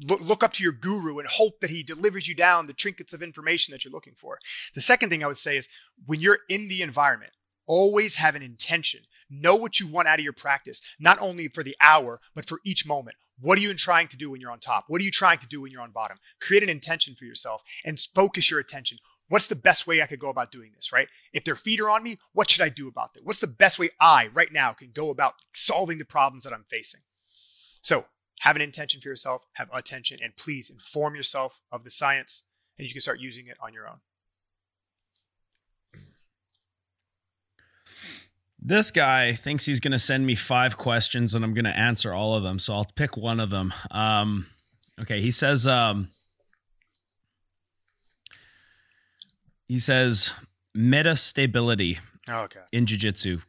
look, look up to your guru and hope that he delivers you down the trinkets of information that you're looking for. The second thing I would say is when you're in the environment, always have an intention. Know what you want out of your practice, not only for the hour, but for each moment. What are you trying to do when you're on top? What are you trying to do when you're on bottom? Create an intention for yourself and focus your attention. What's the best way I could go about doing this, right? If their feet are on me, what should I do about that? What's the best way I, right now, can go about solving the problems that I'm facing? So have an intention for yourself, have attention, and please inform yourself of the science, and you can start using it on your own. This guy thinks he's going to send me five questions and I'm going to answer all of them. So I'll pick one of them. Um, okay. He says, um, he says metastability oh, okay. in jiu-jitsu.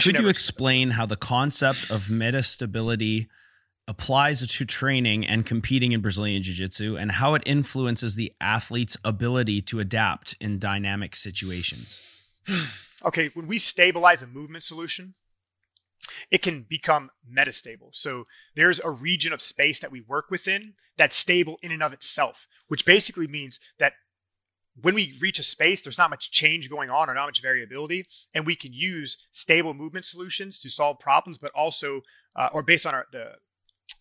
Could you explain how the concept of metastability applies to training and competing in Brazilian Jiu Jitsu and how it influences the athlete's ability to adapt in dynamic situations. okay, when we stabilize a movement solution, it can become metastable. So there's a region of space that we work within that's stable in and of itself, which basically means that when we reach a space, there's not much change going on or not much variability, and we can use stable movement solutions to solve problems, but also, uh, or based on our, the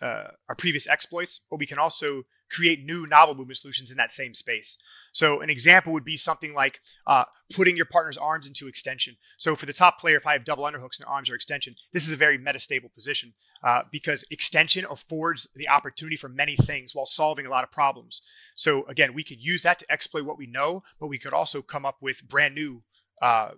uh, our previous exploits, but we can also create new novel movement solutions in that same space. So an example would be something like uh, putting your partner's arms into extension. So for the top player, if I have double underhooks and arms are extension, this is a very metastable position uh, because extension affords the opportunity for many things while solving a lot of problems. So again, we could use that to exploit what we know, but we could also come up with brand new uh,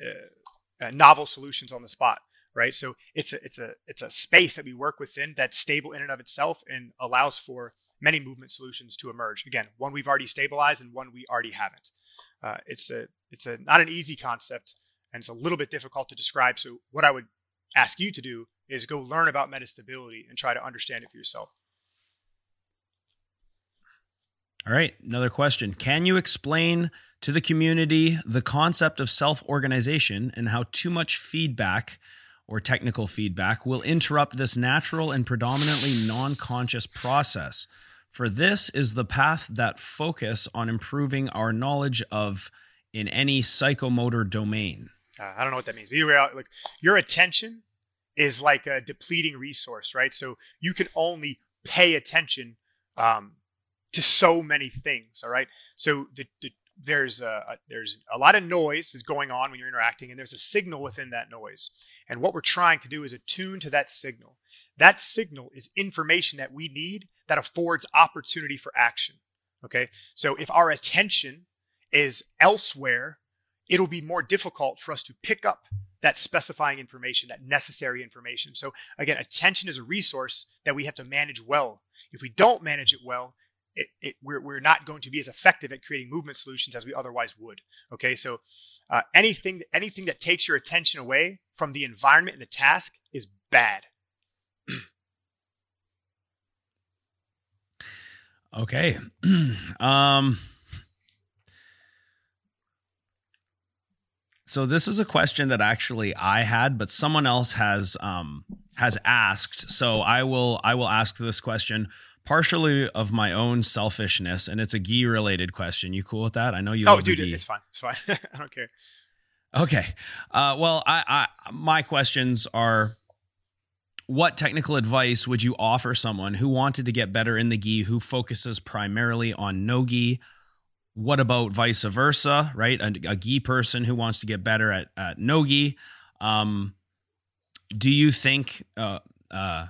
uh, uh novel solutions on the spot right? So it's a it's a it's a space that we work within that's stable in and of itself and allows for many movement solutions to emerge. Again, one we've already stabilized and one we already haven't. Uh, it's a it's a not an easy concept and it's a little bit difficult to describe. So what I would ask you to do is go learn about metastability and try to understand it for yourself. All right, another question. Can you explain to the community the concept of self organization and how too much feedback or technical feedback will interrupt this natural and predominantly non conscious process. For this is the path that focus on improving our knowledge of in any psychomotor domain. Uh, I don't know what that means. Like your attention is like a depleting resource, right? So you can only pay attention um, to so many things. All right. So the, the, there's a, a, there's a lot of noise is going on when you're interacting, and there's a signal within that noise. And what we're trying to do is attune to that signal. That signal is information that we need that affords opportunity for action. Okay. So if our attention is elsewhere, it'll be more difficult for us to pick up that specifying information, that necessary information. So again, attention is a resource that we have to manage well. If we don't manage it well, it, it, we're, we're not going to be as effective at creating movement solutions as we otherwise would. Okay, so uh, anything anything that takes your attention away from the environment and the task is bad. okay. um So this is a question that actually I had, but someone else has um, has asked. So I will I will ask this question partially of my own selfishness, and it's a gi related question. You cool with that? I know you. Oh, dude, it's fine. It's fine. I don't care. Okay. Uh, well, I, I my questions are what technical advice would you offer someone who wanted to get better in the gi who focuses primarily on no gi what about vice versa, right? A, a gi person who wants to get better at, at no gi. Um, do you think, uh, uh,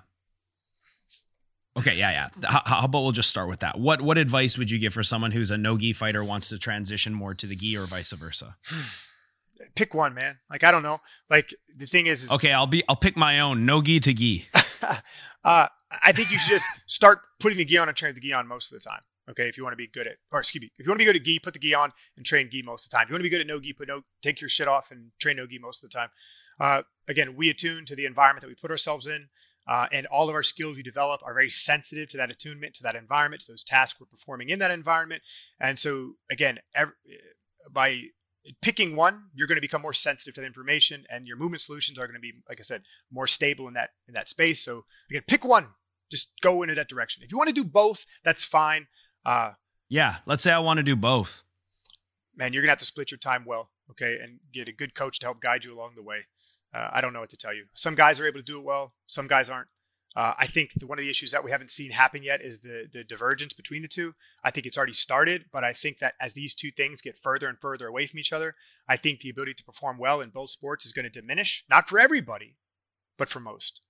okay, yeah, yeah. How, how, about we'll just start with that? What, what advice would you give for someone who's a no gi fighter wants to transition more to the gi or vice versa? Pick one, man. Like, I don't know. Like the thing is, is okay, I'll be, I'll pick my own no gi to gi. uh, I think you should just start putting the gi on and train the gi on most of the time. Okay, if you want to be good at, or excuse me, if you want to be good at gi, put the gi on and train gi most of the time. If you want to be good at no gi, put no, take your shit off and train no gi most of the time. Uh, again, we attune to the environment that we put ourselves in, uh, and all of our skills we develop are very sensitive to that attunement, to that environment, to those tasks we're performing in that environment. And so, again, every, by picking one, you're going to become more sensitive to the information, and your movement solutions are going to be, like I said, more stable in that in that space. So again, pick one. Just go into that direction. If you want to do both, that's fine. Uh, yeah, let's say I want to do both. Man, you're gonna have to split your time well, okay, and get a good coach to help guide you along the way. Uh, I don't know what to tell you. Some guys are able to do it well, some guys aren't. Uh, I think the, one of the issues that we haven't seen happen yet is the the divergence between the two. I think it's already started, but I think that as these two things get further and further away from each other, I think the ability to perform well in both sports is going to diminish. Not for everybody, but for most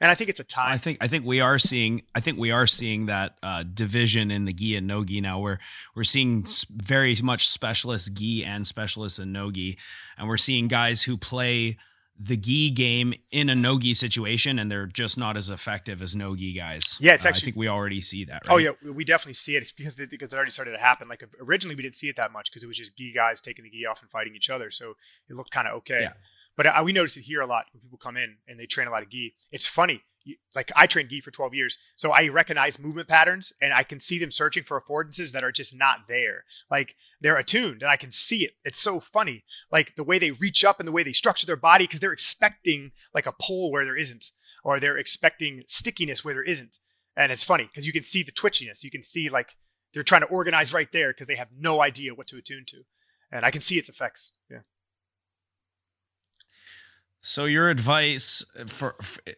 and I think it's a time. I think I think we are seeing I think we are seeing that uh, division in the gi and no gi now. Where we're seeing very much specialist gi and specialists in no gi, and we're seeing guys who play the gi game in a no gi situation, and they're just not as effective as no gi guys. Yeah, it's actually. Uh, I think we already see that. Oh, right? Oh yeah, we definitely see it. It's because they, because it already started to happen. Like originally, we didn't see it that much because it was just gi guys taking the gi off and fighting each other, so it looked kind of okay. Yeah. But uh, we notice it here a lot when people come in and they train a lot of gi. It's funny. Like I trained gi for 12 years, so I recognize movement patterns and I can see them searching for affordances that are just not there. Like they're attuned and I can see it. It's so funny. Like the way they reach up and the way they structure their body because they're expecting like a pull where there isn't, or they're expecting stickiness where there isn't. And it's funny because you can see the twitchiness. You can see like they're trying to organize right there because they have no idea what to attune to. And I can see its effects. Yeah. So your advice for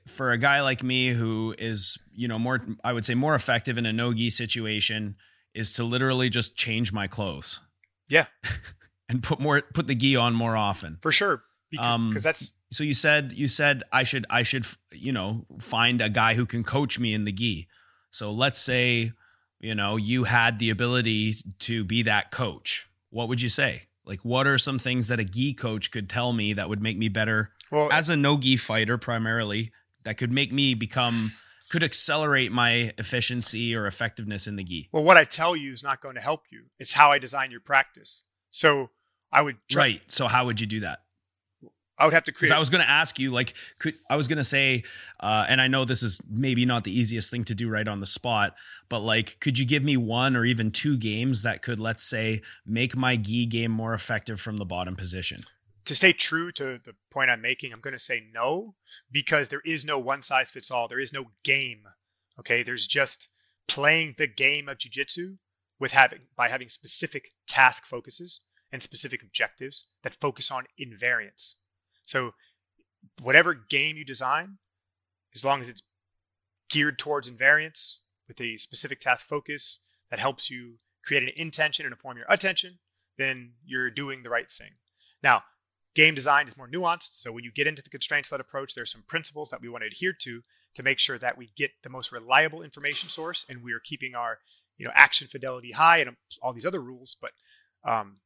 for a guy like me who is, you know, more I would say more effective in a no-gi situation is to literally just change my clothes. Yeah. and put more put the gi on more often. For sure. Because um, that's so you said you said I should I should you know find a guy who can coach me in the gi. So let's say you know you had the ability to be that coach. What would you say? Like what are some things that a gi coach could tell me that would make me better well, as a no gi fighter primarily that could make me become could accelerate my efficiency or effectiveness in the gi. Well, what I tell you is not going to help you. It's how I design your practice. So I would try- right. So how would you do that? I would have to create. I was going to ask you, like, could I was going to say, uh, and I know this is maybe not the easiest thing to do right on the spot, but like, could you give me one or even two games that could, let's say, make my gi game more effective from the bottom position? To stay true to the point I'm making, I'm going to say no because there is no one size fits all. There is no game. Okay, there's just playing the game of jujitsu with having by having specific task focuses and specific objectives that focus on invariance. So whatever game you design, as long as it's geared towards invariance with a specific task focus that helps you create an intention and inform your attention, then you're doing the right thing. Now, Game design is more nuanced. So when you get into the constraints led approach, there's some principles that we want to adhere to to make sure that we get the most reliable information source and we are keeping our you know action fidelity high and all these other rules. But Um,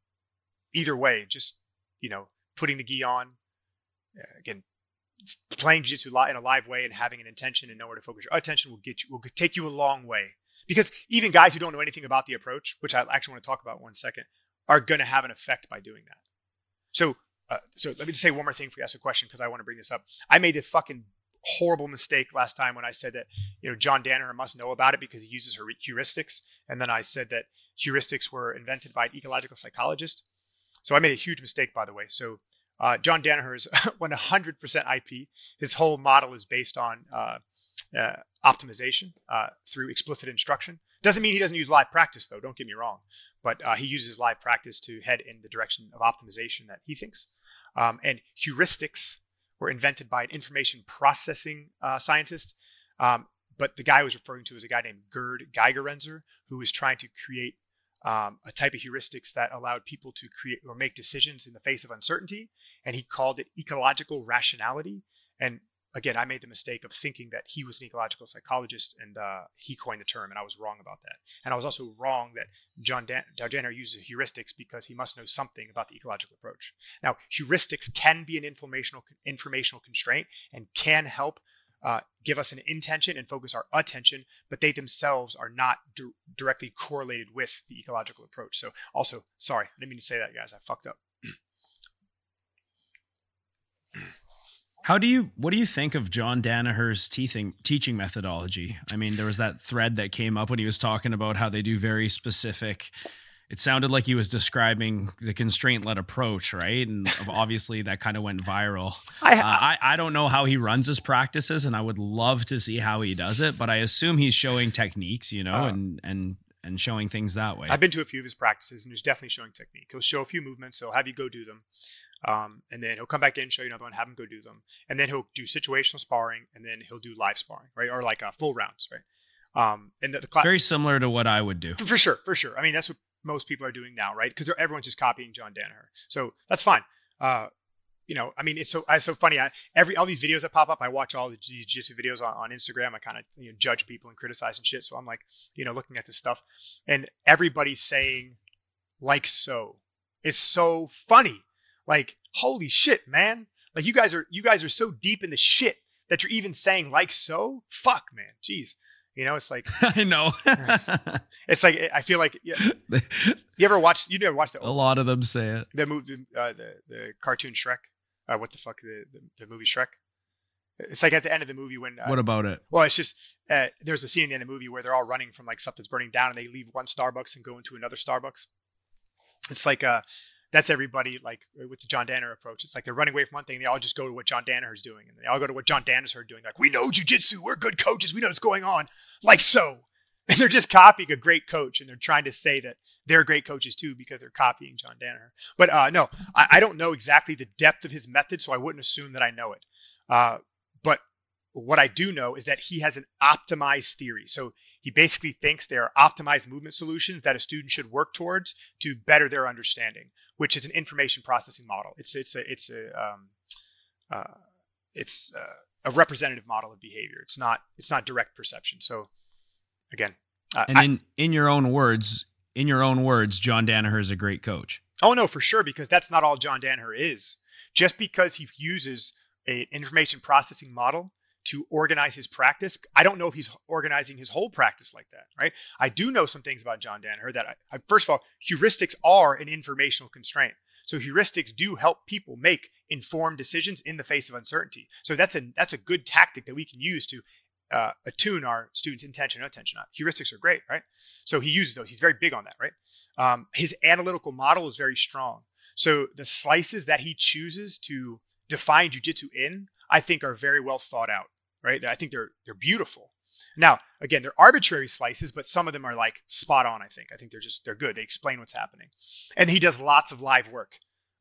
either way, just you know, putting the gi on, uh, again, playing jiu-jitsu in a live way and having an intention and know where to focus your attention will get you will take you a long way. Because even guys who don't know anything about the approach, which I actually want to talk about one second, are going to have an effect by doing that. So, uh, so let me just say one more thing for you ask a question because I want to bring this up. I made a fucking horrible mistake last time when I said that you know John Danaher must know about it because he uses her heuristics, and then I said that heuristics were invented by an ecological psychologist. So I made a huge mistake, by the way. So uh, John Danaher is 100% IP. His whole model is based on uh, uh, optimization uh, through explicit instruction. Doesn't mean he doesn't use live practice, though. Don't get me wrong, but uh, he uses live practice to head in the direction of optimization that he thinks. Um, and heuristics were invented by an information processing uh, scientist. Um, but the guy I was referring to is a guy named Gerd Gigerenzer, who was trying to create um, a type of heuristics that allowed people to create or make decisions in the face of uncertainty. And he called it ecological rationality. And again, I made the mistake of thinking that he was an ecological psychologist and uh, he coined the term, and I was wrong about that. And I was also wrong that John Dan- uses heuristics because he must know something about the ecological approach. Now, heuristics can be an informational informational constraint and can help uh, give us an intention and focus our attention, but they themselves are not di- directly correlated with the ecological approach. So, also, sorry, I didn't mean to say that, guys. I fucked up. How do you what do you think of John Danaher's teaching teaching methodology? I mean, there was that thread that came up when he was talking about how they do very specific it sounded like he was describing the constraint led approach, right? And obviously that kind of went viral. I, uh, I, I don't know how he runs his practices, and I would love to see how he does it. But I assume he's showing techniques, you know, uh, and and and showing things that way. I've been to a few of his practices, and he's definitely showing technique. He'll show a few movements, he'll have you go do them, um, and then he'll come back in, show you another one, have him go do them, and then he'll do situational sparring, and then he'll do live sparring, right, or like uh, full rounds, right. Um, and the, the class very similar to what I would do. For sure, for sure. I mean, that's what most people are doing now, right? Because everyone's just copying John Danaher. So that's fine. Uh, you know, I mean, it's so it's so funny. I, every all these videos that pop up, I watch all these jiu-jitsu videos on, on Instagram. I kind of you know, judge people and criticize and shit. So I'm like, you know, looking at this stuff, and everybody's saying like so. It's so funny. Like, holy shit, man! Like you guys are you guys are so deep in the shit that you're even saying like so. Fuck, man. Jeez. You know, it's like I know. it's like I feel like you, you ever watched you never watched the a lot of them say it the movie uh, the the cartoon Shrek uh, what the fuck the, the, the movie Shrek it's like at the end of the movie when uh, what about it well it's just uh, there's a scene in the end of the movie where they're all running from like something's burning down and they leave one Starbucks and go into another Starbucks it's like uh that's everybody like with the John Danaher approach. It's like they're running away from one thing, they all just go to what John Danaher's doing, and they all go to what John Danaher's doing. Like we know jujitsu, we're good coaches, we know what's going on, like so. And they're just copying a great coach, and they're trying to say that they're great coaches too because they're copying John Danaher. But uh, no, I, I, don't know exactly the depth of his method, so I wouldn't assume that I know it. Uh, but what I do know is that he has an optimized theory. So he basically thinks there are optimized movement solutions that a student should work towards to better their understanding, which is an information processing model. It's it's a it's a um, uh, it's uh, a representative model of behavior. It's not it's not direct perception. So again, uh, and in I, in your own words, in your own words, John Danaher is a great coach. Oh no, for sure, because that's not all John Danaher is. Just because he uses an information processing model to organize his practice. I don't know if he's organizing his whole practice like that, right? I do know some things about John Danaher that I, I, first of all, heuristics are an informational constraint. So heuristics do help people make informed decisions in the face of uncertainty. So that's a that's a good tactic that we can use to uh, attune our students' intention and attention. Heuristics are great, right? So he uses those. He's very big on that, right? Um, his analytical model is very strong. So the slices that he chooses to define jujitsu in I think are very well thought out, right? I think they're they're beautiful. Now, again, they're arbitrary slices, but some of them are like spot on. I think. I think they're just they're good. They explain what's happening, and he does lots of live work.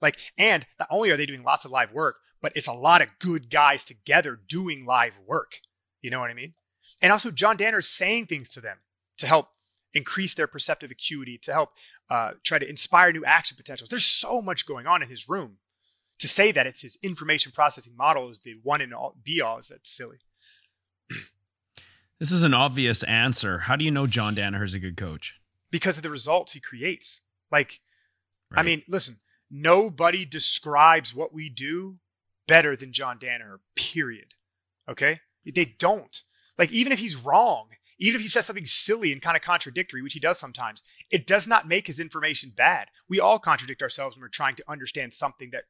Like, and not only are they doing lots of live work, but it's a lot of good guys together doing live work. You know what I mean? And also, John Danaher's saying things to them to help increase their perceptive acuity, to help uh, try to inspire new action potentials. There's so much going on in his room to say that it's his information processing model is the one and all be all is that silly. This is an obvious answer. How do you know John Danaher is a good coach? Because of the results he creates. Like I mean, listen, nobody describes what we do better than John Danaher, period. Okay? They don't. Like, even if he's wrong, even if he says something silly and kind of contradictory, which he does sometimes, it does not make his information bad. We all contradict ourselves when we're trying to understand something that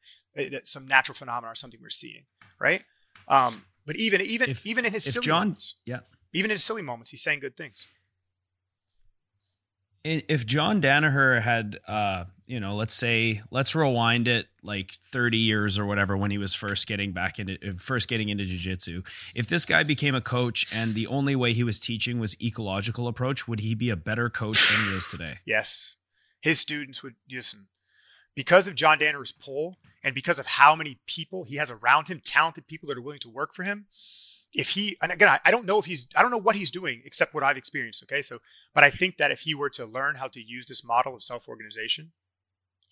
some natural phenomenon or something we're seeing, right? Um, but even even If- even in his silly John- moments, yeah. even in his silly moments, he's saying good things. If John Danaher had, uh, you know, let's say, let's rewind it like 30 years or whatever when he was first getting back into, uh, first getting into jujitsu. If this guy became a coach and the only way he was teaching was ecological approach, would he be a better coach than he is today? Yes, his students would listen because of John Danaher's pull and because of how many people he has around him, talented people that are willing to work for him. If he, and again, I, I don't know if he's, I don't know what he's doing except what I've experienced. Okay, so, but I think that if he were to learn how to use this model of self-organization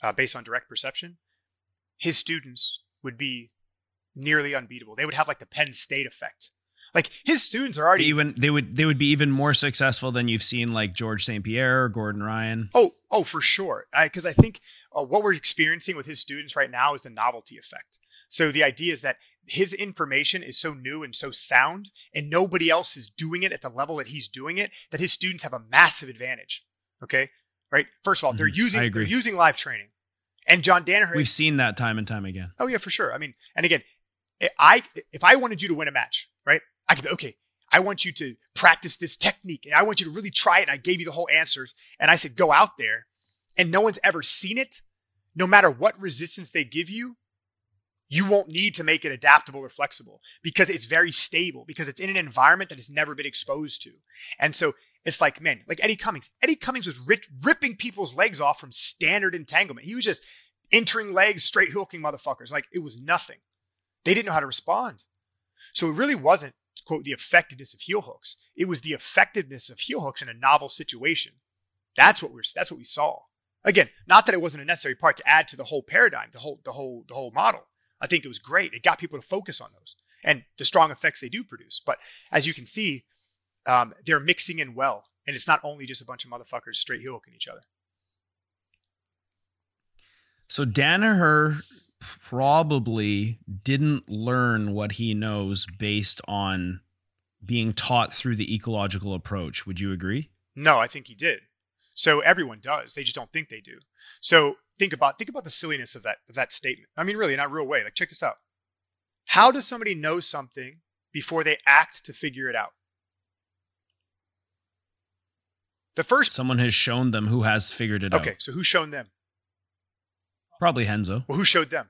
uh, based on direct perception, his students would be nearly unbeatable. They would have like the Penn State effect. Like his students are already Even they would they would be even more successful than you've seen like George St. Pierre or Gordon Ryan. Oh, oh, for sure. Because I, think uh, what we're experiencing with his students right now is the novelty effect. So the idea is that his information is so new and so sound, and nobody else is doing it at the level that he's doing it, that his students have a massive advantage. Okay, right? First of all, they're Mhm. using they're using live training, and John Danaher. We've seen that time and time again. Oh yeah, for sure. I mean, and again, I if I wanted you to win a match, right? I could be okay. I want you to practice this technique, and I want you to really try it. And I gave you the whole answers, and I said go out there, and no one's ever seen it. No matter what resistance they give you, you won't need to make it adaptable or flexible because it's very stable because it's in an environment that has never been exposed to. And so it's like, man, like Eddie Cummings. Eddie Cummings was rip, ripping people's legs off from standard entanglement. He was just entering legs, straight hooking motherfuckers. Like it was nothing. They didn't know how to respond. So it really wasn't, quote, the effectiveness of heel hooks. It was the effectiveness of heel hooks in a novel situation. That's what we're that's what we saw. Again, not that it wasn't a necessary part to add to the whole paradigm, the whole the whole the whole model. I think it was great. It got people to focus on those and the strong effects they do produce. But as you can see, um, they're mixing in well, and it's not only just a bunch of motherfuckers straight heel hooking each other. So Danaher probably didn't learn what he knows based on being taught through the ecological approach. Would you agree? No, I think he did. So everyone does. They just don't think they do. So think about think about the silliness of that of that statement. I mean, really, in a real way. Like, check this out. How does somebody know something before they act to figure it out? The first. Someone has shown them who has figured it Okay, out. Okay, so who's shown them? Probably Renzo. Well, who showed them?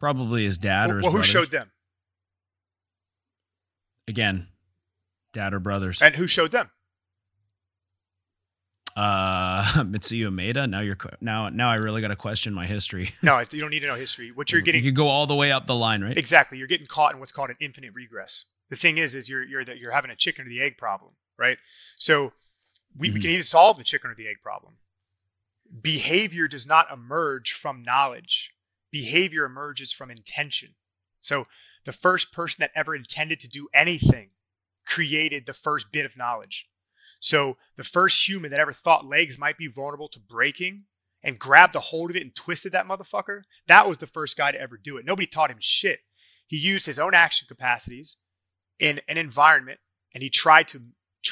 Probably his dad or Well, his well, who brothers. showed them? Again, dad or brothers. And who showed them? Uh, Mitsuyo Maeda. Now you're now now I really got to question my history. No, you don't need to know history. What you're getting, you could go all the way up the line, right? Exactly. You're getting caught in what's called an infinite regress. The thing is, is you're you're that you're having a chicken or the egg problem, right? So we, we Mhm. can either solve the chicken or the egg problem. Behavior does not emerge from knowledge. Behavior emerges from intention. So the first person that ever intended to do anything created the first bit of knowledge. So the first human that ever thought legs might be vulnerable to breaking and grabbed a hold of it and twisted that motherfucker, that was the first guy to ever do it. Nobody taught him shit. He used his own action capacities in an environment and he tried to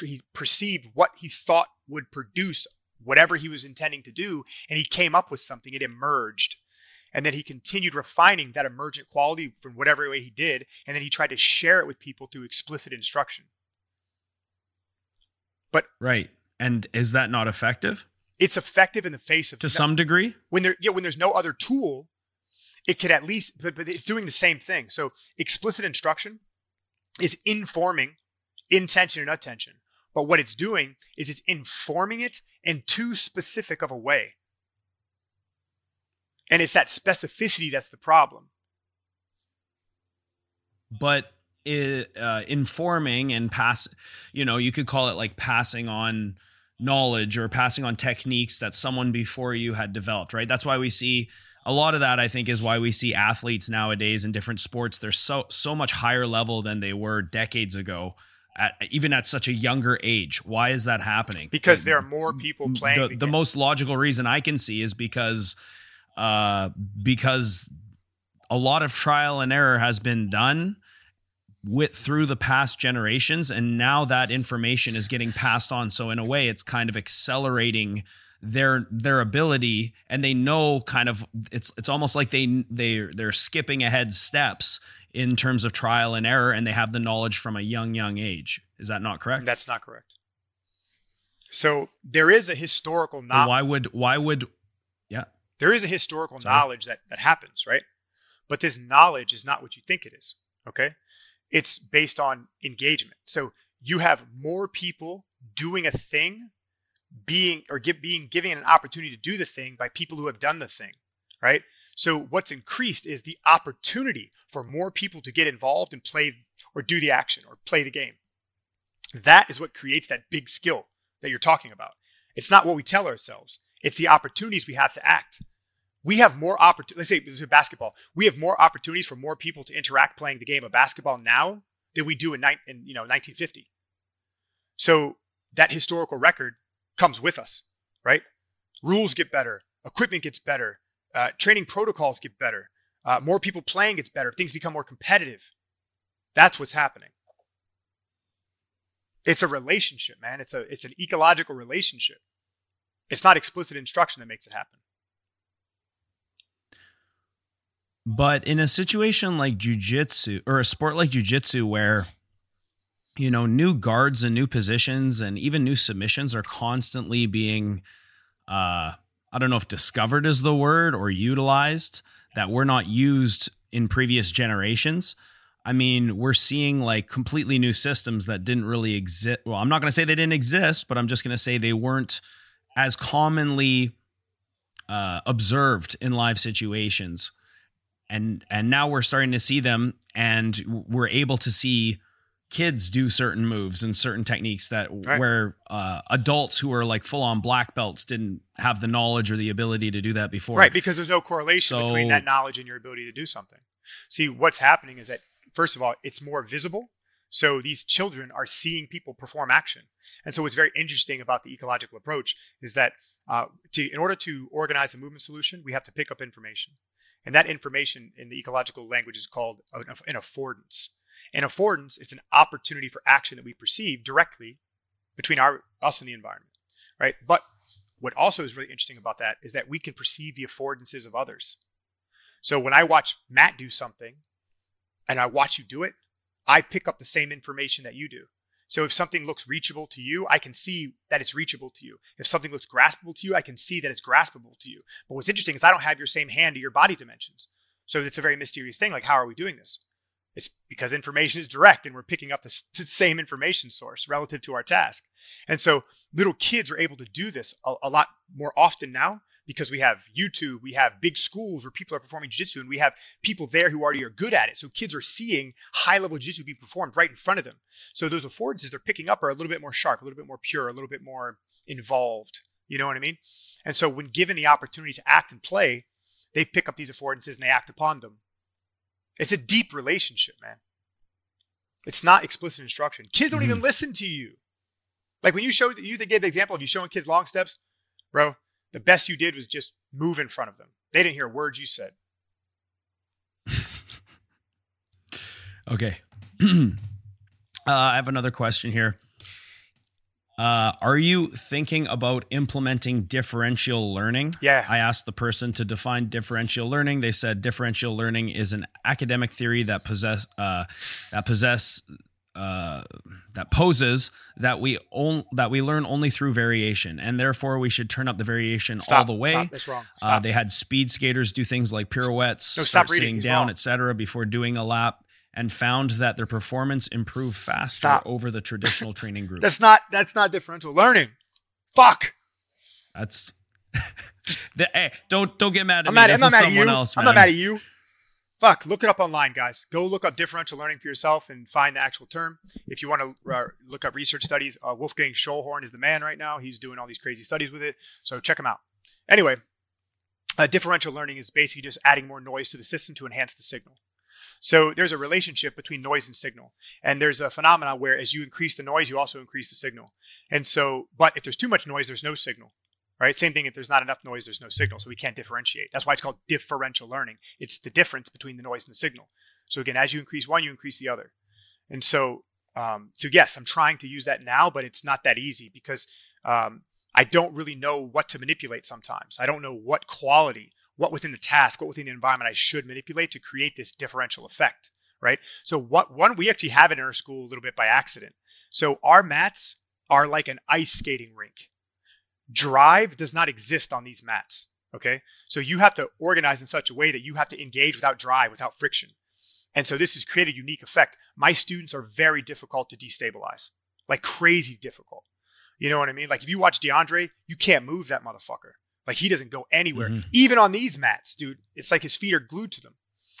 he perceived what he thought would produce whatever he was intending to do and he came up with something it emerged and then he continued refining that emergent quality from whatever way he did and then he tried to share it with people through explicit instruction Right. And is that not effective? It's effective in the face of to some degree? when there yeah when there's no other tool it could at least but, but it's doing the same thing. So explicit instruction is informing intention and attention. But what it's doing is it's informing it in too specific of a way. And it's that specificity that's the problem. But uh, informing and pass you know you could call it like passing on knowledge or passing on techniques that someone before you had developed right that's why we see a lot of that i think is why we see athletes nowadays in different sports they're so so much higher level than they were decades ago at, even at such a younger age. Why is that happening? Because there are more people playing. The, the, the most logical reason I can see is because uh, because a lot of trial and error has been done with through the past generations and now that information is getting passed on so in a way it's kind of accelerating their their ability and they know kind of it's it's almost like they they they're skipping ahead steps in terms of trial and error and they have the knowledge from a young young age is that not correct That's not correct. So there is a historical knowledge. why would why would yeah there is a historical Sorry. knowledge that that happens, right? But this knowledge is not what you think it is. Okay, it's based on engagement. So you have more people doing a thing, being or give, being given an opportunity to do the thing by people who have done the thing, right? So what's increased is the opportunity for more people to get involved and play or do the action or play the game. That is what creates that big skill that you're talking about. It's not what we tell ourselves. It's the opportunities we have to act. We have more opportunities. Let's say basketball. We have more opportunities for more people to interact playing the game of basketball now than we do in, ni- in you know 1950. So that historical record comes with us, right? Rules get better, equipment gets better, uh, training protocols get better, uh, more people playing gets better, things become more competitive. That's what's happening. It's a relationship, man. It's a it's an ecological relationship. It's not explicit instruction that makes it happen. But in a situation like jujitsu or a sport like jujitsu where you know new guards and new positions and even new submissions are constantly being uh I don't know if discovered is the word or utilized that were not used in previous generations. I mean, we're seeing like completely new systems that didn't really exist. Well, I'm not going to say they didn't exist, but I'm just going to say they weren't as commonly uh, observed in live situations and and now we're starting to see them and we're able to see kids do certain moves and certain techniques that Right. where uh, adults who are like full on black belts didn't have the knowledge or the ability to do that before Right, because there's no correlation So- between that knowledge and your ability to do something. See, what's happening is that first of all, it's more visible. So these children are seeing people perform action. And so what's very interesting about the ecological approach is that uh, to, in order to organize a movement solution, we have to pick up information. And that information in the ecological language is called an an affordance. An affordance is an opportunity for action that we perceive directly between our us and the environment, right? But what also is really interesting about that is that we can perceive the affordances of others. So when I watch Matt do something and I watch you do it, I pick up the same information that you do. So if something looks reachable to you, I can see that it's reachable to you. If something looks graspable to you, I can see that it's graspable to you. But what's interesting is I don't have your same hand or your body dimensions. So it's a very mysterious thing. Like, how are we doing this? It's because information is direct and we're picking up the, same information source relative to our task. And so little kids are able to do this a, a lot more often now because we have YouTube, we have big schools where people are performing jiu-jitsu and we have people there who already are good at it. So kids are seeing high level jiu-jitsu being performed right in front of them. So those affordances they're picking up are a little bit more sharp, a little bit more pure, a little bit more involved. You know what I mean? And so when given the opportunity to act and play, they pick up these affordances and they act upon them. It's a deep relationship, man. It's not explicit instruction. Kids don't even mm-hmm. listen to you. Like when you showed you gave the example of you showing kids long steps, bro. The best you did was just move in front of them. They didn't hear words you said. Okay. uh, I have another question here. Uh, are you thinking about implementing differential learning? Yeah. I asked the person to define differential learning. They said differential learning is an academic theory that possess uh, that possess uh, that poses that we on, that we learn only through variation, and therefore we should turn up the variation all the way. Stop. That's wrong. Uh, they had speed skaters do things like pirouettes, No, stop reading. sitting down, etc., before doing a lap, and found that their performance improved faster Stop. over the traditional training group. that's not that's not differential learning. Fuck. That's the, hey, don't don't get mad at I'm me. this I'm is not mad at someone you. else, I'm not mad at you. Fuck, look it up online, guys. Go look up differential learning for yourself and find the actual term. If you want to uh, look up research studies, uh, Wolfgang Schöllhorn is the man right now. He's doing all these crazy studies with it. So check him out. Anyway, uh, differential learning is basically just adding more noise to the system to enhance the signal. So there's a relationship between noise and signal. And there's a phenomenon where as you increase the noise, you also increase the signal. And so, but if there's too much noise, there's no signal. Right? Same thing if there's not enough noise, there's no signal. So we can't differentiate. That's why it's called differential learning. It's the difference between the noise and the signal. So again, as you increase one, you increase the other. And so, um, so yes, I'm trying to use that now, but it's not that easy because um, I don't really know what to manipulate sometimes. I don't know what quality what within the task, what within the environment I should manipulate to create this differential effect, right? So what one we actually have it in our school a little bit by accident. So our mats are like an ice skating rink. Drive does not exist on these mats. Okay. So you have to organize in such a way that you have to engage without drive, without friction. And so this has created a unique effect. My students are very difficult to destabilize, like crazy difficult. You know what I mean? Like if you watch DeAndre, you can't move that motherfucker. Like he doesn't go anywhere, mm-hmm. even on these mats, dude. It's like his feet are glued to them.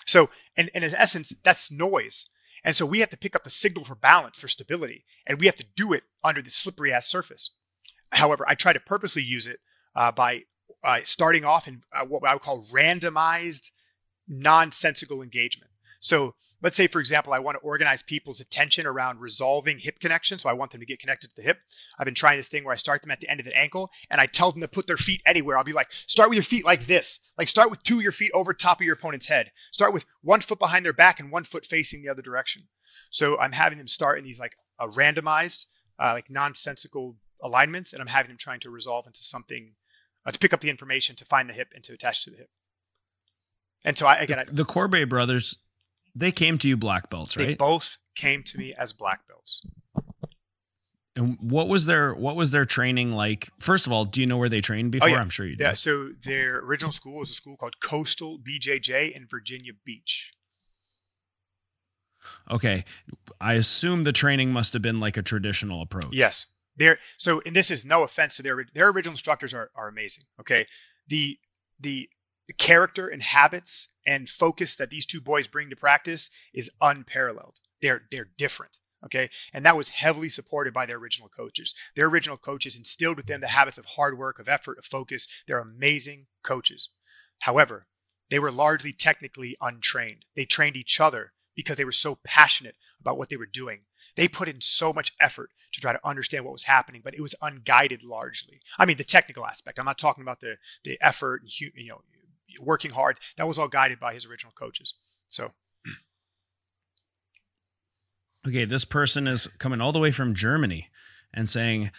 So, and, and in essence, that's noise. And so we have to pick up the signal for balance, for stability, and we have to do it under the slippery ass surface. However, I try to purposely use it uh, by uh, starting off in uh, what I would call randomized, nonsensical engagement. So let's say, for example, I want to organize people's attention around resolving hip connection. So I want them to get connected to the hip. I've been trying this thing where I start them at the end of the ankle and I tell them to put their feet anywhere. I'll be like, start with your feet like this. Like start with two of your feet over top of your opponent's head. Start with one foot behind their back and one foot facing the other direction. So I'm having them start in these like a randomized, uh, like nonsensical alignments, and I'm having them trying to resolve into something uh, to pick up the information to find the hip and to attach to the hip. And so I again, the, I, the Corbet brothers they came to you black belts, right? They both came to me as black belts. And what was their what was their training like? First of all, do you know where they trained before? Oh, yeah. I'm sure you do. Yeah, so their original school was a school called Coastal BJJ in Virginia Beach. Okay. I assume the training must have been like a traditional approach. Yes. So and this is no offense to their their original instructors are, are amazing. Okay. The the the character and habits and focus that these two boys bring to practice is unparalleled. They're they're different. Okay. And that was heavily supported by their original coaches. Their original coaches instilled with them the habits of hard work, of effort, of focus. They're amazing coaches. However, they were largely technically untrained. They trained each other because they were so passionate about what they were doing. They put in so much effort to try to understand what was happening, but it was unguided largely. I mean, the technical aspect. I'm not talking about the the effort and you know working hard. That was all guided by his original coaches. So. Okay, this person is coming all the way from Germany and saying,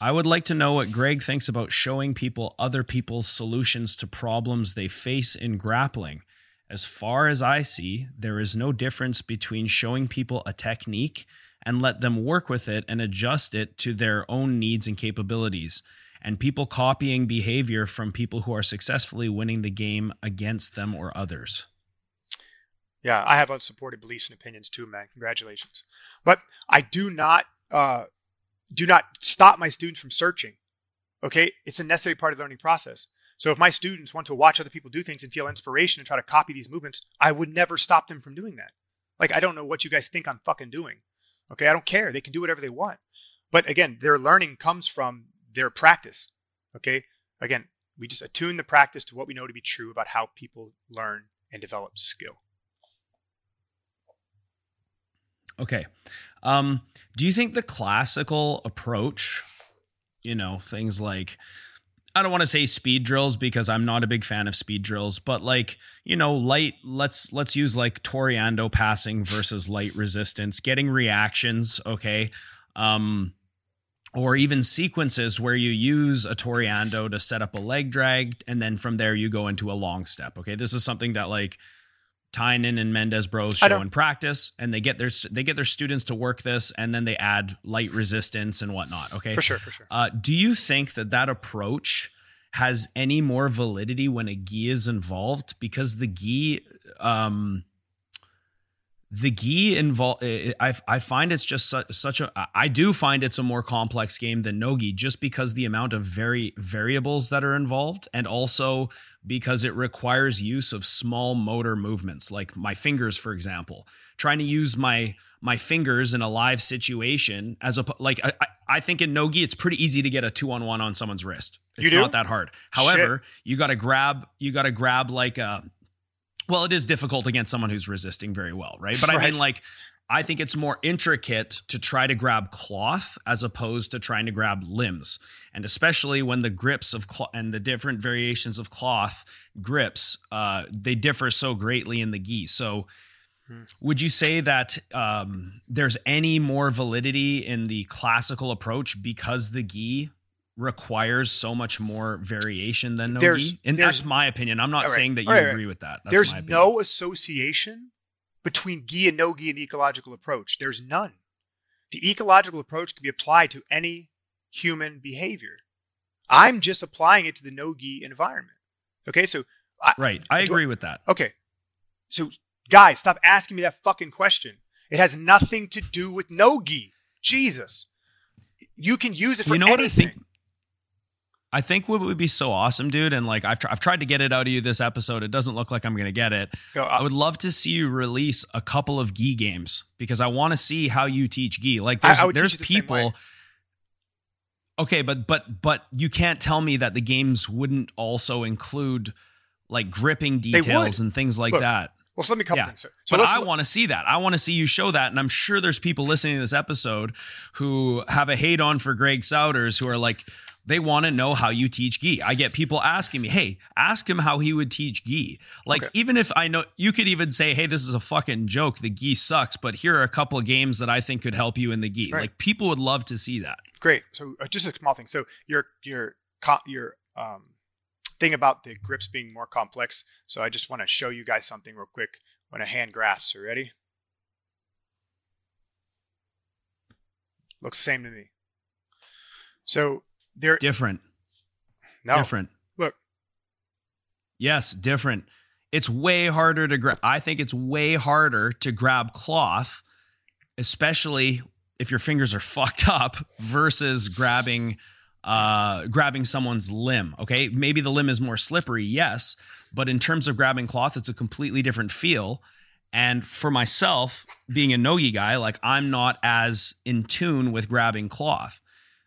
I would like to know what Greg thinks about showing people other people's solutions to problems they face in grappling. As far as I see, there is no difference between showing people a technique and let them work with it and adjust it to their own needs and capabilities and people copying behavior from people who are successfully winning the game against them or others. Yeah, I have unsupported beliefs and opinions too, man. Congratulations. But I do not uh, do not stop my students from searching. Okay, it's a necessary part of the learning process. So if my students want to watch other people do things and feel inspiration and try to copy these movements, I would never stop them from doing that. Like I don't know what you guys think I'm fucking doing. Okay, I don't care. They can do whatever they want. But again, their learning comes from their practice. Okay. Again, we just attune the practice to what we know to be true about how people learn and develop skill. Okay. Um, do you think the classical approach, you know, things like, I don't want to say speed drills because I'm not a big fan of speed drills, but like, you know, light, let's, let's use like toreando passing versus light resistance, getting reactions. Okay. Um, or even sequences where you use a toreando to set up a leg drag, and then from there you go into a long step. Okay, this is something that like Tainan and Mendes Bros show in practice, and they get their they get their students to work this, and then they add light resistance and whatnot. Okay, for sure, for sure. Uh, do you think that that approach has any more validity when a gi is involved? Because the gi, um, the gi involved I, I find it's just such, such a i do find it's a more complex game than nogi just because the amount of very variables that are involved and also because it requires use of small motor movements like my fingers for example. Trying to use my my fingers in a live situation as a like i, I think in nogi it's pretty easy to get a two on one on someone's wrist. It's not that hard. However Shit. you got to grab you got to grab like a Well, it is difficult against someone who's resisting very well, right? But I mean, like, I think it's more intricate to try to grab cloth as opposed to trying to grab limbs. And especially when the grips of cloth and the different variations of cloth grips, uh, they differ so greatly in the gi. So, would you say that um, there's any more validity in the classical approach because the gi requires so much more variation than no There's- gi? And there's- that's my opinion. I'm not right, saying that you right, agree with that. That's There's no association between gi and no gi in the ecological approach. There's none. The ecological approach can be applied to any human behavior. I'm just applying it to the no gi environment. Okay, so I, Right. I agree with that. Okay, so guys, stop asking me that fucking question. It has nothing to do with no gi. Jesus, you can use it for You know what I anything. think? I think what would be so awesome, dude, and like I've, tr- I've tried to get it out of you this episode. It doesn't look like I'm going to get it. Go, I uh, would love to see you release a couple of gi games because I want to see how you teach gi. Like there's I there's it the same way. people. Okay, but but but you can't tell me that the games wouldn't also include like gripping details and things like Look, that. well, so let me couple Yeah. things. So, but I want to see that. I want to see you show that. And I'm sure there's people listening to this episode who have a hate on for Greg Souders who are like, they want to know how you teach gi. I get people asking me, hey, ask him how he would teach gi. Like, Okay. even if I know, you could even say, hey, this is a fucking joke. The gi sucks, but here are a couple of games that I think could help you in the gi. Right. Like, people would love to see that. Great. So uh, just a small thing. So your your your um thing about the grips being more complex. So I just want to show you guys something real quick when a hand grasps. Are you ready? Looks the same to me. So there. Different. No. Different. Look. Yes, different. It's way harder to grab. I think it's way harder to grab cloth, especially if your fingers are fucked up, versus grabbing uh grabbing someone's limb. Okay, maybe the limb is more slippery, yes, but in terms of grabbing cloth, it's a completely different feel. And for myself, being a nogi guy, like I'm not as in tune with grabbing cloth.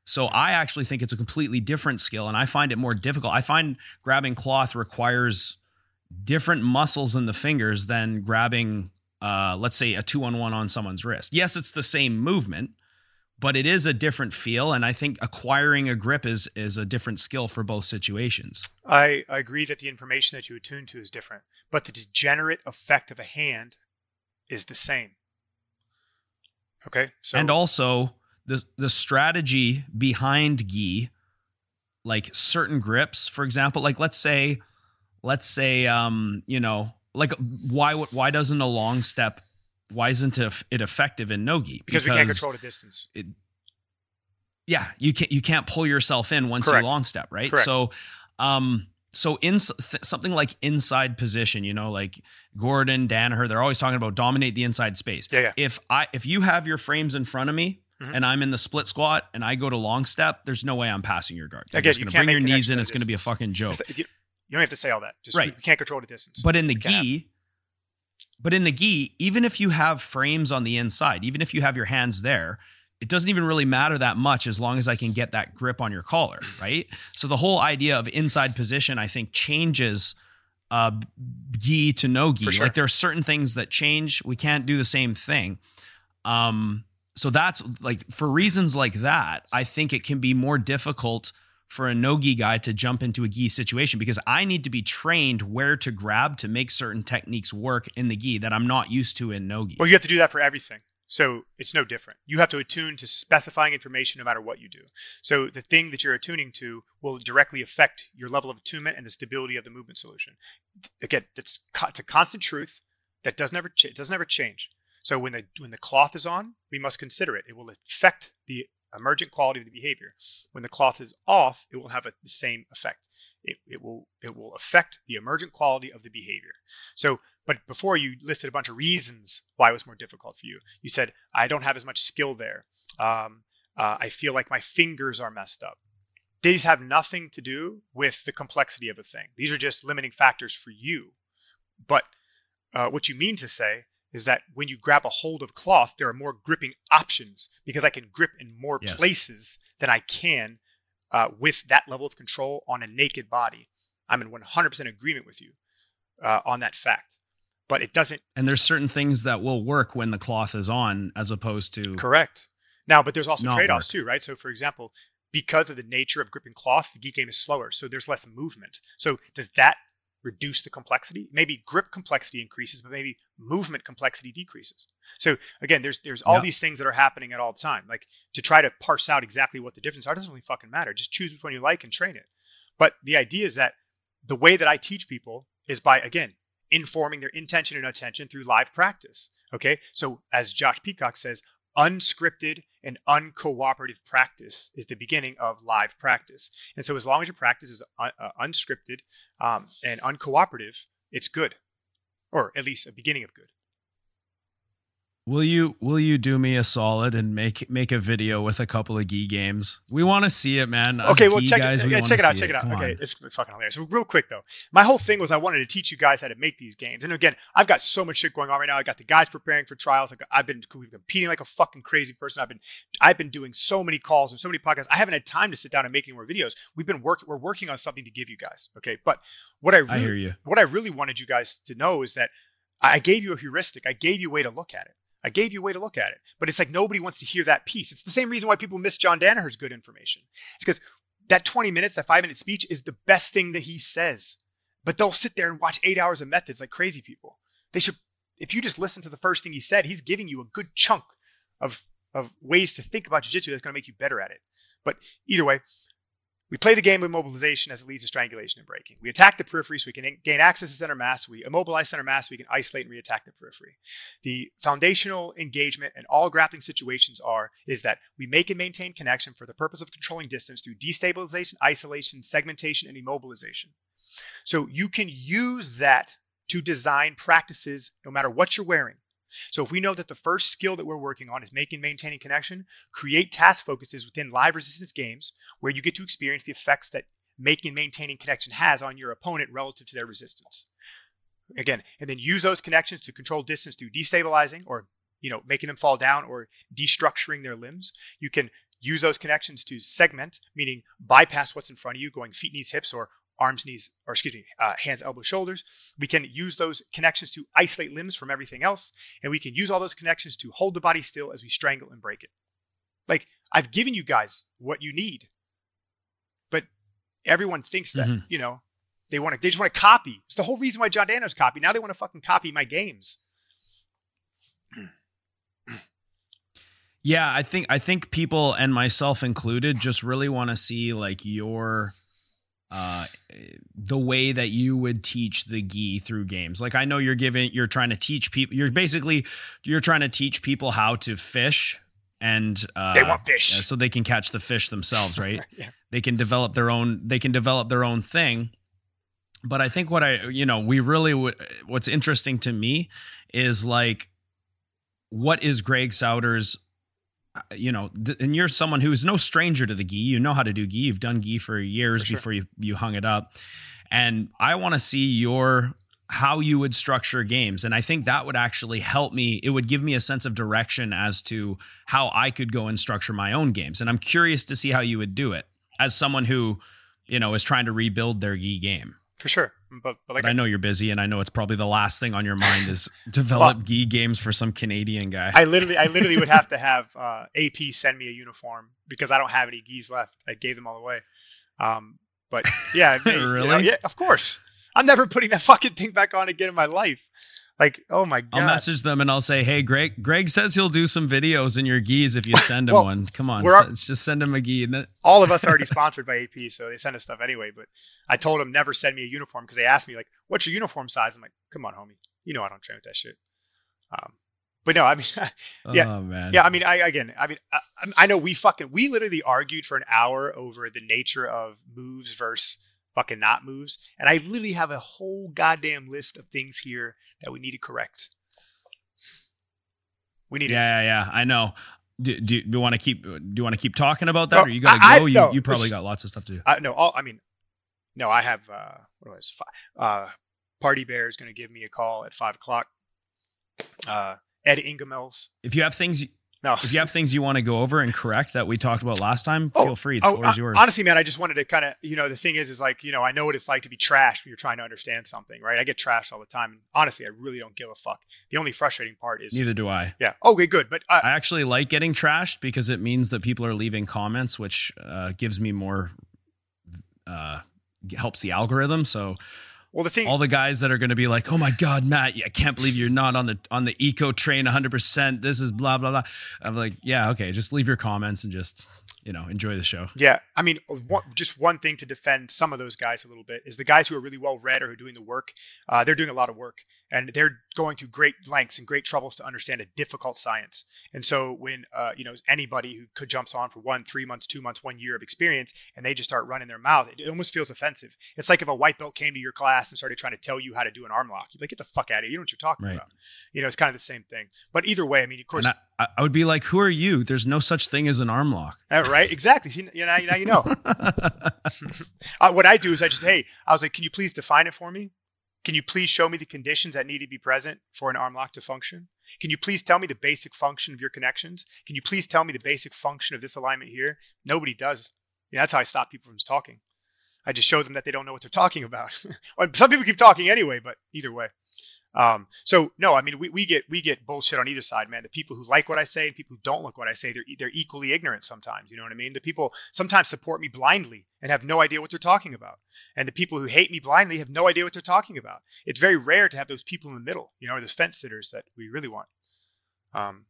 So I actually think it's a completely different skill and I find it more difficult. I find grabbing cloth requires different muscles in the fingers than grabbing uh let's say a 2 on 1 on someone's wrist. Yes, it's the same movement, but it is a different feel and I think acquiring a grip is is a different skill for both situations. I, I agree that the information that you attune to is different, but the degenerate effect of a hand is the same. Okay. So and also the the strategy behind gi like certain grips for example like let's say let's say um you know like why why doesn't a long step why isn't it it effective in nogi because, we can't control the distance. yeah you can't you can't pull yourself in once Correct. you long step right Correct. so um so in th- something like inside position you know like gordon danaher they're always talking about dominate the inside space Yeah, yeah. if i if you have your frames in front of me Mhm. and i'm in the split squat and i go to long step there's no way i'm passing your guard you're Again, just gonna can't bring your knees in it's gonna be a fucking joke you, you don't have to say all that. Just Right. You can't control the distance. But in the gi, but in the gi, even if you have frames on the inside, even if you have your hands there, it doesn't even really matter that much as long as I can get that grip on your collar, right? So the whole idea of inside position, I think, changes uh, gi to no gi. Sure. Like there are certain things that change. We can't do the same thing. Um, so that's like for reasons like that, I think it can be more difficult for a no gi guy to jump into a gi situation because I need to be trained where to grab to make certain techniques work in the gi that I'm not used to in no gi. Well, you have to do that for everything. So it's no different. You have to attune to specifying information no matter what you do. So the thing that you're attuning to will directly affect your level of attunement and the stability of the movement solution. Again, that's it's a constant truth that doesn't ever ch- it doesn't ever change. So when the when the cloth is on, we must consider it. It will affect the emergent quality of the behavior. When the cloth is off, it will have a, the same effect. It, it will it will affect the emergent quality of the behavior. So, but before you listed a bunch of reasons why it was more difficult for you. You said I don't have as much skill there. Um, uh, I feel like my fingers are messed up. These have nothing to do with the complexity of a thing. These are just limiting factors for you. But uh, what you mean to say is that when you grab a hold of cloth, there are more gripping options because I can grip in more Yes. places than I can uh, with that level of control on a naked body. I'm in 100% agreement with you uh, on that fact. but it doesn't. And there's certain things that will work when the cloth is on, as opposed to Correct. Now, but there's also trade offs too, right? So, for example, because of the nature of gripping cloth, the gi game is slower, so there's less movement. So, does that reduce the complexity? Maybe grip complexity increases, but maybe movement complexity decreases. So, again, there's there's all Yeah. these things that are happening at all time. Like to try to parse out exactly what the difference are doesn't really fucking matter. Just choose which one you like and train it. But the idea is that the way that I teach people is by again informing their intention and attention through live practice. Okay, so as Josh Peacock says, unscripted and uncooperative practice is the beginning of live practice. And so, as long as your practice is un- uh, unscripted um, and uncooperative, it's good, or at least a beginning of good. Will you will you do me a solid and make make a video with a couple of gi games? We want to see it, man. Us okay, well, check guys, it. we Yeah, check it out. Check it out. Come Okay, on. it's fucking hilarious. So real quick though, my whole thing was I wanted to teach you guys how to make these games. And again, I've got so much shit going on right now. I got the guys preparing for trials. Like I've been competing like a fucking crazy person. I've been I've been doing so many calls and so many podcasts. I haven't had time to sit down and make any more videos. We've been working. We're working on something to give you guys. Okay, but what I really, I hear you. what I really wanted you guys to know is that I gave you a heuristic. I gave you a way to look at it. I gave you a way to look at it. But it's like nobody wants to hear that piece. It's the same reason why people miss John Danaher's good information. It's because that 20 minutes, that five minute speech is the best thing that he says. But they'll sit there and watch eight hours of methods like crazy people. They should, if you just listen to the first thing he said, he's giving you a good chunk of, of ways to think about jiu-jitsu that's going to make you better at it. But either way, we play the game with mobilization as it leads to strangulation and breaking. We attack the periphery so we can gain access to center mass. We immobilize center mass so we can isolate and reattack the periphery. The foundational engagement in all grappling situations are is that we make and maintain connection for the purpose of controlling distance through destabilization, isolation, segmentation, and immobilization. So you can use that to design practices no matter what you're wearing. So if we know that the first skill that we're working on is making maintaining connection, create task focuses within live resistance games where you get to experience the effects that making maintaining connection has on your opponent relative to their resistance. Again, and then use those connections to control distance through destabilizing or you know making them fall down or destructuring their limbs. You can use those connections to segment, meaning bypass what's in front of you, going feet, knees, hips, or arms, knees, or excuse me, uh, hands, elbows, shoulders. We can use those connections to isolate limbs from everything else, and we can use all those connections to hold the body still as we strangle and break it. Like I've given you guys what you need, but everyone thinks that Mhm. you know they want to. They just want to copy. It's the whole reason why John Danaher's copy. Now they want to fucking copy my games. Yeah, I think I think people and myself included just really want to see like your uh the way that you would teach the gi through games. Like I know you're giving you're trying to teach people you're basically you're trying to teach people how to fish and uh They want fish. so they can catch the fish themselves, right? Yeah. They can develop their own they can develop their own thing. But I think what I you know, we really would what's interesting to me is like what is Greg Souders uh, Uh, you know, th- and you're someone who's no stranger to the gi. You know how to do gi. You've done gi for years For sure. before you you hung it up. And I want to see your how you would structure games. And I think that would actually help me. It would give me a sense of direction as to how I could go and structure my own games. And I'm curious to see how you would do it as someone who, you know, is trying to rebuild their gi game. For sure. But, but like But I know you're busy and I know it's probably the last thing on your mind is develop gi games for some Canadian guy. I literally, I literally would have to have uh, AP send me a uniform because I don't have any gis left. I gave them all away. Um, but yeah, I mean, you know, Really? yeah, of course. I'm never putting that fucking thing back on again in my life. Like, oh my god. I'll message them and I'll say, "Hey, Greg. Greg says he'll do some videos in your gis if you send him Well, one. Come on, let's just send him a gi." And then, all of us are already sponsored by AP, so they send us stuff anyway. But I told them never send me a uniform because they asked me like, "What's your uniform size?" I'm like, "Come on, homie. You know I don't train with that shit." Um, but no, I mean, Yeah. oh man, Yeah, I mean, I again, I mean, I, I know we fucking we literally argued for an hour over the nature of moves versus fucking not moves, and I literally have a whole goddamn list of things here that we need to correct. We need yeah, to. yeah, yeah. I know. Do, do, do you want to keep? Do you want to keep talking about that, Well, or you gotta I- I- go? you no, you probably got lots of stuff to do. I, no, all I mean, no, I have. uh What was uh Party Bear is going to give me a call at five o'clock. Uh, Ed Ingemels. If you have things, No. if you have things you want to go over and correct that we talked about last time, feel free. The oh, uh, yours. Honestly, man, I just wanted to kind of, you know, the thing is, is like, you know, I know what it's like to be trashed when you're trying to understand something, right? I get trashed all the time, and honestly, I really don't give a fuck. The only frustrating part is, Neither do I. yeah, okay, good, but uh, I actually like getting trashed because it means that people are leaving comments, which uh, gives me more, uh, helps the algorithm. So well, the thing, all the guys that are going to be like, "Oh my God, Matt, I can't believe you're not on the on the eco train 100. percent This is blah blah blah." I'm like, "Yeah, okay, just leave your comments and just you know enjoy the show." Yeah, I mean, one, just one thing to defend some of those guys a little bit is the guys who are really well read or who are doing the work. Uh, they're doing a lot of work, and they're going to great lengths and great troubles to understand a difficult science. And so, when uh, you know anybody who could jumps on for one, three months, two months, one year of experience, and they just start running their mouth, it almost feels offensive. It's like if a white belt came to your class and started trying to tell you how to do an arm lock. You're like, get the fuck out of here! You know what you're talking Right. about. You know, it's kind of the same thing. But either way, I mean, of course, I, I- would be like, "Who are you? There's no such thing as an arm lock." uh, right? Exactly. See, you know, now you know. uh, what I do is I just, hey, I was like, can you please define it for me? Can you please show me the conditions that need to be present for an arm lock to function? Can you please tell me the basic function of your connections? Can you please tell me the basic function of this alignment here? Nobody does. Yeah, that's how I stop people from talking. I just show them that they don't know what they're talking about. Some people keep talking anyway, but either way. Um, so no, I mean we, we get we get bullshit on either side, man. The people who like what I say and people who don't like what I say, they're they're equally ignorant sometimes. You know what I mean? The people sometimes support me blindly and have no idea what they're talking about, and the people who hate me blindly have no idea what they're talking about. It's very rare to have those people in the middle, you know, or those fence sitters that we really want. Um,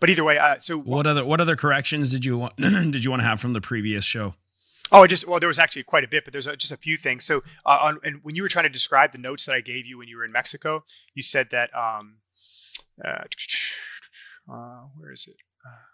but either way, uh, so What other what other corrections did you want did you want to have from the previous show? Oh, I just well, there was actually quite a bit, but there's just a few things. So, uh, on, and when you were trying to describe the notes that I gave you when you were in Mexico, you said that um, uh, uh, where is it? Uh,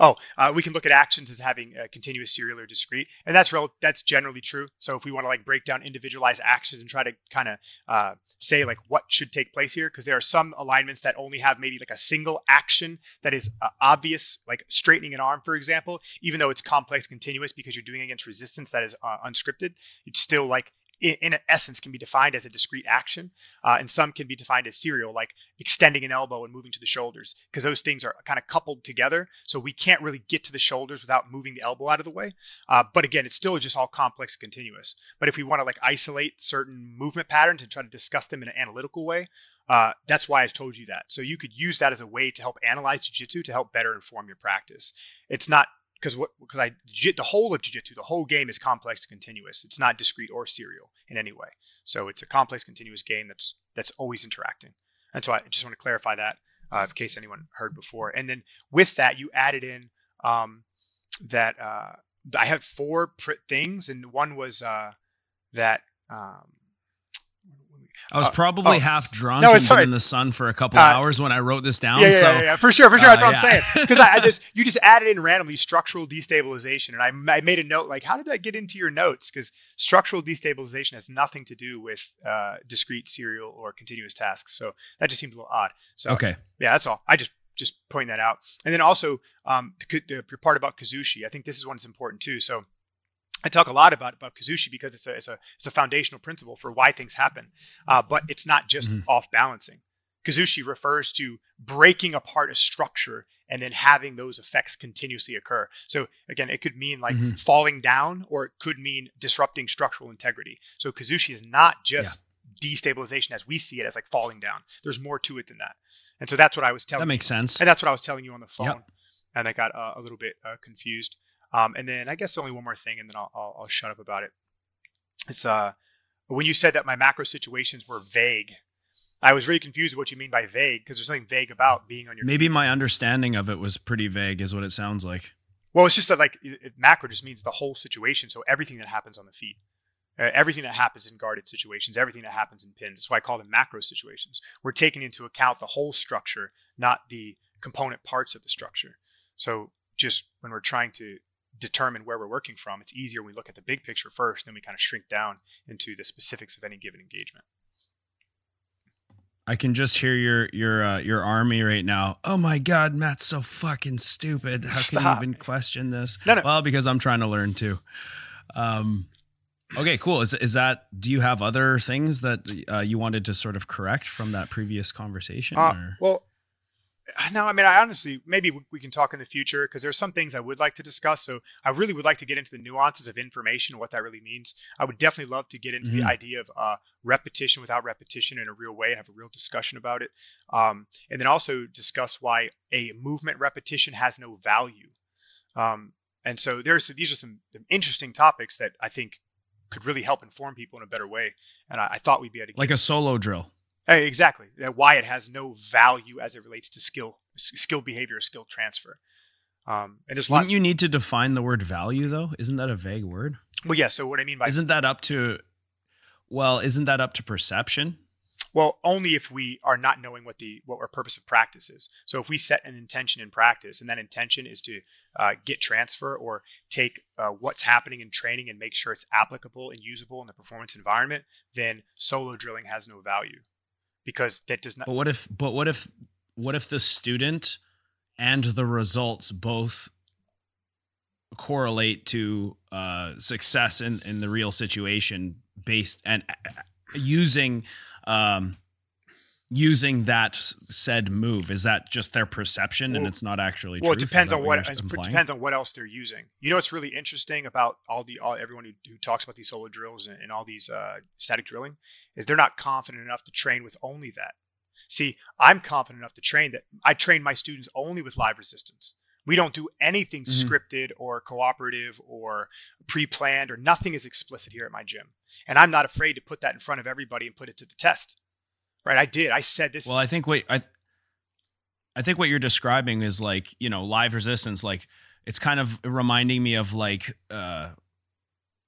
oh, uh, we can look at actions as having a continuous, serial, or discrete, and that's real. That's generally true. So, if we want to like break down individualized actions and try to kind of uh, say like what should take place here, because there are some alignments that only have maybe like a single action that is uh, obvious, like straightening an arm, for example, even though it's complex, continuous, because you're doing against resistance that is uh, unscripted, it's still like in, essence can be defined as a discrete action, uh, and some can be defined as serial, like extending an elbow and moving to the shoulders, because those things are kind of coupled together. So we can't really get to the shoulders without moving the elbow out of the way. Uh, but again, it's still just all complex, and continuous. But if we want to like isolate certain movement patterns and try to discuss them in an analytical way, uh, that's why I told you that. So you could use that as a way to help analyze jujitsu to help better inform your practice. It's not because what because I the whole of jiu-jitsu, the whole game is complex and continuous. It's not discrete or serial in any way. So it's a complex continuous game that's that's always interacting. And so I just want to clarify that uh, in case anyone heard before. And then with that, you added in um, that uh, I had four pr- things, and one was uh, that. Um, I was Uh, probably oh. half drunk No, and been in the sun for a couple Uh, hours when I wrote this down. yeah, yeah, so yeah, yeah, for sure, for sure. uh, That's what I'm yeah. saying. Because I, I just you just added in randomly structural destabilization, and I, I made a note like, how did that get into your notes? Because structural destabilization has nothing to do with uh, discrete, serial, or continuous tasks. So that just seems a little odd. So okay. yeah, that's all. I just just point that out. And then also um, the, the, the part about Kazushi, I think this is one that's important too. So I talk a lot about about Kazushi because it's a it's a it's a foundational principle for why things happen, uh, but it's not just Mhm. off balancing. Kazushi refers to breaking apart a structure and then having those effects continuously occur. So again, it could mean like Mhm. falling down, or it could mean disrupting structural integrity. So Kazushi is not just destabilization as we see it as like falling down. There's more to it than that. And so that's what I was telling That makes you. sense. And that's what I was telling you on the phone. Yep. And I got uh, a little bit uh, confused. Um, and then I guess only one more thing, and then I'll, I'll, I'll shut up about it. It's uh, when you said that my macro situations were vague, I was really confused with what you mean by vague because there's something vague about being on your. Maybe my understanding of it was pretty vague, is what it sounds like. Well, it's just that like it, it- macro just means the whole situation, so everything that happens on the feet, uh, everything that happens in guarded situations, everything that happens in pins. That's why I call them macro situations. We're taking into account the whole structure, not the component parts of the structure. So just when we're trying to determine where we're working from, it's easier when we look at the big picture first, then we kind of shrink down into the specifics of any given engagement. I can just hear your your uh, your army right now. Oh my god, Matt's so fucking stupid. How can Stop. you even question this? No, no. Well, because I'm trying to learn too. Um, okay, cool. Is is that? Do you have other things that uh, you wanted to sort of correct from that previous conversation? Uh, or? well, no, I mean, I honestly, maybe we can talk in the future because there's some things I would like to discuss. So I really would like to get into the nuances of information and what that really means. I would definitely love to get into mm-hmm. the idea of uh, repetition without repetition in a real way and have a real discussion about it. Um, and then also discuss why a movement repetition has no value. Um, and so there's these are some interesting topics that I think could really help inform people in a better way. And I, I thought we'd be able to like a solo drill. Exactly. Why it has no value as it relates to skill, skill behavior, skill transfer. Um, and there's Wouldn't lot- you need to define the word value though? Isn't that a vague word? Well, yeah. So what I mean by isn't that up to, well, isn't that up to perception? Well, only if we are not knowing what the what our purpose of practice is. So if we set an intention in practice, and that intention is to uh, get transfer or take uh, what's happening in training and make sure it's applicable and usable in the performance environment, then solo drilling has no value because that does not. But what if? But what if? What if the student and the results both correlate to uh, success in in the real situation based and uh, using um, using that said move. Is that just their perception well, and it's not actually well it depends on what, it depends on what else they're using. You know what's really interesting about all the all everyone who, who talks about these solo drills and, and all these uh, static drilling is they're not confident enough to train with only that. See i'm confident enough to train that i train my students only with live resistance. We don't do anything mm-hmm. scripted or cooperative or pre-planned or nothing is explicit here at my gym. And i'm not afraid to put that in front of everybody and put it to the test right? I did. I said this. Well, I think what I, I think what you're describing is like you know live resistance. Like it's kind of reminding me of like uh,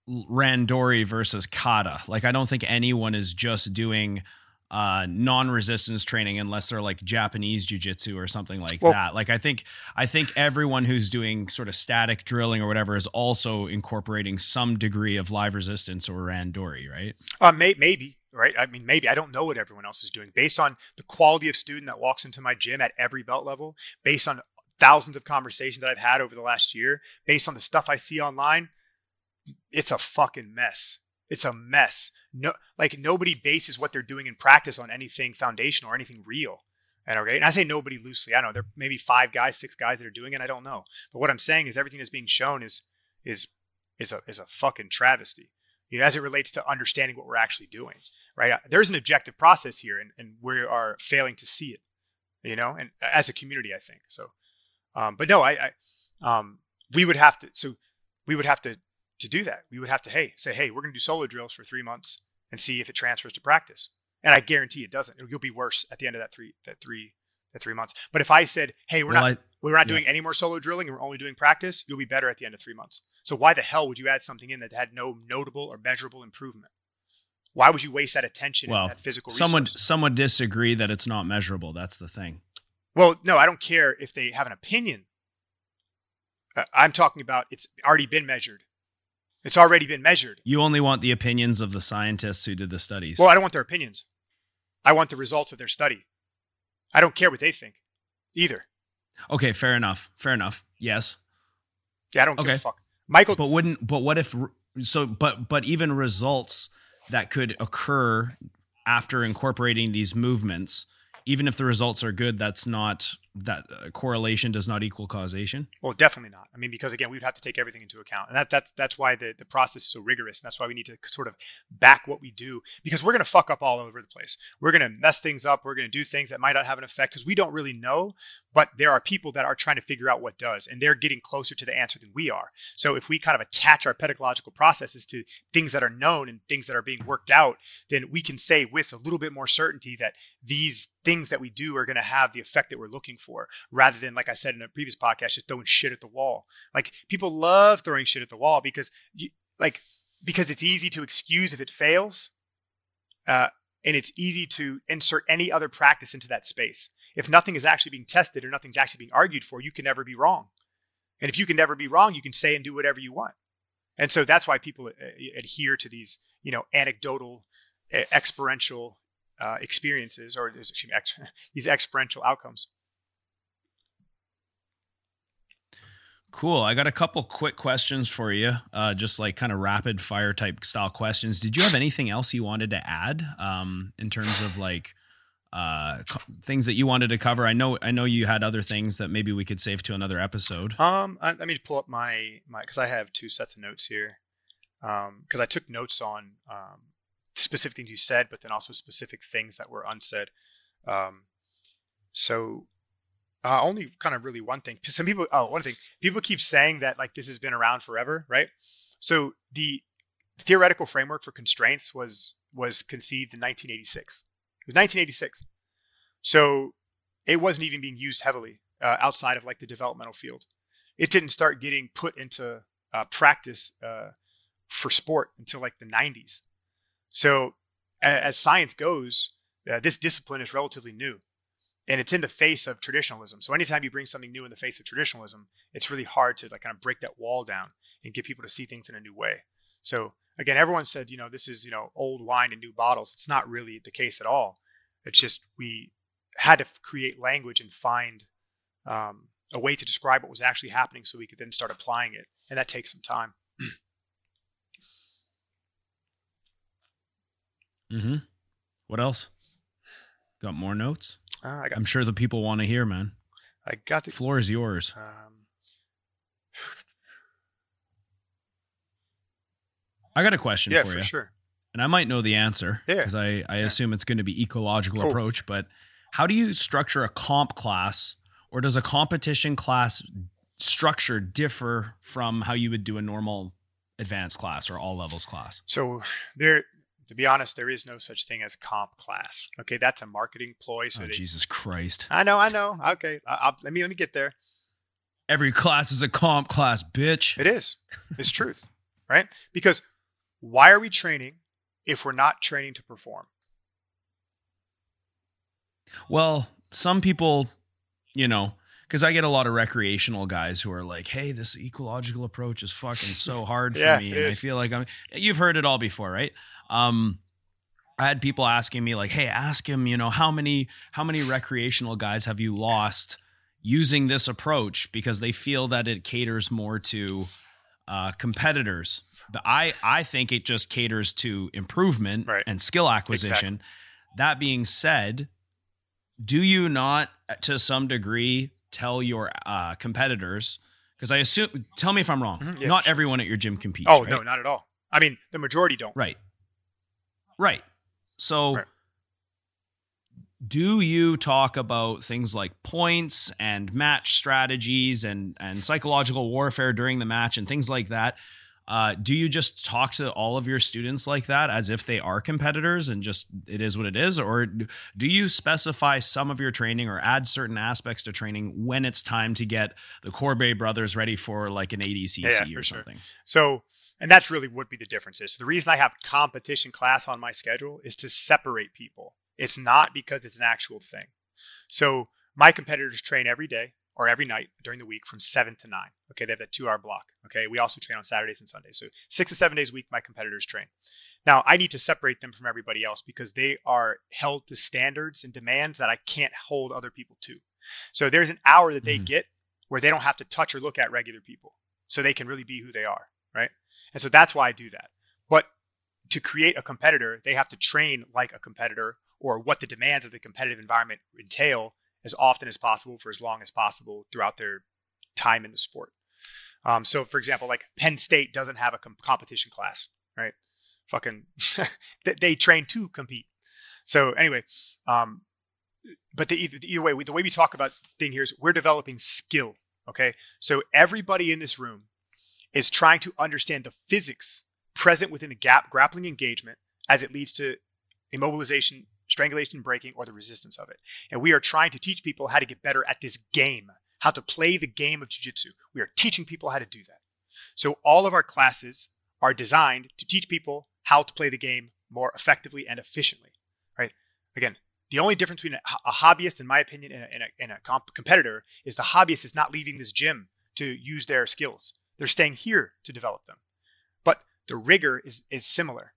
Randori versus Kata. Like I don't think anyone is just doing uh, non-resistance training unless they're like Japanese jiu-jitsu or something like well, that. Like I think I think everyone who's doing sort of static drilling or whatever is also incorporating some degree of live resistance or randori, right? Uh, may, maybe right? I mean, maybe I don't know what everyone else is doing based on the quality of student that walks into my gym at every belt level, based on thousands of conversations that I've had over the last year, based on the stuff I see online. It's a fucking mess. It's a mess. No, like nobody bases what they're doing in practice on anything foundational or anything real. And okay, and I say nobody loosely. I know there may be five guys, six guys that are doing it. I don't know. But what I'm saying is everything that's being shown is is is a is a fucking travesty. You know, as it relates to understanding what we're actually doing right? Uh, there's an objective process here, and, and we are failing to see it, you know, and as a community, I think so. Um, but no, I, I um, we would have to, so we would have to to do that. We would have to, hey, say, hey, we're going to do solo drills for three months and see if it transfers to practice. And I guarantee it doesn't. You'll be worse at the end of that three that three that three months. But if I said, hey, we're well, not I, we're not yeah. doing any more solo drilling and we're only doing practice, you'll be better at the end of three months. So why the hell would you add something in that had no notable or measurable improvement? Why would you waste that attention well, that physical resource? Someone someone disagree that it's not measurable. That's the thing. Well, no, I don't care if they have an opinion. Uh, I'm talking about it's already been measured. It's already been measured. You only want the opinions of the scientists who did the studies. Well, I don't want their opinions. I want the results of their study. I don't care what they think either. Okay, fair enough. Fair enough. Yes. Yeah, I don't okay. give a fuck. Michael But wouldn't but what if so but but even results that could occur after incorporating these movements. Even if the results are good that's not that uh, correlation does not equal causation? Well, definitely not. I mean, because again, we'd have to take everything into account, and that that's that's why the the process is so rigorous, and that's why we need to sort of back what we do because we're going to fuck up all over the place. We're going to mess things up. We're going to do things that might not have an effect because we don't really know. But there are people that are trying to figure out what does, and they're getting closer to the answer than we are. So if we kind of attach our pedagogical processes to things that are known and things that are being worked out, then we can say with a little bit more certainty that these things that we do are going to have the effect that we're looking for rather than like i said in a previous podcast just throwing shit at the wall. Like people love throwing shit at the wall because you, like because it's easy to excuse if it fails uh, and it's easy to insert any other practice into that space. If nothing is actually being tested or nothing's actually being argued for you can never be wrong. And if you can never be wrong you can say and do whatever you want. And so that's why people uh, adhere to these you know anecdotal experiential uh, experiences or me, ex- these experiential outcomes Cool. I got a couple quick questions for you, uh, just like kind of rapid fire type style questions. Did you have anything else you wanted to add um, in terms of like uh, co- things that you wanted to cover? I know I know you had other things that maybe we could save to another episode. Um, I, let me pull up my my because I have two sets of notes here. Um, because I took notes on um specific things you said, but then also specific things that were unsaid. Um, so uh, only kind of really one thing. Some people, oh, one thing. People keep saying that like this has been around forever, right? So the theoretical framework for constraints was was conceived in 1986. It was 1986. So it wasn't even being used heavily uh, outside of like the developmental field. It didn't start getting put into uh, practice uh, for sport until like the 90s. So as, as science goes, uh, this discipline is relatively new and it's in the face of traditionalism. So anytime you bring something new in the face of traditionalism, it's really hard to like kind of break that wall down and get people to see things in a new way. So again, everyone said, you know, this is, you know, old wine in new bottles. It's not really the case at all. It's just we had to create language and find um, a way to describe what was actually happening so we could then start applying it. And that takes some time. Mm-hmm. What else? Got more notes? Uh, I got, I'm sure the people want to hear, man. I got the floor is yours. Um, I got a question yeah, for, for you, sure. and I might know the answer Yeah. because I, I assume it's going to be ecological Cool. approach. But how do you structure a comp class, or does a competition class structure differ from how you would do a normal advanced class or all levels class? So there, to be honest, there is no such thing as comp class. Okay, that's a marketing ploy. So oh, they, Jesus Christ! I know, I know. Okay, I, I'll, let me let me get there. Every class is a comp class, bitch. It is. It's truth, right? Because why are we training if we're not training to perform? Well, some people, you know, because I get a lot of recreational guys who are like, "Hey, this ecological approach is fucking so hard for Yeah, me," and I feel like I'm. You've heard it all before, right? Um, I had people asking me like, "Hey, ask him, you know, how many how many recreational guys have you lost using this approach because they feel that it caters more to uh, competitors." But I I think it just caters to improvement Right. and skill acquisition. That being said, do you not to some degree tell your uh, competitors because i assume tell me if i'm wrong Mhm, yeah, not sure. everyone at your gym competes Oh right? no, not at all. I mean, the majority don't. right right so Right. do you talk about things like points and match strategies and and psychological warfare during the match and things like that uh, do you just talk to all of your students like that as if they are competitors and just it is what it is or do you specify some of your training or add certain aspects to training when it's time to get the Corbet brothers ready for like an ADCC Yeah, or sure. something So, and that's really would be the difference is. So the reason I have competition class on my schedule is to separate people. It's not because it's an actual thing. So my competitors train every day or every night during the week from seven to nine. Okay, they have that two hour block. Okay, we also train on Saturdays and Sundays. So six to seven days a week, my competitors train. Now I need to separate them from everybody else because they are held to standards and demands that I can't hold other people to. So there's an hour that they Mhm. get where they don't have to touch or look at regular people. So they can really be who they are, right? And so that's why I do that. But to create a competitor, they have to train like a competitor or what the demands of the competitive environment entail as often as possible for as long as possible throughout their time in the sport. Um, so, for example, like Penn State doesn't have a com- competition class, right? Fucking, they, train to compete. So anyway, um, but the, either, way, we, the way we talk about thing here is we're developing skill. Okay, so everybody in this room is trying to understand the physics present within the gap grappling engagement as it leads to immobilization, strangulation, breaking, or the resistance of it. And we are trying to teach people how to get better at this game, how to play the game of jiu-jitsu. We are teaching people how to do that. So all of our classes are designed to teach people how to play the game more effectively and efficiently. Right? Again, the only difference between a, a hobbyist, in my opinion, and a, and a, and a comp- competitor is the hobbyist is not leaving this gym to use their skills. They're staying here to develop them. But the rigor is is similar.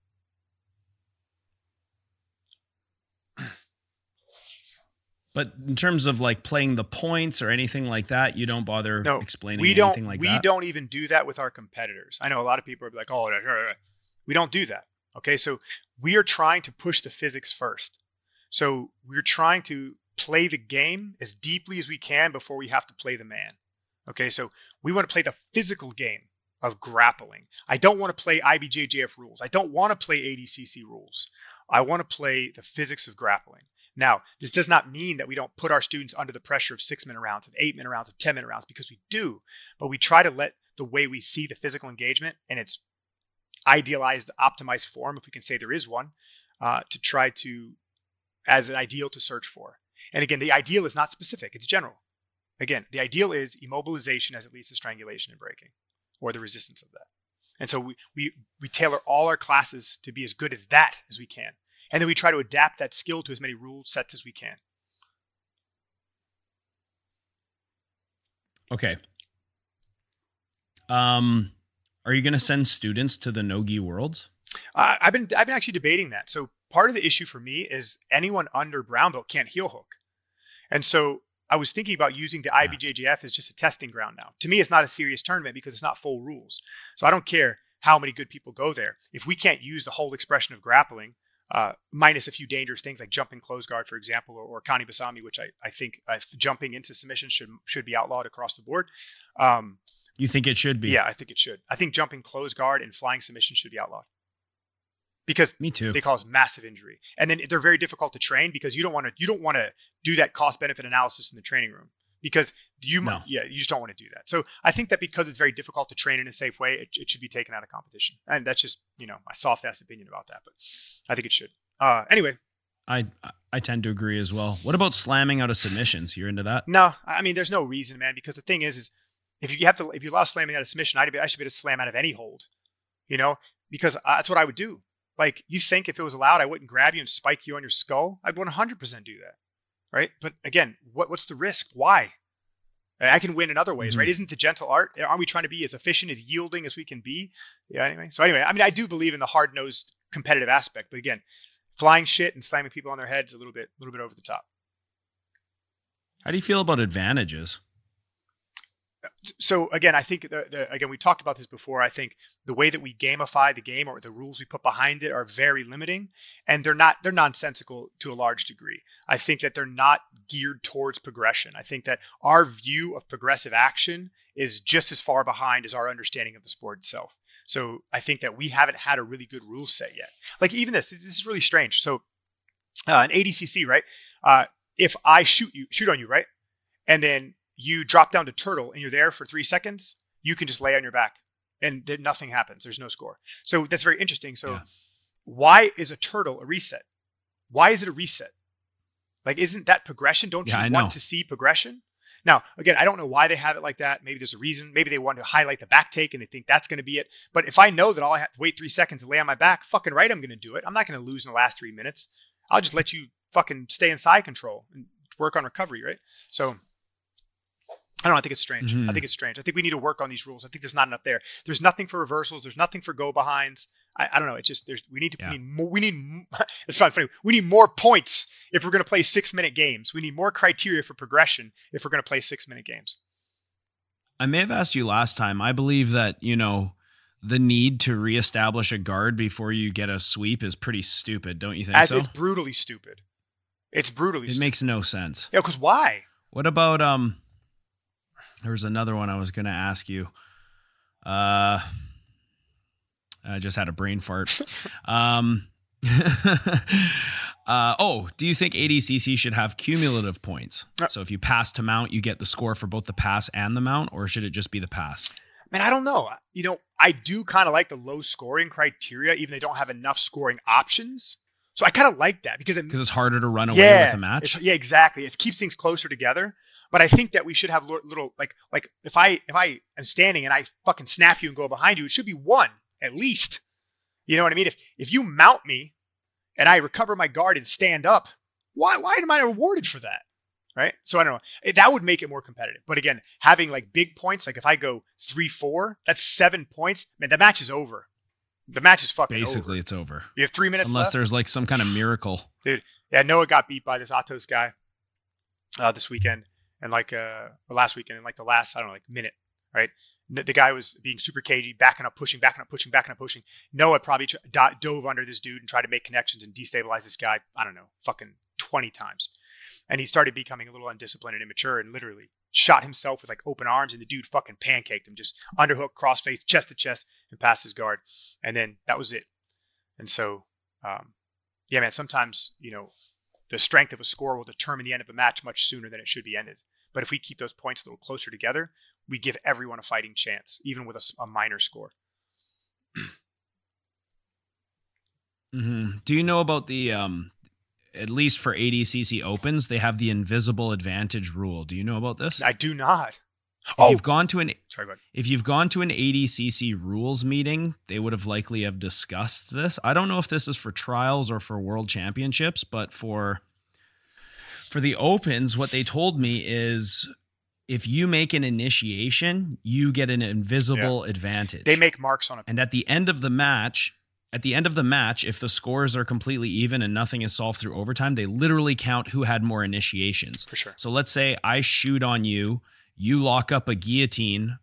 But in terms of like playing the points or anything like that you don't bother No, explaining we don't anything like that? we that don't even do that with our competitors. I know a lot of people are like, "Oh, we don't do that." Okay, so we are trying to push the physics first. So we're trying to play the game as deeply as we can before we have to play the man. Okay, so we want to play the physical game of grappling. I don't want to play IBJJF rules. I don't want to play ADCC rules. I want to play the physics of grappling. Now, this does not mean that we don't put our students under the pressure of six minute rounds, of eight minute rounds, of 10 minute rounds, because we do, but we try to let the way we see the physical engagement and its idealized, optimized form, if we can say there is one, uh, to try to, as an ideal to search for. And again, the ideal is not specific, it's general. Again, the ideal is immobilization as it leads to strangulation and breaking, or the resistance of that. And so we, we, we tailor all our classes to be as good as that as we can. And then we try to adapt that skill to as many rule sets as we can. Okay. Um, are you going to send students to the Nogi Worlds? Uh, I've been I've been actually debating that. So part of the issue for me is anyone under brown belt can't heel hook, and so I was thinking about using the IBJJF as just a testing ground now. To me, it's not a serious tournament because it's not full rules. So I don't care how many good people go there. If we can't use the whole expression of grappling, uh, minus a few dangerous things like jumping close guard, for example, or, or Kani Basami, which I, I think uh, jumping into submission should should be outlawed across the board. Um, you think it should be? Yeah, I think it should. I think jumping close guard and flying submission should be outlawed because me too. They cause massive injury, and then they're very difficult to train because you don't want to you don't want to do that cost benefit analysis in the training room because you no. yeah you just don't want to do that. So I think that because it's very difficult to train in a safe way, it, it should be taken out of competition, and that's just you know my soft ass opinion about that, but I think it should. Uh, anyway, I I tend to agree as well. What about slamming out of submissions? You're into that? No, I mean there's no reason, man, because the thing is is if you have to if you allow slamming out of submission, I'd be, I should be able to slam out of any hold, you know, because that's what I would do. Like you think if it was allowed, I wouldn't grab you and spike you on your skull? I'd 100% do that, right? But again, what what's the risk? Why? I can win in other ways, mm-hmm. right? Isn't the gentle art? Aren't we trying to be as efficient, as yielding as we can be? Yeah. Anyway, so anyway, I mean, I do believe in the hard nosed competitive aspect, but again, flying shit and slamming people on their heads a little bit, a little bit over the top. How do you feel about advantages? So again, I think the, the, again we talked about this before. I think the way that we gamify the game or the rules we put behind it are very limiting, and they're not they're nonsensical to a large degree. I think that they're not geared towards progression. I think that our view of progressive action is just as far behind as our understanding of the sport itself. So I think that we haven't had a really good rule set yet. Like even this, this is really strange. So uh, an ADCC, right? Uh, if I shoot you, shoot on you, right, and then you drop down to turtle and you're there for three seconds, you can just lay on your back and then nothing happens. There's no score. So that's very interesting. So yeah. why is a turtle a reset? Why is it a reset? Like, isn't that progression? Don't yeah, you want to see progression? Now, again, I don't know why they have it like that. Maybe there's a reason. Maybe they want to highlight the back take and they think that's going to be it. But if I know that all I have to wait three seconds to lay on my back, fucking right, I'm going to do it. I'm not going to lose in the last three minutes. I'll just let you fucking stay in side control and work on recovery, right? So I don't know. I think it's strange. Mm-hmm. I think it's strange. I think we need to work on these rules. I think there's not enough there. There's nothing for reversals. There's nothing for go behinds. I, I don't know. It's just there's we need to yeah. we need more. We need it's fine. Funny. We need more points if we're going to play six minute games. We need more criteria for progression if we're going to play six minute games. I may have asked you last time. I believe that you know the need to reestablish a guard before you get a sweep is pretty stupid. Don't you think As so? It's brutally stupid. It's brutally. It stupid. makes no sense. Yeah, because why? What about um? There was another one I was going to ask you. Uh, I just had a brain fart. um, uh, oh, do you think ADCC should have cumulative points? Uh, so if you pass to mount, you get the score for both the pass and the mount, or should it just be the pass? Man, I don't know. You know, I do kind of like the low scoring criteria, even they don't have enough scoring options. So I kind of like that because because it, it's harder to run away yeah, with a match. Yeah, exactly. It keeps things closer together. But I think that we should have little like like if I if I am standing and I fucking snap you and go behind you, it should be one at least. You know what I mean? If if you mount me and I recover my guard and stand up, why why am I rewarded for that? Right? So I don't know. That would make it more competitive. But again, having like big points, like if I go three four, that's seven points. Man, the match is over. The match is fucking basically over. it's over. You have three minutes unless left. there's like some kind of miracle. Dude, yeah, Noah got beat by this Atos guy uh, this weekend and like uh last weekend in like the last I don't know like minute, right? The guy was being super cagey, backing up, pushing, backing up, pushing, backing up, pushing. Noah probably dove under this dude and tried to make connections and destabilize this guy. I don't know, fucking 20 times. And he started becoming a little undisciplined and immature and literally shot himself with like open arms and the dude fucking pancaked him, just underhook, crossface, chest to chest, and past his guard. And then that was it. And so, um, yeah, man, sometimes, you know, the strength of a score will determine the end of a match much sooner than it should be ended. But if we keep those points a little closer together, we give everyone a fighting chance, even with a, a minor score. mm-hmm. Do you know about the um, at least for ADCC Opens, they have the invisible advantage rule. Do you know about this? I do not. If oh, you've gone to an sorry, if you've gone to an ADCC rules meeting, they would have likely have discussed this. I don't know if this is for trials or for world championships, but for for the opens, what they told me is if you make an initiation, you get an invisible yeah. advantage. They make marks on it. And at the end of the match, at the end of the match, if the scores are completely even and nothing is solved through overtime, they literally count who had more initiations. For sure. So let's say I shoot on you, you lock up a guillotine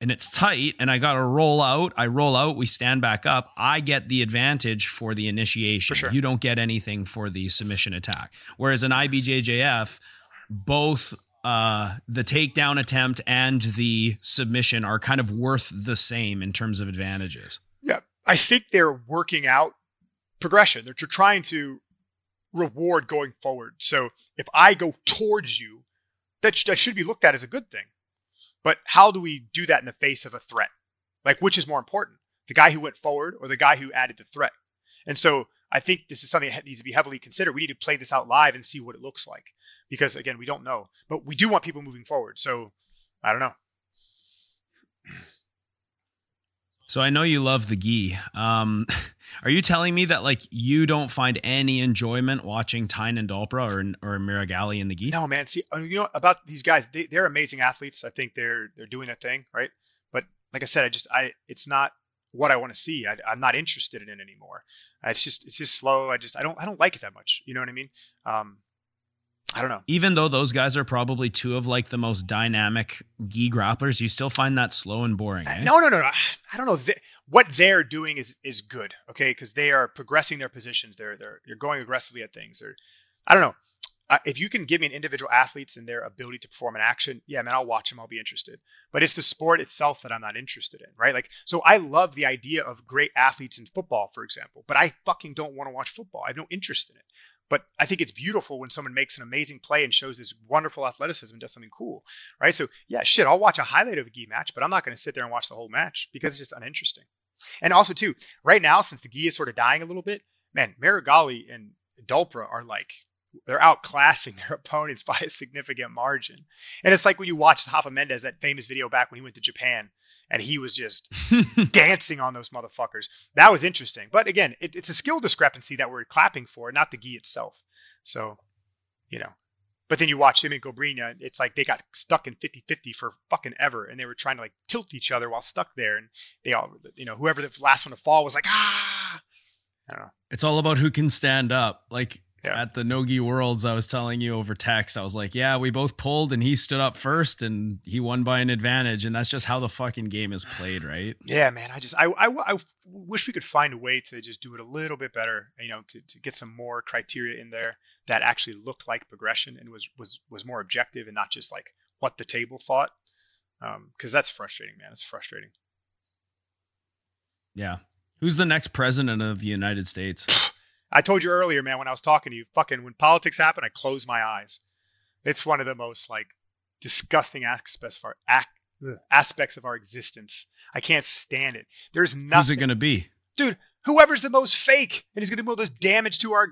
and it's tight and I got to roll out. I roll out, we stand back up. I get the advantage for the initiation. For sure. You don't get anything for the submission attack. Whereas an IBJJF, both uh, the takedown attempt and the submission are kind of worth the same in terms of advantages. Yeah. I think they're working out progression. They're trying to reward going forward. So if I go towards you, that, sh- that should be looked at as a good thing. But how do we do that in the face of a threat? Like, which is more important, the guy who went forward or the guy who added the threat? And so I think this is something that needs to be heavily considered. We need to play this out live and see what it looks like because, again, we don't know. But we do want people moving forward. So I don't know. So I know you love the gi. Um, are you telling me that like you don't find any enjoyment watching Tainan Dalpra or or Meregali in the gi? No, man. See, uh, you know about these guys? They, they're amazing athletes. I think they're they're doing a thing, right? But like I said, I just I it's not what I want to see. I, am not interested in it anymore. It's just it's just slow. I just I don't I don't like it that much. You know what I mean? Um, I don't know. Even though those guys are probably two of like the most dynamic gi grapplers, you still find that slow and boring. Eh? No, no, no, no. I don't know. what they're doing is is good, okay? Because they are progressing their positions. They're they're you're going aggressively at things. They're, I don't know. Uh, if you can give me an individual athletes and their ability to perform an action, yeah, man, I'll watch them. I'll be interested. But it's the sport itself that I'm not interested in, right? Like, so I love the idea of great athletes in football, for example, but I fucking don't want to watch football. I have no interest in it. But I think it's beautiful when someone makes an amazing play and shows this wonderful athleticism and does something cool, right? So yeah, shit, I'll watch a highlight of a gi match, but I'm not going to sit there and watch the whole match because it's just uninteresting. And also too, right now since the gi is sort of dying a little bit, man, Meregali and Dalpra are like they're outclassing their opponents by a significant margin. And it's like when you watch Rafa Mendes, that famous video back when he went to Japan and he was just dancing on those motherfuckers. That was interesting. But again, it, it's a skill discrepancy that we're clapping for, not the gi itself. So, you know. But then you watch him and Cobrinha, it's like they got stuck in 50-50 for fucking ever, and they were trying to like tilt each other while stuck there, and they all, you know, whoever the last one to fall was like, ah. I don't know. It's all about who can stand up. Like yeah. at the Nogi Worlds, I was telling you over text, I was like, yeah, we both pulled and he stood up first and he won by an advantage. And that's just how the fucking game is played, right? Yeah, man. I just, I, I, I wish we could find a way to just do it a little bit better, you know, to, to get some more criteria in there that actually looked like progression and was, was, was more objective and not just like what the table thought. Um, cause that's frustrating, man. It's frustrating. Yeah. Who's the next president of the United States? I told you earlier, man, when I was talking to you, fucking when politics happen, I close my eyes. It's one of the most like disgusting aspects of our aspects of our existence. I can't stand it. There's nothing. Who's it gonna be, dude? Whoever's the most fake and is gonna do the most damage to our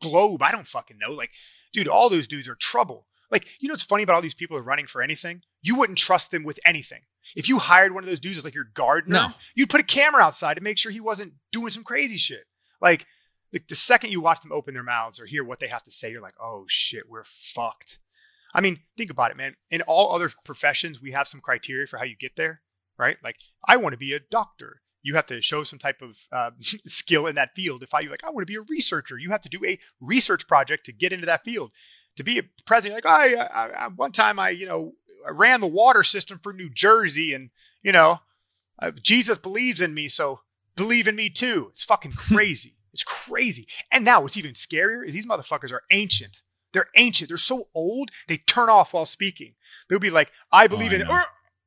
globe. I don't fucking know. Like, dude, all those dudes are trouble. Like, you know what's funny about all these people who are running for anything? You wouldn't trust them with anything. If you hired one of those dudes as like your gardener, no. you'd put a camera outside to make sure he wasn't doing some crazy shit. Like, like the second you watch them open their mouths or hear what they have to say, you're like, oh shit, we're fucked. I mean, think about it, man. In all other professions, we have some criteria for how you get there, right? Like, I want to be a doctor. You have to show some type of uh, skill in that field. If I like, I want to be a researcher, you have to do a research project to get into that field. To be a president, like, I, I, I one time I, you know, I ran the water system for New Jersey, and you know, uh, Jesus believes in me, so believe in me too. It's fucking crazy It's crazy. And now what's even scarier is these motherfuckers are ancient. They're ancient. They're so old they turn off while speaking. They'll be like, "I believe I in,"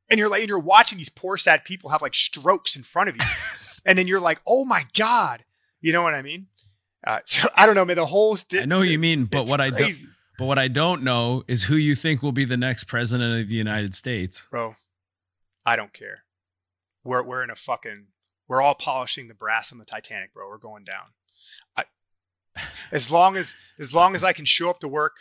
and you're like, and you're watching these poor sad people have like strokes in front of you, and then you're like, "Oh my god," you know what I mean? Uh, so I don't know, man. The whole sti- I know what you mean, but what I don't but what I don't know is who you think will be the next president of the United States. bro. I don't care. We're we're in a fucking. We're all polishing the brass on the Titanic, bro. We're going down. I, as long as as long as I can show up to work,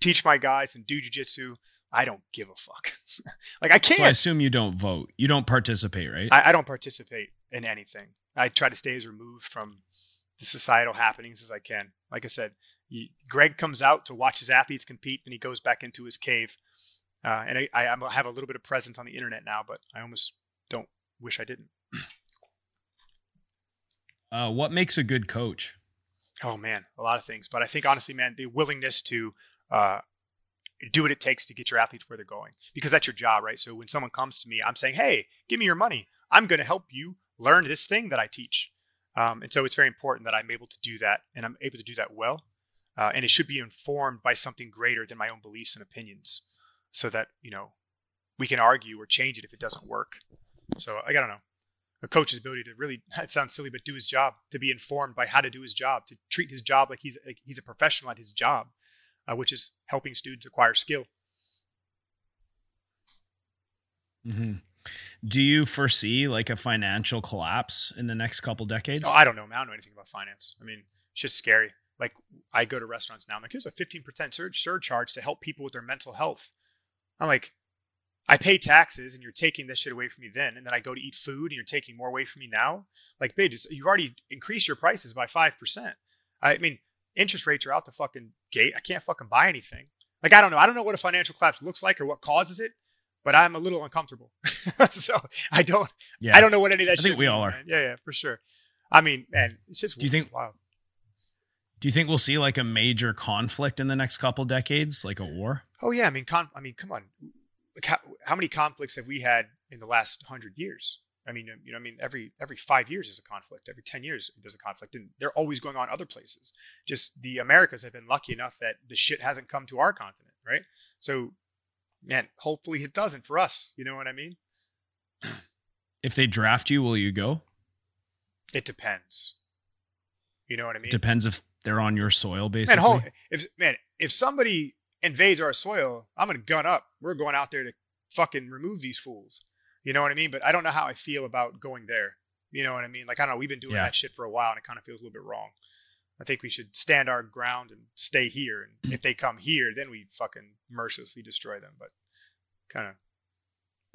teach my guys, and do jujitsu, I don't give a fuck. like I can't. So I assume you don't vote. You don't participate, right? I, I don't participate in anything. I try to stay as removed from the societal happenings as I can. Like I said, he, Greg comes out to watch his athletes compete, and he goes back into his cave. Uh, and I, I, have a little bit of presence on the internet now, but I almost don't wish I didn't. Uh, what makes a good coach? Oh man, a lot of things. But I think honestly, man, the willingness to uh, do what it takes to get your athletes where they're going, because that's your job, right? So when someone comes to me, I'm saying, hey, give me your money. I'm going to help you learn this thing that I teach. Um, and so it's very important that I'm able to do that, and I'm able to do that well. Uh, and it should be informed by something greater than my own beliefs and opinions, so that you know we can argue or change it if it doesn't work. So I don't know a coach's ability to really it sounds silly but do his job to be informed by how to do his job to treat his job like he's like he's a professional at his job uh, which is helping students acquire skill. Hmm Do you foresee like a financial collapse in the next couple decades? no, i don't know man. I don't know anything about finance. I mean shit's scary. Like i go to restaurants now i'm like here's a 15% surge surcharge to help people with their mental health. I'm like i pay taxes and you're taking this shit away from me then and then i go to eat food and you're taking more away from me now like babe just, you've already increased your prices by 5% i mean interest rates are out the fucking gate i can't fucking buy anything like i don't know i don't know what a financial collapse looks like or what causes it but i'm a little uncomfortable so i don't yeah. i don't know what any of that I shit think we means, all are. man. yeah yeah for sure i mean man it's just Do you think- wow Do you think we'll see like a major conflict in the next couple decades, like a war? Oh yeah, I mean, con- I mean, come on. Like how, how many conflicts have we had in the last hundred years? I mean, you know, I mean, every every five years there's a conflict. Every ten years there's a conflict, and they're always going on other places. Just the Americas have been lucky enough that the shit hasn't come to our continent, right? So, man, hopefully it doesn't for us. You know what I mean? If they draft you, will you go? It depends. You know what I mean? Depends if they're on your soil, basically. Man, if man, if somebody invades our soil, I'm gonna gun up. We're going out there to fucking remove these fools. You know what I mean? But I don't know how I feel about going there. You know what I mean? Like I don't know. We've been doing Yeah. that shit for a while, and it kind of feels a little bit wrong. I think we should stand our ground and stay here. And if they come here, then we fucking mercilessly destroy them. But kind of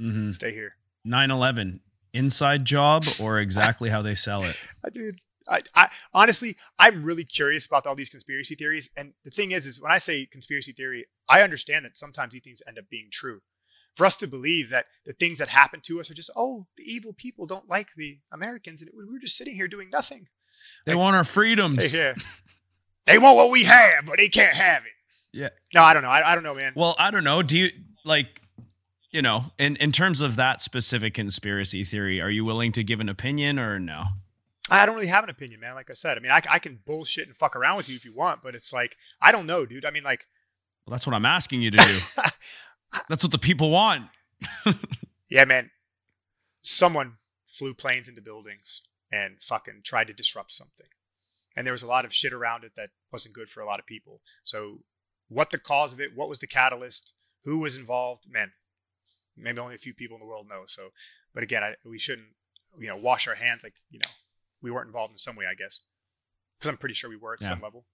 Mhm. stay here. 9/11 inside job or exactly how they sell it. Uh, dude I, I honestly i'm really curious about all these conspiracy theories and the thing is is when i say conspiracy theory i understand that sometimes these things end up being true for us to believe that the things that happen to us are just oh the evil people don't like the americans and we're just sitting here doing nothing They Like- want our freedoms. They, yeah they want what we have but they can't have it Yeah. no i don't know i, I don't know man Well, I don't know. Do you like you know, in in terms of that specific conspiracy theory, are you willing to give an opinion or no? I don't really have an opinion, man. Like I said, I mean, I, I can bullshit and fuck around with you if you want, but it's like I don't know, dude. I mean, like, Well, that's what I'm asking you to do. that's what the people want. yeah, man. Someone flew planes into buildings and fucking tried to disrupt something, and there was a lot of shit around it that wasn't good for a lot of people. So, what the cause of it? What was the catalyst? Who was involved? Man, maybe only a few people in the world know. So, but again, I, we shouldn't, you know, wash our hands like you know we weren't involved in some way, I guess, because I'm pretty sure we were at Yeah. some level.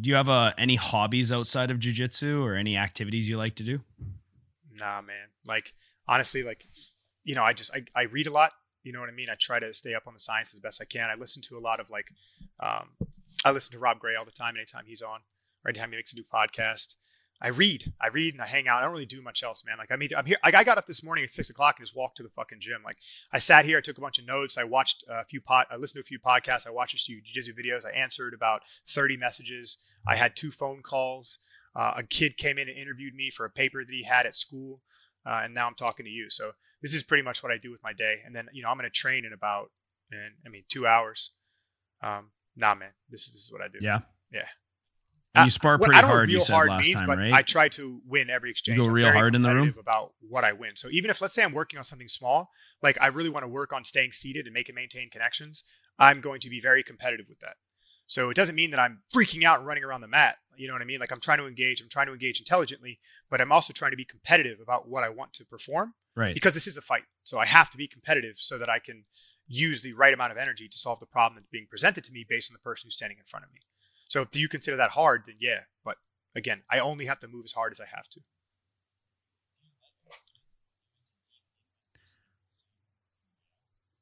Do you have uh, any hobbies outside of jujitsu or any activities you like to do? Nah, man. Like honestly, like you know, I just I, I read a lot. You know what I mean? I try to stay up on the science as best I can. I listen to a lot of like, um, I listen to Rob Gray all the time. Anytime he's on, or anytime he makes a new podcast, I read. I read and I hang out. I don't really do much else, man. Like I mean, I'm here. Like I got up this morning at six o'clock and just walked to the fucking gym. Like I sat here, I took a bunch of notes. I watched a few pod. I listened to a few podcasts. I watched a few jiu-jitsu videos. I answered about 30 messages. I had two phone calls. Uh, a kid came in and interviewed me for a paper that he had at school, uh, and now I'm talking to you. So this is pretty much what I do with my day. And then you know I'm going to train in about and I mean two hours. Um, nah, man, this is this is what I do. Yeah. Yeah. You spar Uh, pretty I don't hard. You said hard last means, time, but right? I try to win every exchange. You go real hard in the room? about what I win. So even if let's say I'm working on something small, like I really want to work on staying seated and make and maintain connections, I'm going to be very competitive with that. So it doesn't mean that I'm freaking out and running around the mat. You know what I mean? Like I'm trying to engage, I'm trying to engage intelligently, but I'm also trying to be competitive about what I want to perform right. because this is a fight. So I have to be competitive so that I can use the right amount of energy to solve the problem that's being presented to me based on the person who's standing in front of me. So if you consider that hard, then yeah. But again, I only have to move as hard as I have to.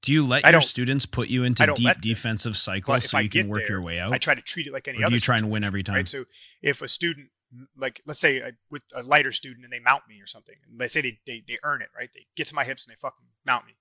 Do you let your students put you into deep defensive cycles so you can work there, your way out? I try to treat it like any or other. do you try and win every time? Right. So if a student, like let's say I, with a lighter student and they mount me or something, and they say they, they they earn it, right? They get to my hips and they fucking mount me.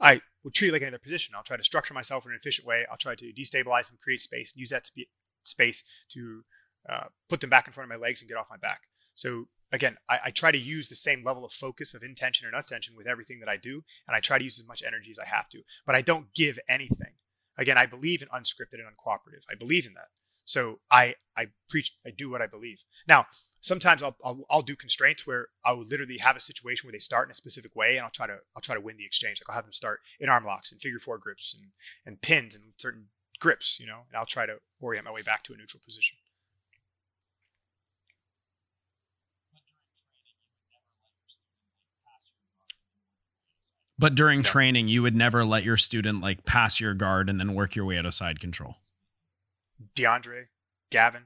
I will treat it like any other position. I'll try to structure myself in an efficient way. I'll try to destabilize them, create space, and use that spe- space to uh, put them back in front of my legs and get off my back. So again, I, I try to use the same level of focus of intention or not tension with everything that I do, and I try to use as much energy as I have to. But I don't give anything. Again, I believe in unscripted and uncooperative. I believe in that. So I I preach I do what I believe. Now sometimes I'll, I'll I'll do constraints where I will literally have a situation where they start in a specific way and I'll try to I'll try to win the exchange. Like I'll have them start in arm locks and figure four grips and and pins and certain grips, you know, and I'll try to orient my way back to a neutral position. But during training, you would never let your student like pass your guard and then work your way out of side control. DeAndre, Gavin,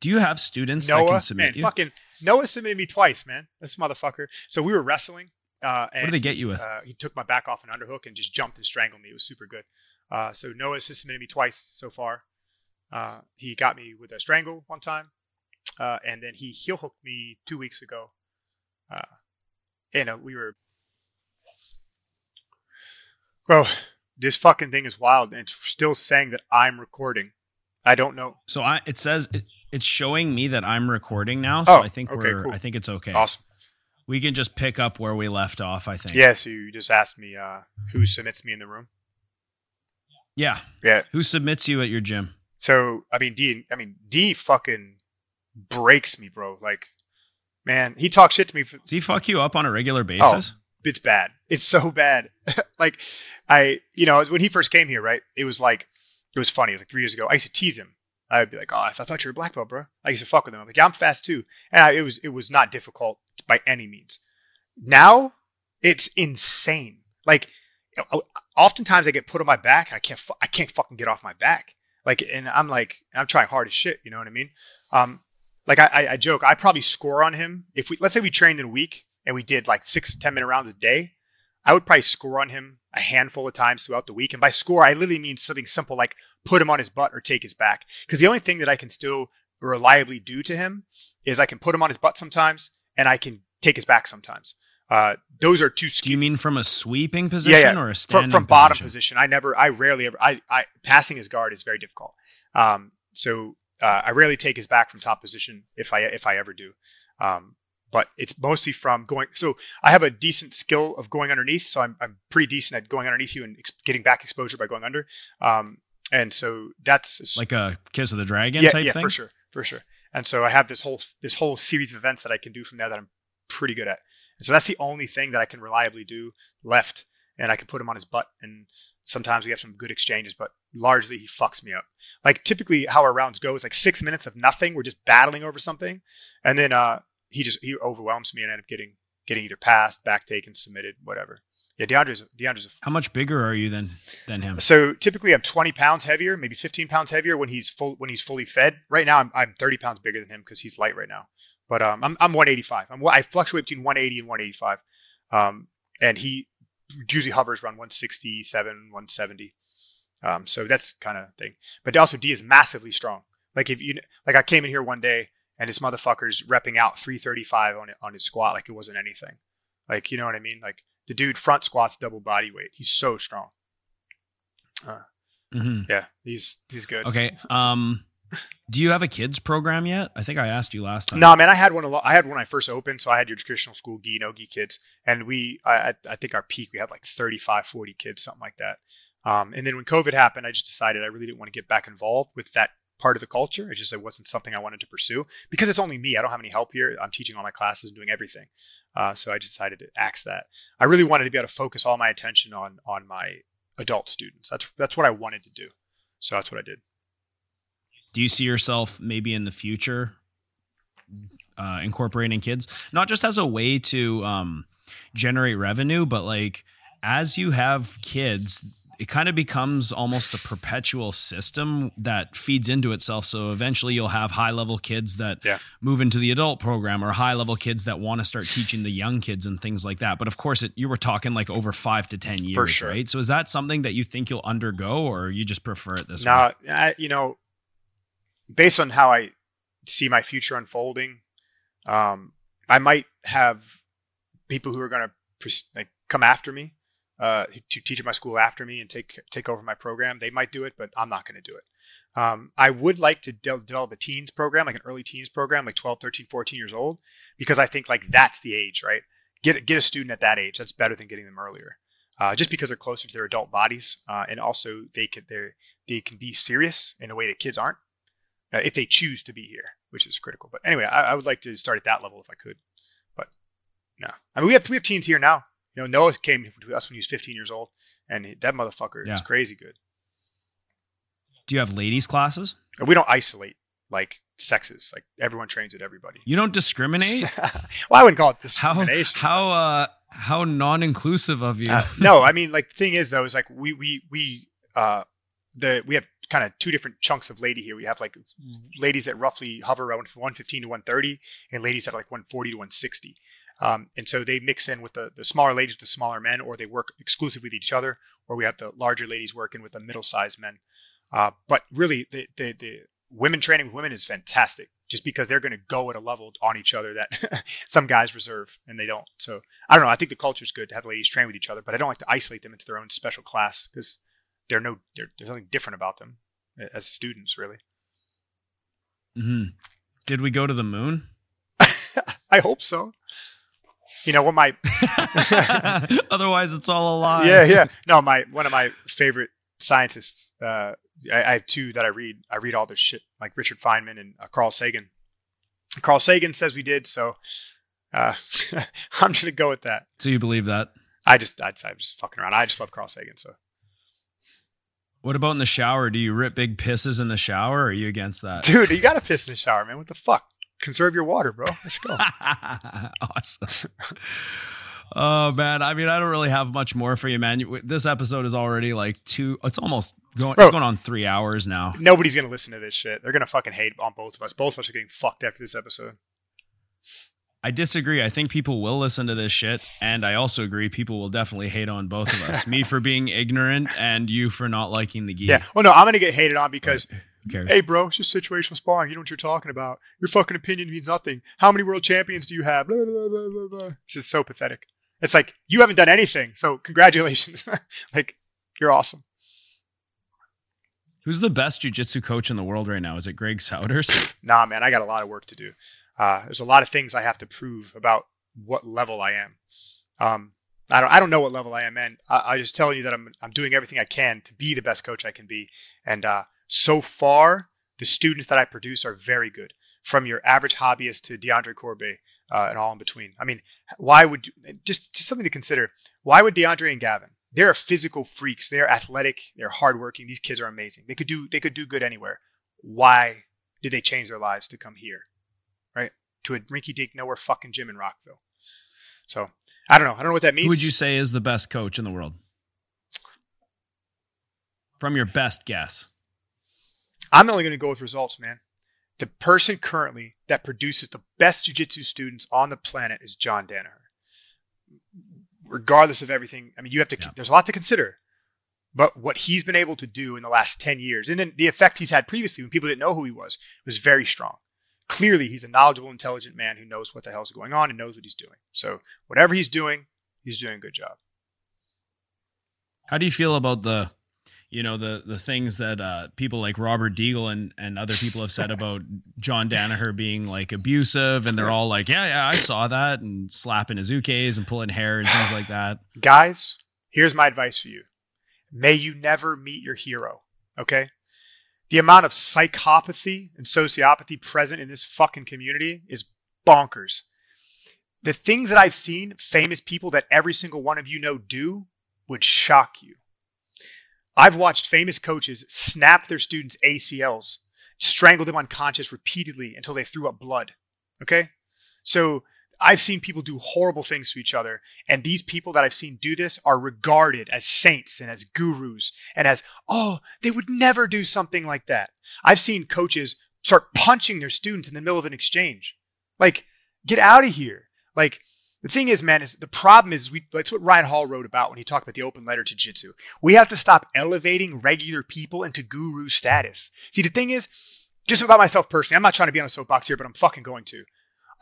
Do you have students that Noah, can man, you? fucking Noah submitted me twice, man. This motherfucker. So we were wrestling. Uh, and What did they get you with? Uh, he took my back off an underhook and just jumped and strangled me. It was super good. Uh, so Noah's has submitted me twice so far. Uh, he got me with a strangle one time, uh, and then he heel hooked me two weeks ago. Uh, and uh, we were, bro. This fucking thing is wild, and it's still saying that I'm recording. I don't know. So I it says it, it's showing me that I'm recording now. So Oh, I think okay, we're cool. I think it's okay. Awesome. We can just pick up where we left off. I think. Yeah. So you just asked me uh, who submits me in the room. Yeah. Yeah. Who submits you at your gym? So I mean D I mean D fucking breaks me, bro. Like, man, he talks shit to me. For, Does he fuck you up on a regular oh, basis? it's bad. It's so bad. like, I you know when he first came here, right? It was like it was funny. It was like three years ago. I used to tease him. I'd be like, "Oh, I thought you were a black belt, bro." I used to fuck with him. I'm like, "Yeah, I'm fast too," and I, it was it was not difficult by any means. Now it's insane. Like, oftentimes I get put on my back I can't I can't fucking get off my back. Like, and I'm like I'm trying hard as shit. You know what I mean? Um, like I, I, I joke, I probably score on him if we let's say we trained in a week and we did like six ten minute rounds a day. I would probably score on him a handful of times throughout the week. And by score, I literally mean something simple like put him on his butt or take his back. Because the only thing that I can still reliably do to him is I can put him on his butt sometimes and I can take his back sometimes. Uh, those are two Do you mean from a sweeping position or a from, standing from bottom position? position. I never, I rarely ever, I, I passing his guard is very difficult. Um, so uh, I rarely take his back from top position if I if I ever do. Um, but it's mostly from going. So I have a decent skill of going underneath, so I'm I'm pretty decent at going underneath you and ex- getting back exposure by going under. Um, and so that's Like a kiss of the dragon yeah, type yeah, thing? for sure, for sure. And so I have this whole this whole series of events that I can do from there that I'm pretty good at. And so that's the only thing that I can reliably do left. And I can put him on his butt, and sometimes we have some good exchanges, but largely he fucks me up. Like typically, how our rounds go is like six minutes of nothing. We're just battling over something, and then uh, he just he overwhelms me and I end up getting getting either passed, back taken, submitted, whatever. Yeah, DeAndre's DeAndre's a How much bigger are you than than him? so typically I'm 20 pounds heavier, maybe 15 pounds heavier when he's full when he's fully fed. Right now I'm, I'm 30 pounds bigger than him because he's light right now. But um, I'm I'm 185. I'm I fluctuate between 180 and 185. Um, and he usually hovers around 167, 170. Um, so that's kind of thing. But also D is massively strong. Like if you like I came in here one day and this motherfucker's repping out 335 on it on his squat like it wasn't anything. Like you know what I mean? Like the dude front squats double body weight. He's so strong. hmm Yeah, he's he's good. Okay. Um, do you have a kids program yet? I think I asked you last time. No, man, I had one. I had when I first opened, so I had your traditional school gi no gi kids, and we, I, I I think our peak we had like 35, 40 kids, something like that. Um, and then when COVID happened, I just decided I really didn't want to get back involved with that part of the culture. It just it wasn't something I wanted to pursue because it's only me. I don't have any help here. I'm teaching all my classes and doing everything. Uh, so I decided to axe that. I really wanted to be able to focus all my attention on on my adult students. That's that's what I wanted to do. So that's what I did. Do you see yourself maybe in the future uh, incorporating kids, not just as a way to um, generate revenue, but like as you have kids, it kind of becomes almost a perpetual system that feeds into itself. So eventually you'll have high level kids that Yeah. move into the adult program or high level kids that want to start teaching the young kids and things like that. But of course, it, you were talking like over five to 10 years, sure. right? So is that something that you think you'll undergo or you just prefer it this way? Now, I, you know, based on how I see my future unfolding, um, I might have people who are going to like come after me uh, to teach at my school after me and take take over my program. They might do it, but I'm not going to do it. Um, I would like to de- develop a teens program, like an early teens program, like 12, 13, 14 years old, because I think like that's the age, right? Get get a student at that age. That's better than getting them earlier. Uh, just because they're closer to their adult bodies, uh, and also they can they they can be serious in a way that kids aren't uh, if they choose to be here, which is critical. But anyway, I, I would like to start at that level if I could. But no, I mean we have we have teens here now. You know, Noah came to us when he was 15 years old, and that motherfucker Yeah. is crazy good. Do you have ladies classes? We don't isolate like sexes. Like everyone trains with everybody. You don't discriminate? well, I wouldn't call it how discrimination. how uh how non-inclusive of you. Uh, no, I mean, like the thing is though, is like we we we uh the we have kind of two different chunks of lady here. We have like ladies that roughly hover around 115 to 130, and ladies that are like 140 to 160. Um, and so they mix in with the, the smaller ladies the smaller men, or they work exclusively with each other, or we have the larger ladies working with the middle-sized men. Uh, but really, the, the the women training with women is fantastic, just because they're going to go at a level on each other that some guys reserve and they don't. So I don't know. I think the culture is good to have ladies train with each other, but I don't like to isolate them into their own special class because they're no they're, there's nothing different about them as students, really. hmm Did we go to the moon? I hope so. You know what my Otherwise, it's all a lie. yeah yeah no my one of my favorite scientists. Uh, I, I have two that I read. I read all their shit like Richard Feynman and uh, Carl Sagan. Carl Sagan says we did, so uh, I'm just gonna go with that. So you believe that? I just I'd, I'm just fucking around. I just love Carl Sagan, so What about in the shower? Do you rip big pisses in the shower? Or are you against that? dude, you gotta piss in the shower, man. What the fuck? Conserve your water, bro. Let's go. awesome. Oh man, I mean, I don't really have much more for you, man. You- This episode is already like two. It's almost going. Bro. It's going on three hours now. Nobody's gonna listen to this shit. They're gonna fucking hate on both of us. Both of us are getting fucked after this episode. I disagree. I think people will listen to this shit, and I also agree people will definitely hate on both of us. Me for being ignorant, and you for not liking the gi. Yeah. Well, no, I'm gonna get hated on because? Hey, bro, it's just situational sparring. You know what you're talking about. Your fucking opinion means nothing. How many world champions do you have? Blah, blah, blah, blah, blah. It's just so pathetic. It's like you haven't done anything, so congratulations. like you're awesome. Who's the best jujitsu coach in the world right now? Is it Greg Souders? Nah, man, I got a lot of work to do. Uh, there's a lot of things I have to prove about what level I am. Um, I don't, I don't know what level I am, man. I, I just telling you that I'm, I'm doing everything I can to be the best coach I can be. And uh, so far, the students that I produce are very good, from your average hobbyist to DeAndre Corbe uh, and all in between. I mean, why would just just something to consider? Why would DeAndre and Gavin? They're physical freaks. They're athletic. They're hardworking. These kids are amazing. They could do they could do good anywhere. Why did they change their lives to come here? To a rinky-dink nowhere fucking gym in Rockville. So I don't know. I don't know what that means. Who would you say is the best coach in the world? From your best guess. I'm only going to go with results, man. The person currently that produces the best jiu-jitsu students on the planet is John Danaher. Regardless of everything, I mean, you have to. Yeah. There's a lot to consider, but what he's been able to do in the last ten years, and then the effect he's had previously when people didn't know who he was, was very strong. Clearly, he's a knowledgeable, intelligent man who knows what the hell's going on and knows what he's doing. So whatever he's doing, he's doing a good job. How do you feel about the, you know, the the things that uh, people like Robert Degle and and other people have said about John Danaher being like abusive, and they're all like, yeah, yeah, I saw that, and slapping his ukes and pulling hair and things like that. Guys, here's my advice for you. may you never meet your hero. Okay? The amount of psychopathy and sociopathy present in this fucking community is bonkers. The things that I've seen famous people that every single one of you know do would shock you. I've watched famous coaches snap their students' ACLs, strangle them unconscious repeatedly until they threw up blood. Okay? So I've seen people do horrible things to each other, and these people that I've seen do this are regarded as saints and as gurus and as, oh, they would never do something like that. I've seen coaches start punching their students in the middle of an exchange. Like, get out of here. Like, the thing is, man, is the problem is we that's what Ryan Hall wrote about when he talked about the open letter to jiu-jitsu. We have to stop elevating regular people into guru status. See, the thing is, just about myself personally, I'm not trying to be on a soapbox here, but I'm fucking going to.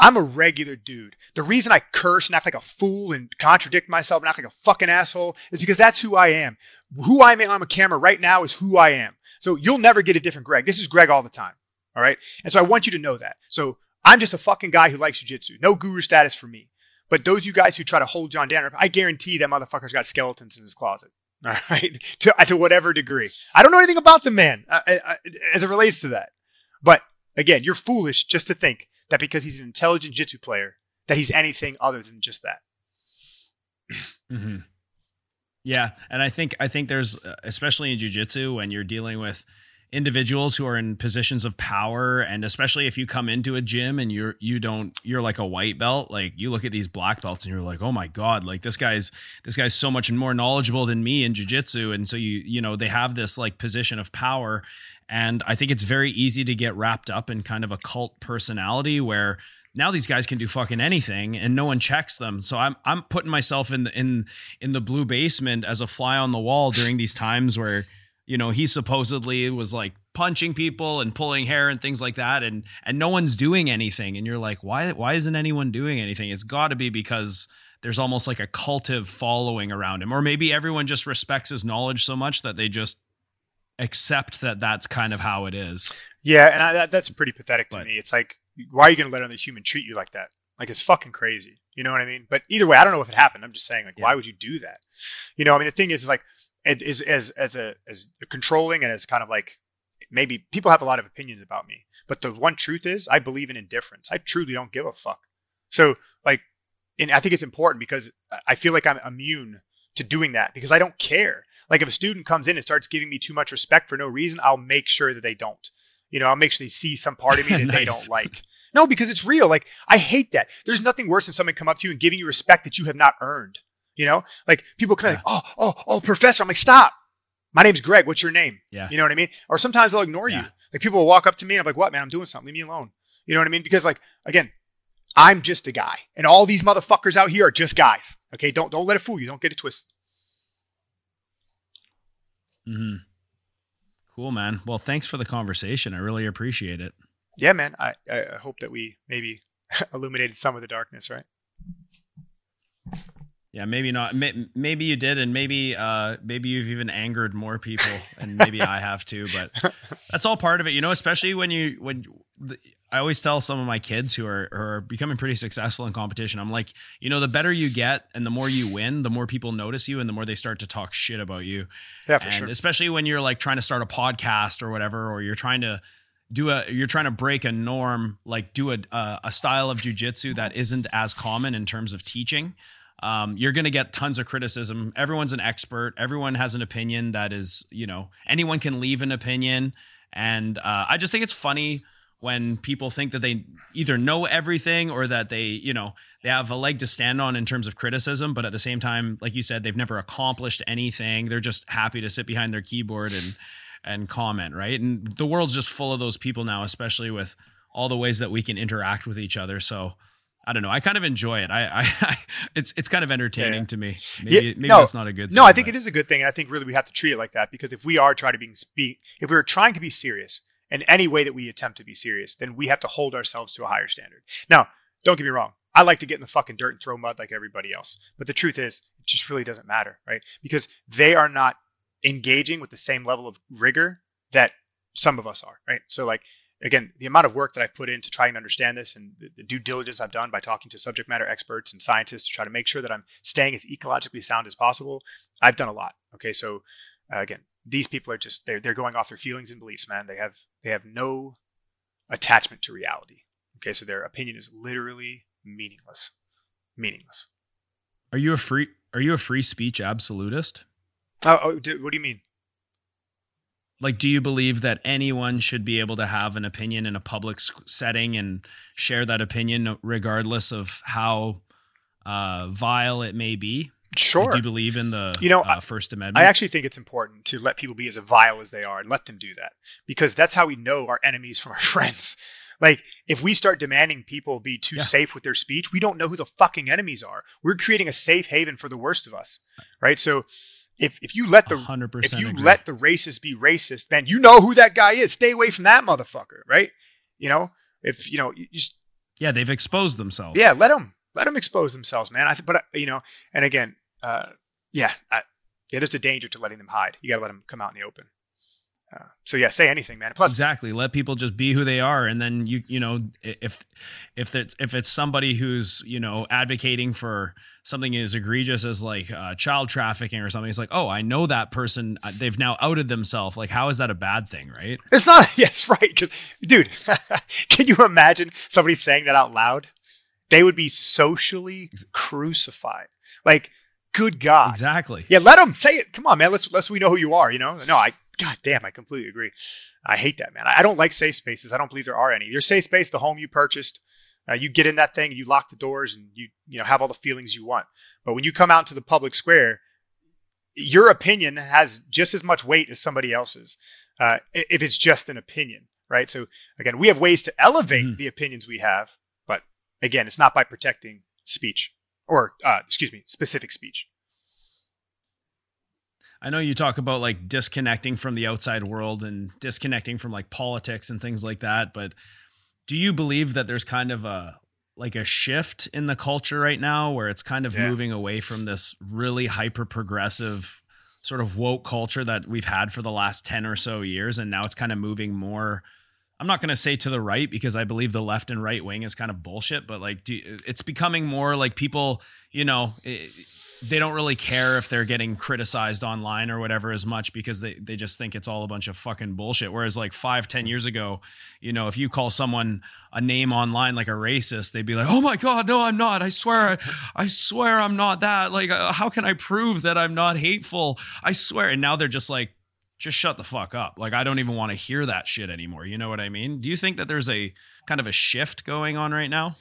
I'm a regular dude. The reason I curse and act like a fool and contradict myself and act like a fucking asshole is because that's who I am. Who I am on a camera right now is who I am. So you'll never get a different Greg. This is Greg all the time. All right. And so I want you to know that. So I'm just a fucking guy who likes jujitsu. No guru status for me. But those you guys who try to hold John Danaher, I guarantee that motherfucker's got skeletons in his closet. All right. To, to whatever degree. I don't know anything about the man uh, uh, as it relates to that. But again, you're foolish just to think that because he's an intelligent jitsu player, that he's anything other than just that. mm-hmm. Yeah, and I think I think there's especially in jujitsu when you're dealing with individuals who are in positions of power and especially if you come into a gym and you're you don't you're like a white belt like you look at these black belts and you're like oh my god like this guy's this guy's so much more knowledgeable than me in jiu-jitsu and so you you know they have this like position of power and I think it's very easy to get wrapped up in kind of a cult personality where now these guys can do fucking anything and no one checks them. So I'm I'm putting myself in the, in in the blue basement as a fly on the wall during these times where you know he supposedly was like punching people and pulling hair and things like that and and no one's doing anything and you're like why why isn't anyone doing anything? It's got to be because there's almost like a cultive following around him or maybe everyone just respects his knowledge so much that they just accept that that's kind of how it is. Yeah, and I, that, that's pretty pathetic to but, me. It's like, why are you going to let another human treat you like that? Like it's fucking crazy. You know what I mean? But either way, I don't know if it happened. I'm just saying, like, yeah. why would you do that? You know, I mean, the thing is, is like, it is as as a as controlling and as kind of like maybe people have a lot of opinions about me, but the one truth is, I believe in indifference. I truly don't give a fuck. So like, and I think it's important because I feel like I'm immune to doing that because I don't care. Like if a student comes in and starts giving me too much respect for no reason, I'll make sure that they don't. You know, I'll make sure they see some part of me that nice. they don't like. No, because it's real. Like I hate that. There's nothing worse than someone come up to you and giving you respect that you have not earned. You know, like people kind of yeah. like, oh, oh, oh, professor. I'm like, stop. My name's Greg. What's your name? Yeah. You know what I mean? Or sometimes I'll ignore yeah. you. Like people will walk up to me and I'm like, what, man? I'm doing something. Leave me alone. You know what I mean? Because like again, I'm just a guy, and all these motherfuckers out here are just guys. Okay, don't don't let it fool you. Don't get it twisted. Mm-hmm. Cool, man. Well, thanks for the conversation. I really appreciate it. Yeah, man. I, I hope that we maybe illuminated some of the darkness, right? Yeah, maybe not. Maybe you did, and maybe uh, maybe you've even angered more people, and maybe I have too. But that's all part of it, you know. Especially when you when I always tell some of my kids who are, who are becoming pretty successful in competition, I'm like, you know, the better you get and the more you win, the more people notice you and the more they start to talk shit about you. Yeah, for and sure. Especially when you're like trying to start a podcast or whatever, or you're trying to do a, you're trying to break a norm, like do a, a, a style of jujitsu that isn't as common in terms of teaching. Um, you're going to get tons of criticism. Everyone's an expert. Everyone has an opinion that is, you know, anyone can leave an opinion. And uh, I just think it's funny when people think that they either know everything or that they, you know, they have a leg to stand on in terms of criticism, but at the same time, like you said, they've never accomplished anything. They're just happy to sit behind their keyboard and and comment, right? And the world's just full of those people now, especially with all the ways that we can interact with each other. So I don't know. I kind of enjoy it. I, I it's it's kind of entertaining yeah. to me. Maybe yeah, maybe no, that's not a good. thing. No, I think but. it is a good thing. And I think really we have to treat it like that because if we are trying to be speak, if we are trying to be serious, in any way that we attempt to be serious, then we have to hold ourselves to a higher standard. Now, don't get me wrong. I like to get in the fucking dirt and throw mud like everybody else. But the truth is, it just really doesn't matter, right? Because they are not engaging with the same level of rigor that some of us are, right? So, like, again, the amount of work that I've put in to try and understand this and the, the due diligence I've done by talking to subject matter experts and scientists to try to make sure that I'm staying as ecologically sound as possible, I've done a lot. Okay. So, Uh, again, these people are just they're they're going off their feelings and beliefs, man. They have they have no attachment to reality. Okay, so their opinion is literally meaningless. Meaningless. Are you a free are you a free speech absolutist? Oh, oh do, what do you mean? Like, do you believe that anyone should be able to have an opinion in a public setting and share that opinion regardless of how uh, vile it may be? Sure. Like, do you believe in the you know uh, First Amendment? I actually think it's important to let people be as vile as they are and let them do that because that's how we know our enemies from our friends. Like, if we start demanding people be too Yeah. safe with their speech, we don't know who the fucking enemies are. We're creating a safe haven for the worst of us, right? So, if if you let the 100% if you agree. let the racist be racist, then you know who that guy is. Stay away from that motherfucker, right? You know, if you know, you just yeah, they've exposed themselves. yeah, let them let them expose themselves, man. I think, but uh, you know, and again, uh, yeah, I, yeah, there's a danger to letting them hide. You got to let them come out in the open. Uh, so yeah, say anything, man. Plus, exactly let people just be who they are and then you you know if if it's if it's somebody who's you know advocating for something as egregious as like uh, child trafficking or something it's like oh i know that person they've now outed themselves like how is that a bad thing right it's not. Yes, right. Because, dude, can you imagine somebody saying that out loud? They would be socially crucified. Like, good God. exactly Yeah, let them say it. Come on, man. Let's let's we know who you are. You know. No, I. God damn, I completely agree. I hate that, man. I don't like safe spaces. I don't believe there are any. Your safe space, the home you purchased, uh, you get in that thing, you lock the doors, and you you know have all the feelings you want. But when you come out to the public square, your opinion has just as much weight as somebody else's. Uh, if it's just an opinion, right? So again, we have ways to elevate Mhm. the opinions we have, but again, it's not by protecting speech or uh, excuse me, specific speech. I know you talk about like disconnecting from the outside world and disconnecting from like politics and things like that, but do you believe that there's kind of a like a shift in the culture right now where it's kind of Yeah. moving away from this really hyper progressive sort of woke culture that we've had for the last 10 or so years and now it's kind of moving more I'm not going to say to the right because I believe the left and right wing is kind of bullshit, but like do, it's becoming more like people, you know, it, they don't really care if they're getting criticized online or whatever as much because they, they just think it's all a bunch of fucking bullshit. Whereas like five, ten years ago, you know, if you call someone a name online like a racist, they'd be like, "Oh my god, no, I'm not. I swear, I, I swear, I'm not that. Like, uh, how can I prove that I'm not hateful? I swear." And now they're just like, "Just shut the fuck up." Like, I don't even want to hear that shit anymore. You know what I mean? Do you think that there's a kind of a shift going on right now?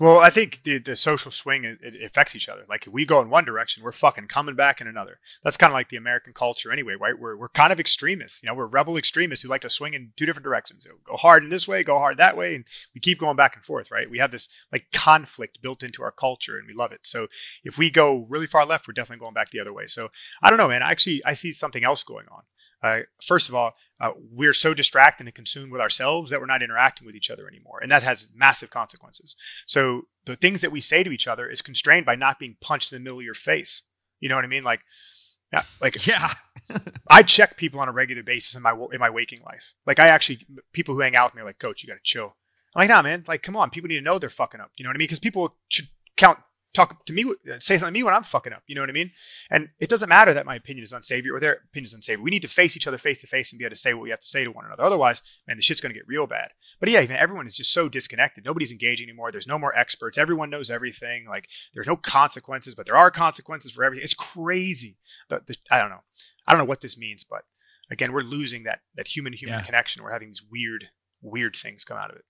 Well, I think the the social swing it, it affects each other. Like if we go in one direction, we're fucking coming back in another. That's kind of like the American culture anyway, right? We're we're kind of extremists. You know, we're rebel extremists who like to swing in two different directions. Go hard in this way, go hard that way, and we keep going back and forth, right? We have this like conflict built into our culture, and we love it. So if we go really far left, we're definitely going back the other way. So I don't know, man. Actually, I see something else going on. Uh, first of all, uh, we're so distracted and consumed with ourselves that we're not interacting with each other anymore, and that has massive consequences. So the things that we say to each other is constrained by not being punched in the middle of your face. You know what I mean? Like, yeah, like Yeah, I check people on a regular basis in my in my waking life. Like I actually people who hang out with me are like, Coach, you got to chill. I'm like, nah, man. Like, come on, people need to know they're fucking up. You know what I mean? Because people should count talk to me, say something to me when I'm fucking up. You know what I mean? And it doesn't matter that my opinion is unsavory or their opinion is unsavory. We need to face each other face to face and be able to say what we have to say to one another. Otherwise, man, the shit's gonna get real bad. But yeah, man, everyone is just so disconnected. Nobody's engaging anymore. There's no more experts. Everyone knows everything. Like, there's no consequences, but there are consequences for everything. It's crazy. The, the, I don't know. I don't know what this means, but again, we're losing that that human human Yeah. connection. We're having these weird weird things come out of it.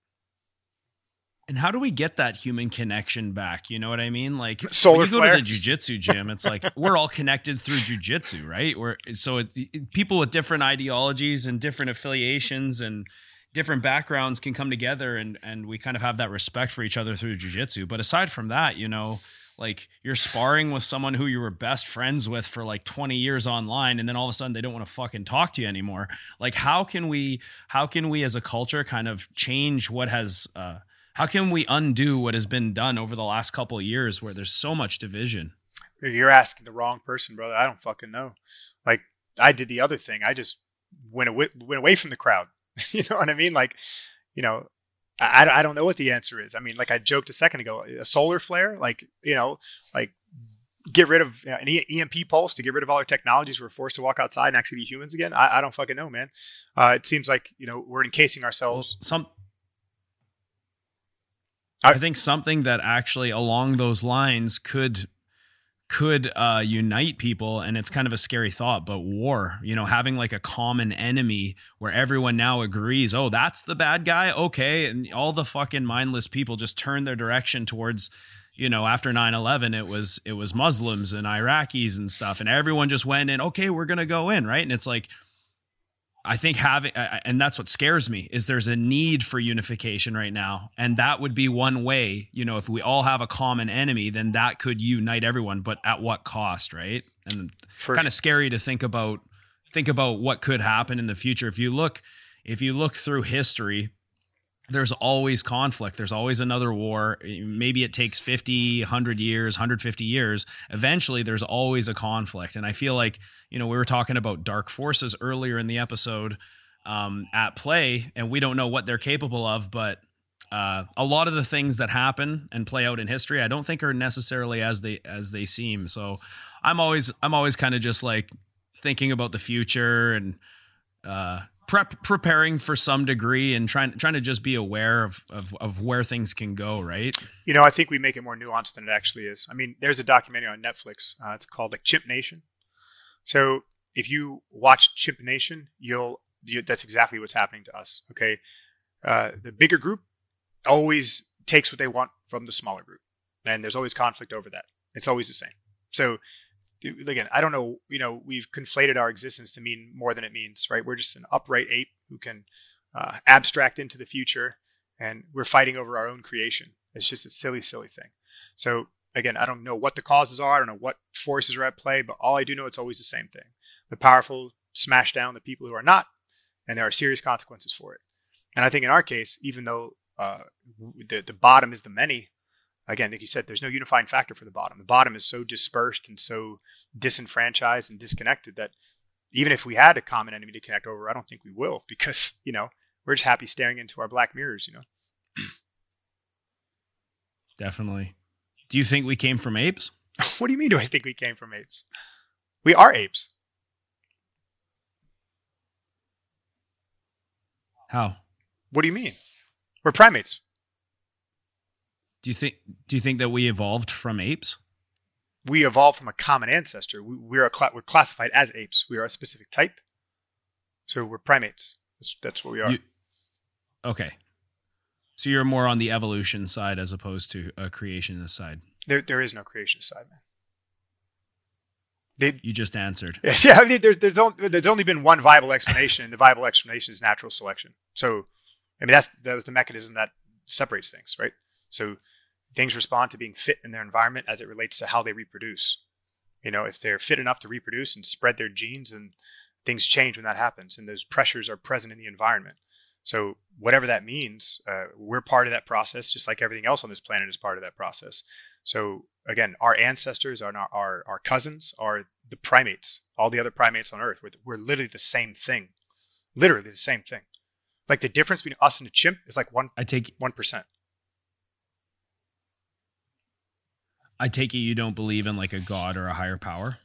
And how do we get that human connection back? You know what I mean? Like Solar when you go flare. to the jujitsu gym, it's like we're all connected through jujitsu, right? We're so it, it- people with different ideologies and different affiliations and different backgrounds can come together and and we kind of have that respect for each other through jujitsu. But aside from that, you know, like you're sparring with someone who you were best friends with for like 20 years online and then all of a sudden they don't want to fucking talk to you anymore. Like how can we how can we as a culture kind of change what has uh how can we undo what has been done over the last couple of years where there's so much division? You're asking the wrong person, brother. I don't fucking know. Like I did the other thing. I just went away went away from the crowd. you know what I mean? Like, you know, I, I don't know what the answer is. I mean, like I joked a second ago, a solar flare, like you know, like get rid of you know, an EMP pulse to get rid of all our technologies. We're forced to walk outside and actually be humans again. I, I don't fucking know, man. Uh, it seems like you know we're encasing ourselves. Well, some. I, I think something that actually along those lines could could uh, unite people and it's kind of a scary thought but war you know having like a common enemy where everyone now agrees oh that's the bad guy? Okay and all the fucking mindless people just turn their direction towards you know after 9-11 it was it was muslims and iraqis and stuff and everyone just went in okay we're gonna go in right? And it's like I think having, and that's what scares me, is there's a need for unification right now. And that would be one way, you know, if we all have a common enemy, then that could unite everyone, but at what cost, right? And kind of scary to think about, think about what could happen in the future. If you look, if you look through history, there's always conflict. There's always another war. Maybe it takes 50, 100 years, 150 years. Eventually, there's always a conflict. And I feel like, you know, we were talking about dark forces earlier in the episode um, at play, and we don't know what they're capable of, but uh, a lot of the things that happen and play out in history, I don't think are necessarily as they as they seem. So I'm always I'm always kind of just like thinking about the future and uh, prep preparing for some degree and trying trying to just be aware of, of of where things can go right? You know i think we make it more nuanced than it actually is. I mean there's a documentary on netflix uh, it's called like chimp nation. So if you watch chimp nation you'll you, that's exactly what's happening to us okay? Uh, the bigger group always takes what they want from the smaller group and there's always conflict over that. It's always the same. So again, I don't know, you know, we've conflated our existence to mean more than it means, right? We're just an upright ape who can uh, abstract into the future and we're fighting over our own creation. It's just a silly, silly thing. So again, I don't know what the causes are. I don't know what forces are at play, but all I do know it's always the same thing. The powerful smash down the people who are not, and there are serious consequences for it. And I think in our case, even though uh, the the bottom is the many, again, like you said, there's no unifying factor for the bottom. The bottom is so dispersed and so disenfranchised and disconnected that even if we had a common enemy to connect over, I don't think we will because, you know, we're just happy staring into our black mirrors, you know. Definitely. Do you think we came from apes? what do you mean do I think we came from apes? We are apes. How? What do you mean? We're primates. Do you think do you think that we evolved from apes? We evolved from a common ancestor. We, we're a cl- we're classified as apes. We are a specific type. So we're primates. That's, that's what we are. You, okay. So you're more on the evolution side as opposed to a creationist side. There, there is no creationist side, man. They, you just answered. Yeah, I mean, there, there's only there's only been one viable explanation, and the viable explanation is natural selection. So, I mean, that's that was the mechanism that separates things, right? So things respond to being fit in their environment as it relates to how they reproduce. You know, if they're fit enough to reproduce and spread their genes, and things change when that happens, and those pressures are present in the environment. So whatever that means, uh, we're part of that process, just like everything else on this planet is part of that process. So again, our ancestors are our, our, our cousins are the primates, all the other primates on Earth. We're, we're literally the same thing, literally the same thing. Like the difference between us and a chimp is like one. I take one percent. I take it you don't believe in like a god or a higher power.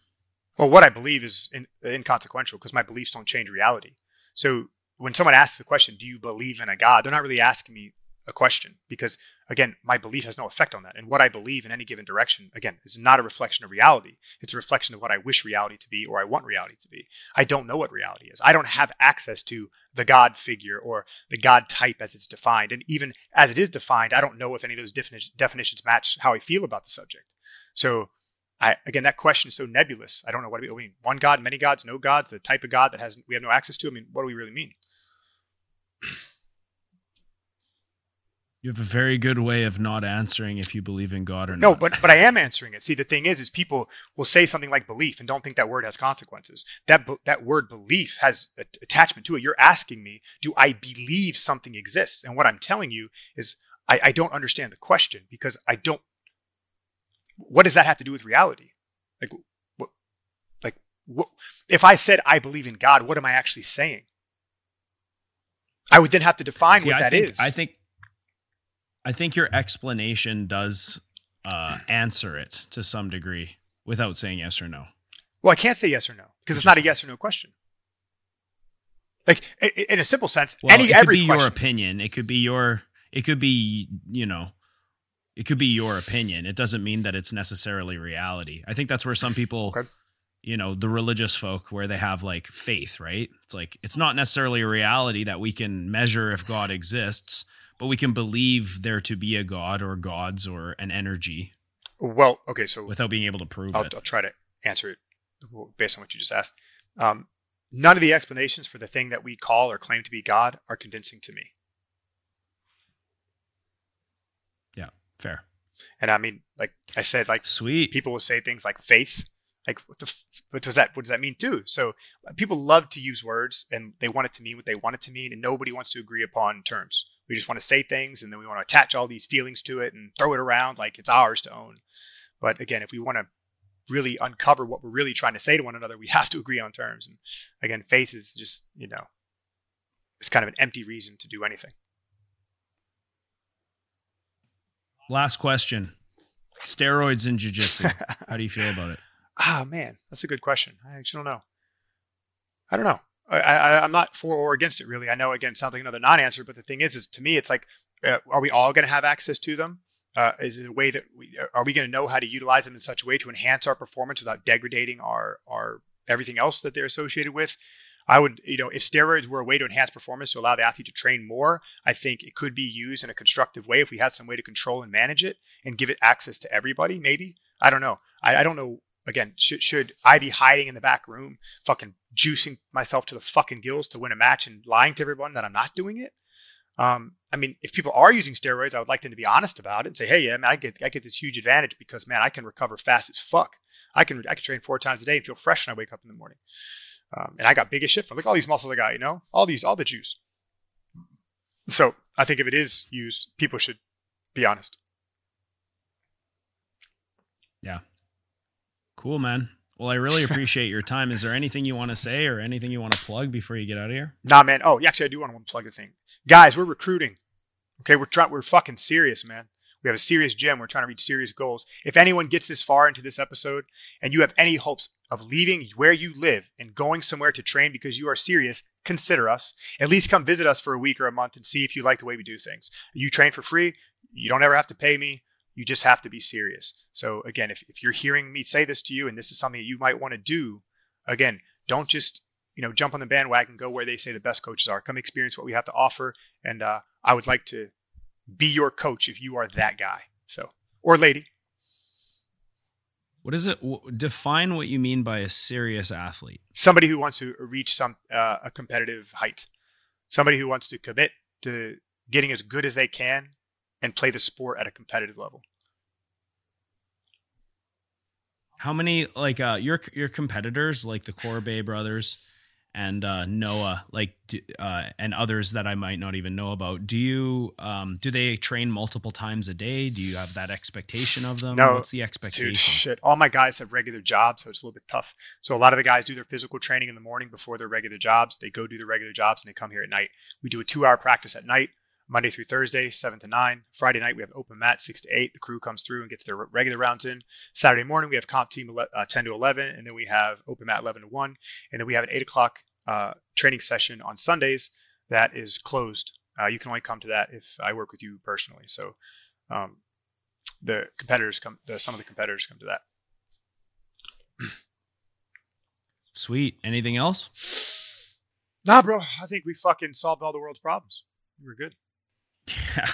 Well, what I believe is in, inconsequential because my beliefs don't change reality. So when someone asks the question, "Do you believe in a god?" they're not really asking me a question because again my belief has no effect on that and what i believe in any given direction again is not a reflection of reality it's a reflection of what i wish reality to be or i want reality to be i don't know what reality is i don't have access to the god figure or the god type as it's defined and even as it is defined i don't know if any of those definitions match how i feel about the subject so I, again, that question is so nebulous. I don't know what I mean. One God, many gods, no gods, the type of God that has we have no access to. I mean, what do we really mean? You have a very good way of not answering if you believe in God or no, not. No, but but I am answering it. See, the thing is, is people will say something like belief and don't think that word has consequences. That that word belief has a, attachment to it. You're asking me, do I believe something exists? And what I'm telling you is, I, I don't understand the question because I don't. What does that have to do with reality? Like, what, like, what, if I said I believe in God, what am I actually saying? I would then have to define See, what I that think, is. I think I think your explanation does uh, answer it to some degree. without saying yes or no? Well, I can't say yes or no because it's not a yes or no question. Like in a simple sense, Well, any it could every be question. your opinion. It could be your. It could be you know. It could be your opinion. It doesn't mean that it's necessarily reality. I think that's where some people, Okay. you know, the religious folk, where they have like faith, right? It's like it's not necessarily a reality that we can measure if God exists, but we can believe there to be a God or gods or an energy Well, okay, so without being able to prove I'll, it. I'll try to answer it based on what you just asked. Um, none of the explanations for the thing that we call or claim to be God are convincing to me. Yeah, fair, And I mean, like I said, like sweet. people will say things like faith. Like what the f- what does that what does that mean too? So uh, people love to use words and they want it to mean what they want it to mean, and nobody wants to agree upon terms. We just want to say things and then we want to attach all these feelings to it and throw it around like it's ours to own. But again, if we want to really uncover what we're really trying to say to one another, we have to agree on terms. And again, faith is just you know, it's kind of an empty reason to do anything. Last question: steroids in jujitsu. How do you feel about it? Ah, man, that's a good question. I actually don't know. I don't know. I, I'm not for or against it really. I know again, it sounds like another non-answer, but the thing is, is to me, it's like, uh, are we all going to have access to them? Uh, is it a way that we are we going to know how to utilize them in such a way to enhance our performance without degrading our our everything else that they're associated with? I would, you know, if steroids were a way to enhance performance to allow the athlete to train more, I think it could be used in a constructive way if we had some way to control and manage it and give it access to everybody. Maybe I don't know. I, I don't know again, should should I be hiding in the back room, fucking juicing myself to the fucking gills to win a match and lying to everyone that I'm not doing it? Um, I mean, if people are using steroids, I would like them to be honest about it and say, hey, yeah, man, I get I get this huge advantage because man, I can recover fast as fuck. I can I can train four times a day and feel fresh when I wake up in the morning. Um, and I got big as shit. Look at all these muscles I got, you know, all these all the juice. So I think if it is used, people should be honest. Cool, man. Well, I really appreciate your time. Is there anything you want to say or anything you want to plug before you get out of here? Nah, man. Oh, yeah, actually, I do want to plug this thing. Guys, we're recruiting. Okay, we're trying. We're fucking serious, man. We have a serious gym. We're trying to reach serious goals. If anyone gets this far into this episode and you have any hopes of leaving where you live and going somewhere to train because you are serious, consider us. At least come visit us for a week or a month and see if you like the way we do things. You train for free. You don't ever have to pay me. You just have to be serious. So again, if, if you're hearing me say this to you and this is something that you might want to do, again, don't just you know jump on the bandwagon, go where they say the best coaches are. Come experience what we have to offer, and uh, I would like to be your coach if you are that guy. So or lady. What is it? Define what you mean by a serious athlete. somebody who wants to reach some uh, a competitive height, somebody who wants to commit to getting as good as they can and play the sport at a competitive level. How many like uh your your competitors like the Corbe brothers and uh Noah like uh and others that I might not even know about. Do you um do they train multiple times a day? Do you have that expectation of them? No, What's the Dude, expectation? shit. All my guys have regular jobs, so it's a little bit tough. So a lot of the guys do their physical training in the morning before their regular jobs. They go do their regular jobs and they come here at night. We do a two-hour practice at night, Monday through Thursday, seven to nine. Friday night we have open mat, six to eight. The crew comes through and gets their regular rounds in. Saturday morning we have comp team uh, ten to eleven, and then we have open mat eleven to one, and then we have an eight o'clock uh, training session on Sundays that is closed. Uh, you can only come to that if I work with you personally. So. Um, the competitors come the, some of the competitors come to that Sweet. Anything else? nah bro i think we fucking solved all the world's problems we're good Yeah.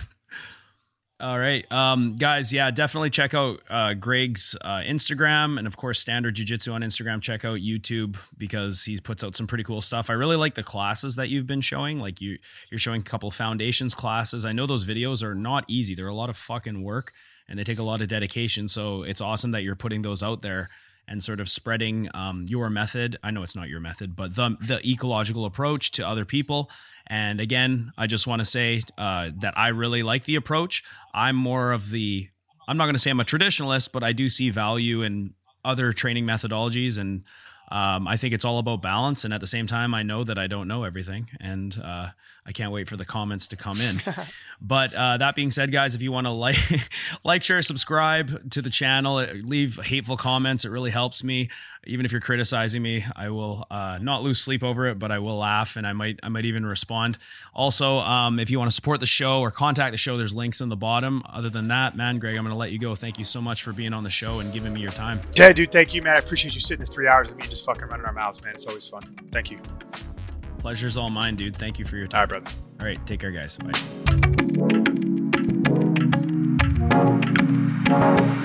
All right. Um, guys, yeah, definitely check out uh, Greg's uh, Instagram and, of course, Standard Jiu Jitsu on Instagram. Check out YouTube because he puts out some pretty cool stuff. I really like the classes that you've been showing. Like you, you're showing a couple foundations classes. I know those videos are not easy. They're a lot of fucking work and they take a lot of dedication. So it's awesome that you're putting those out there and sort of spreading um, your method. I know it's not your method, but the the ecological approach to other people. And again, I just want to say uh, that I really like the approach. I'm more of the I'm not going to say I'm a traditionalist, but I do see value in other training methodologies and um, I think it's all about balance. And at the same time, I know that I don't know everything. And uh, I can't wait for the comments to come in. but uh, that being said, guys, if you want to like, like, share, subscribe to the channel, uh, leave hateful comments. It really helps me. Even if you're criticizing me, I will uh, not lose sleep over it, but I will laugh and I might, I might even respond. Also, um, if you want to support the show or contact the show, there's links in the bottom. Other than that, man, Greg, I'm going to let you go. Thank you so much for being on the show and giving me your time. Yeah, dude, thank you, man. I appreciate you sitting this three hours with me and just fucking running our mouths, man. It's always fun. Thank you. Pleasure's all mine, dude. Thank you for your time. All right, brother. All right. Take care, guys. Bye.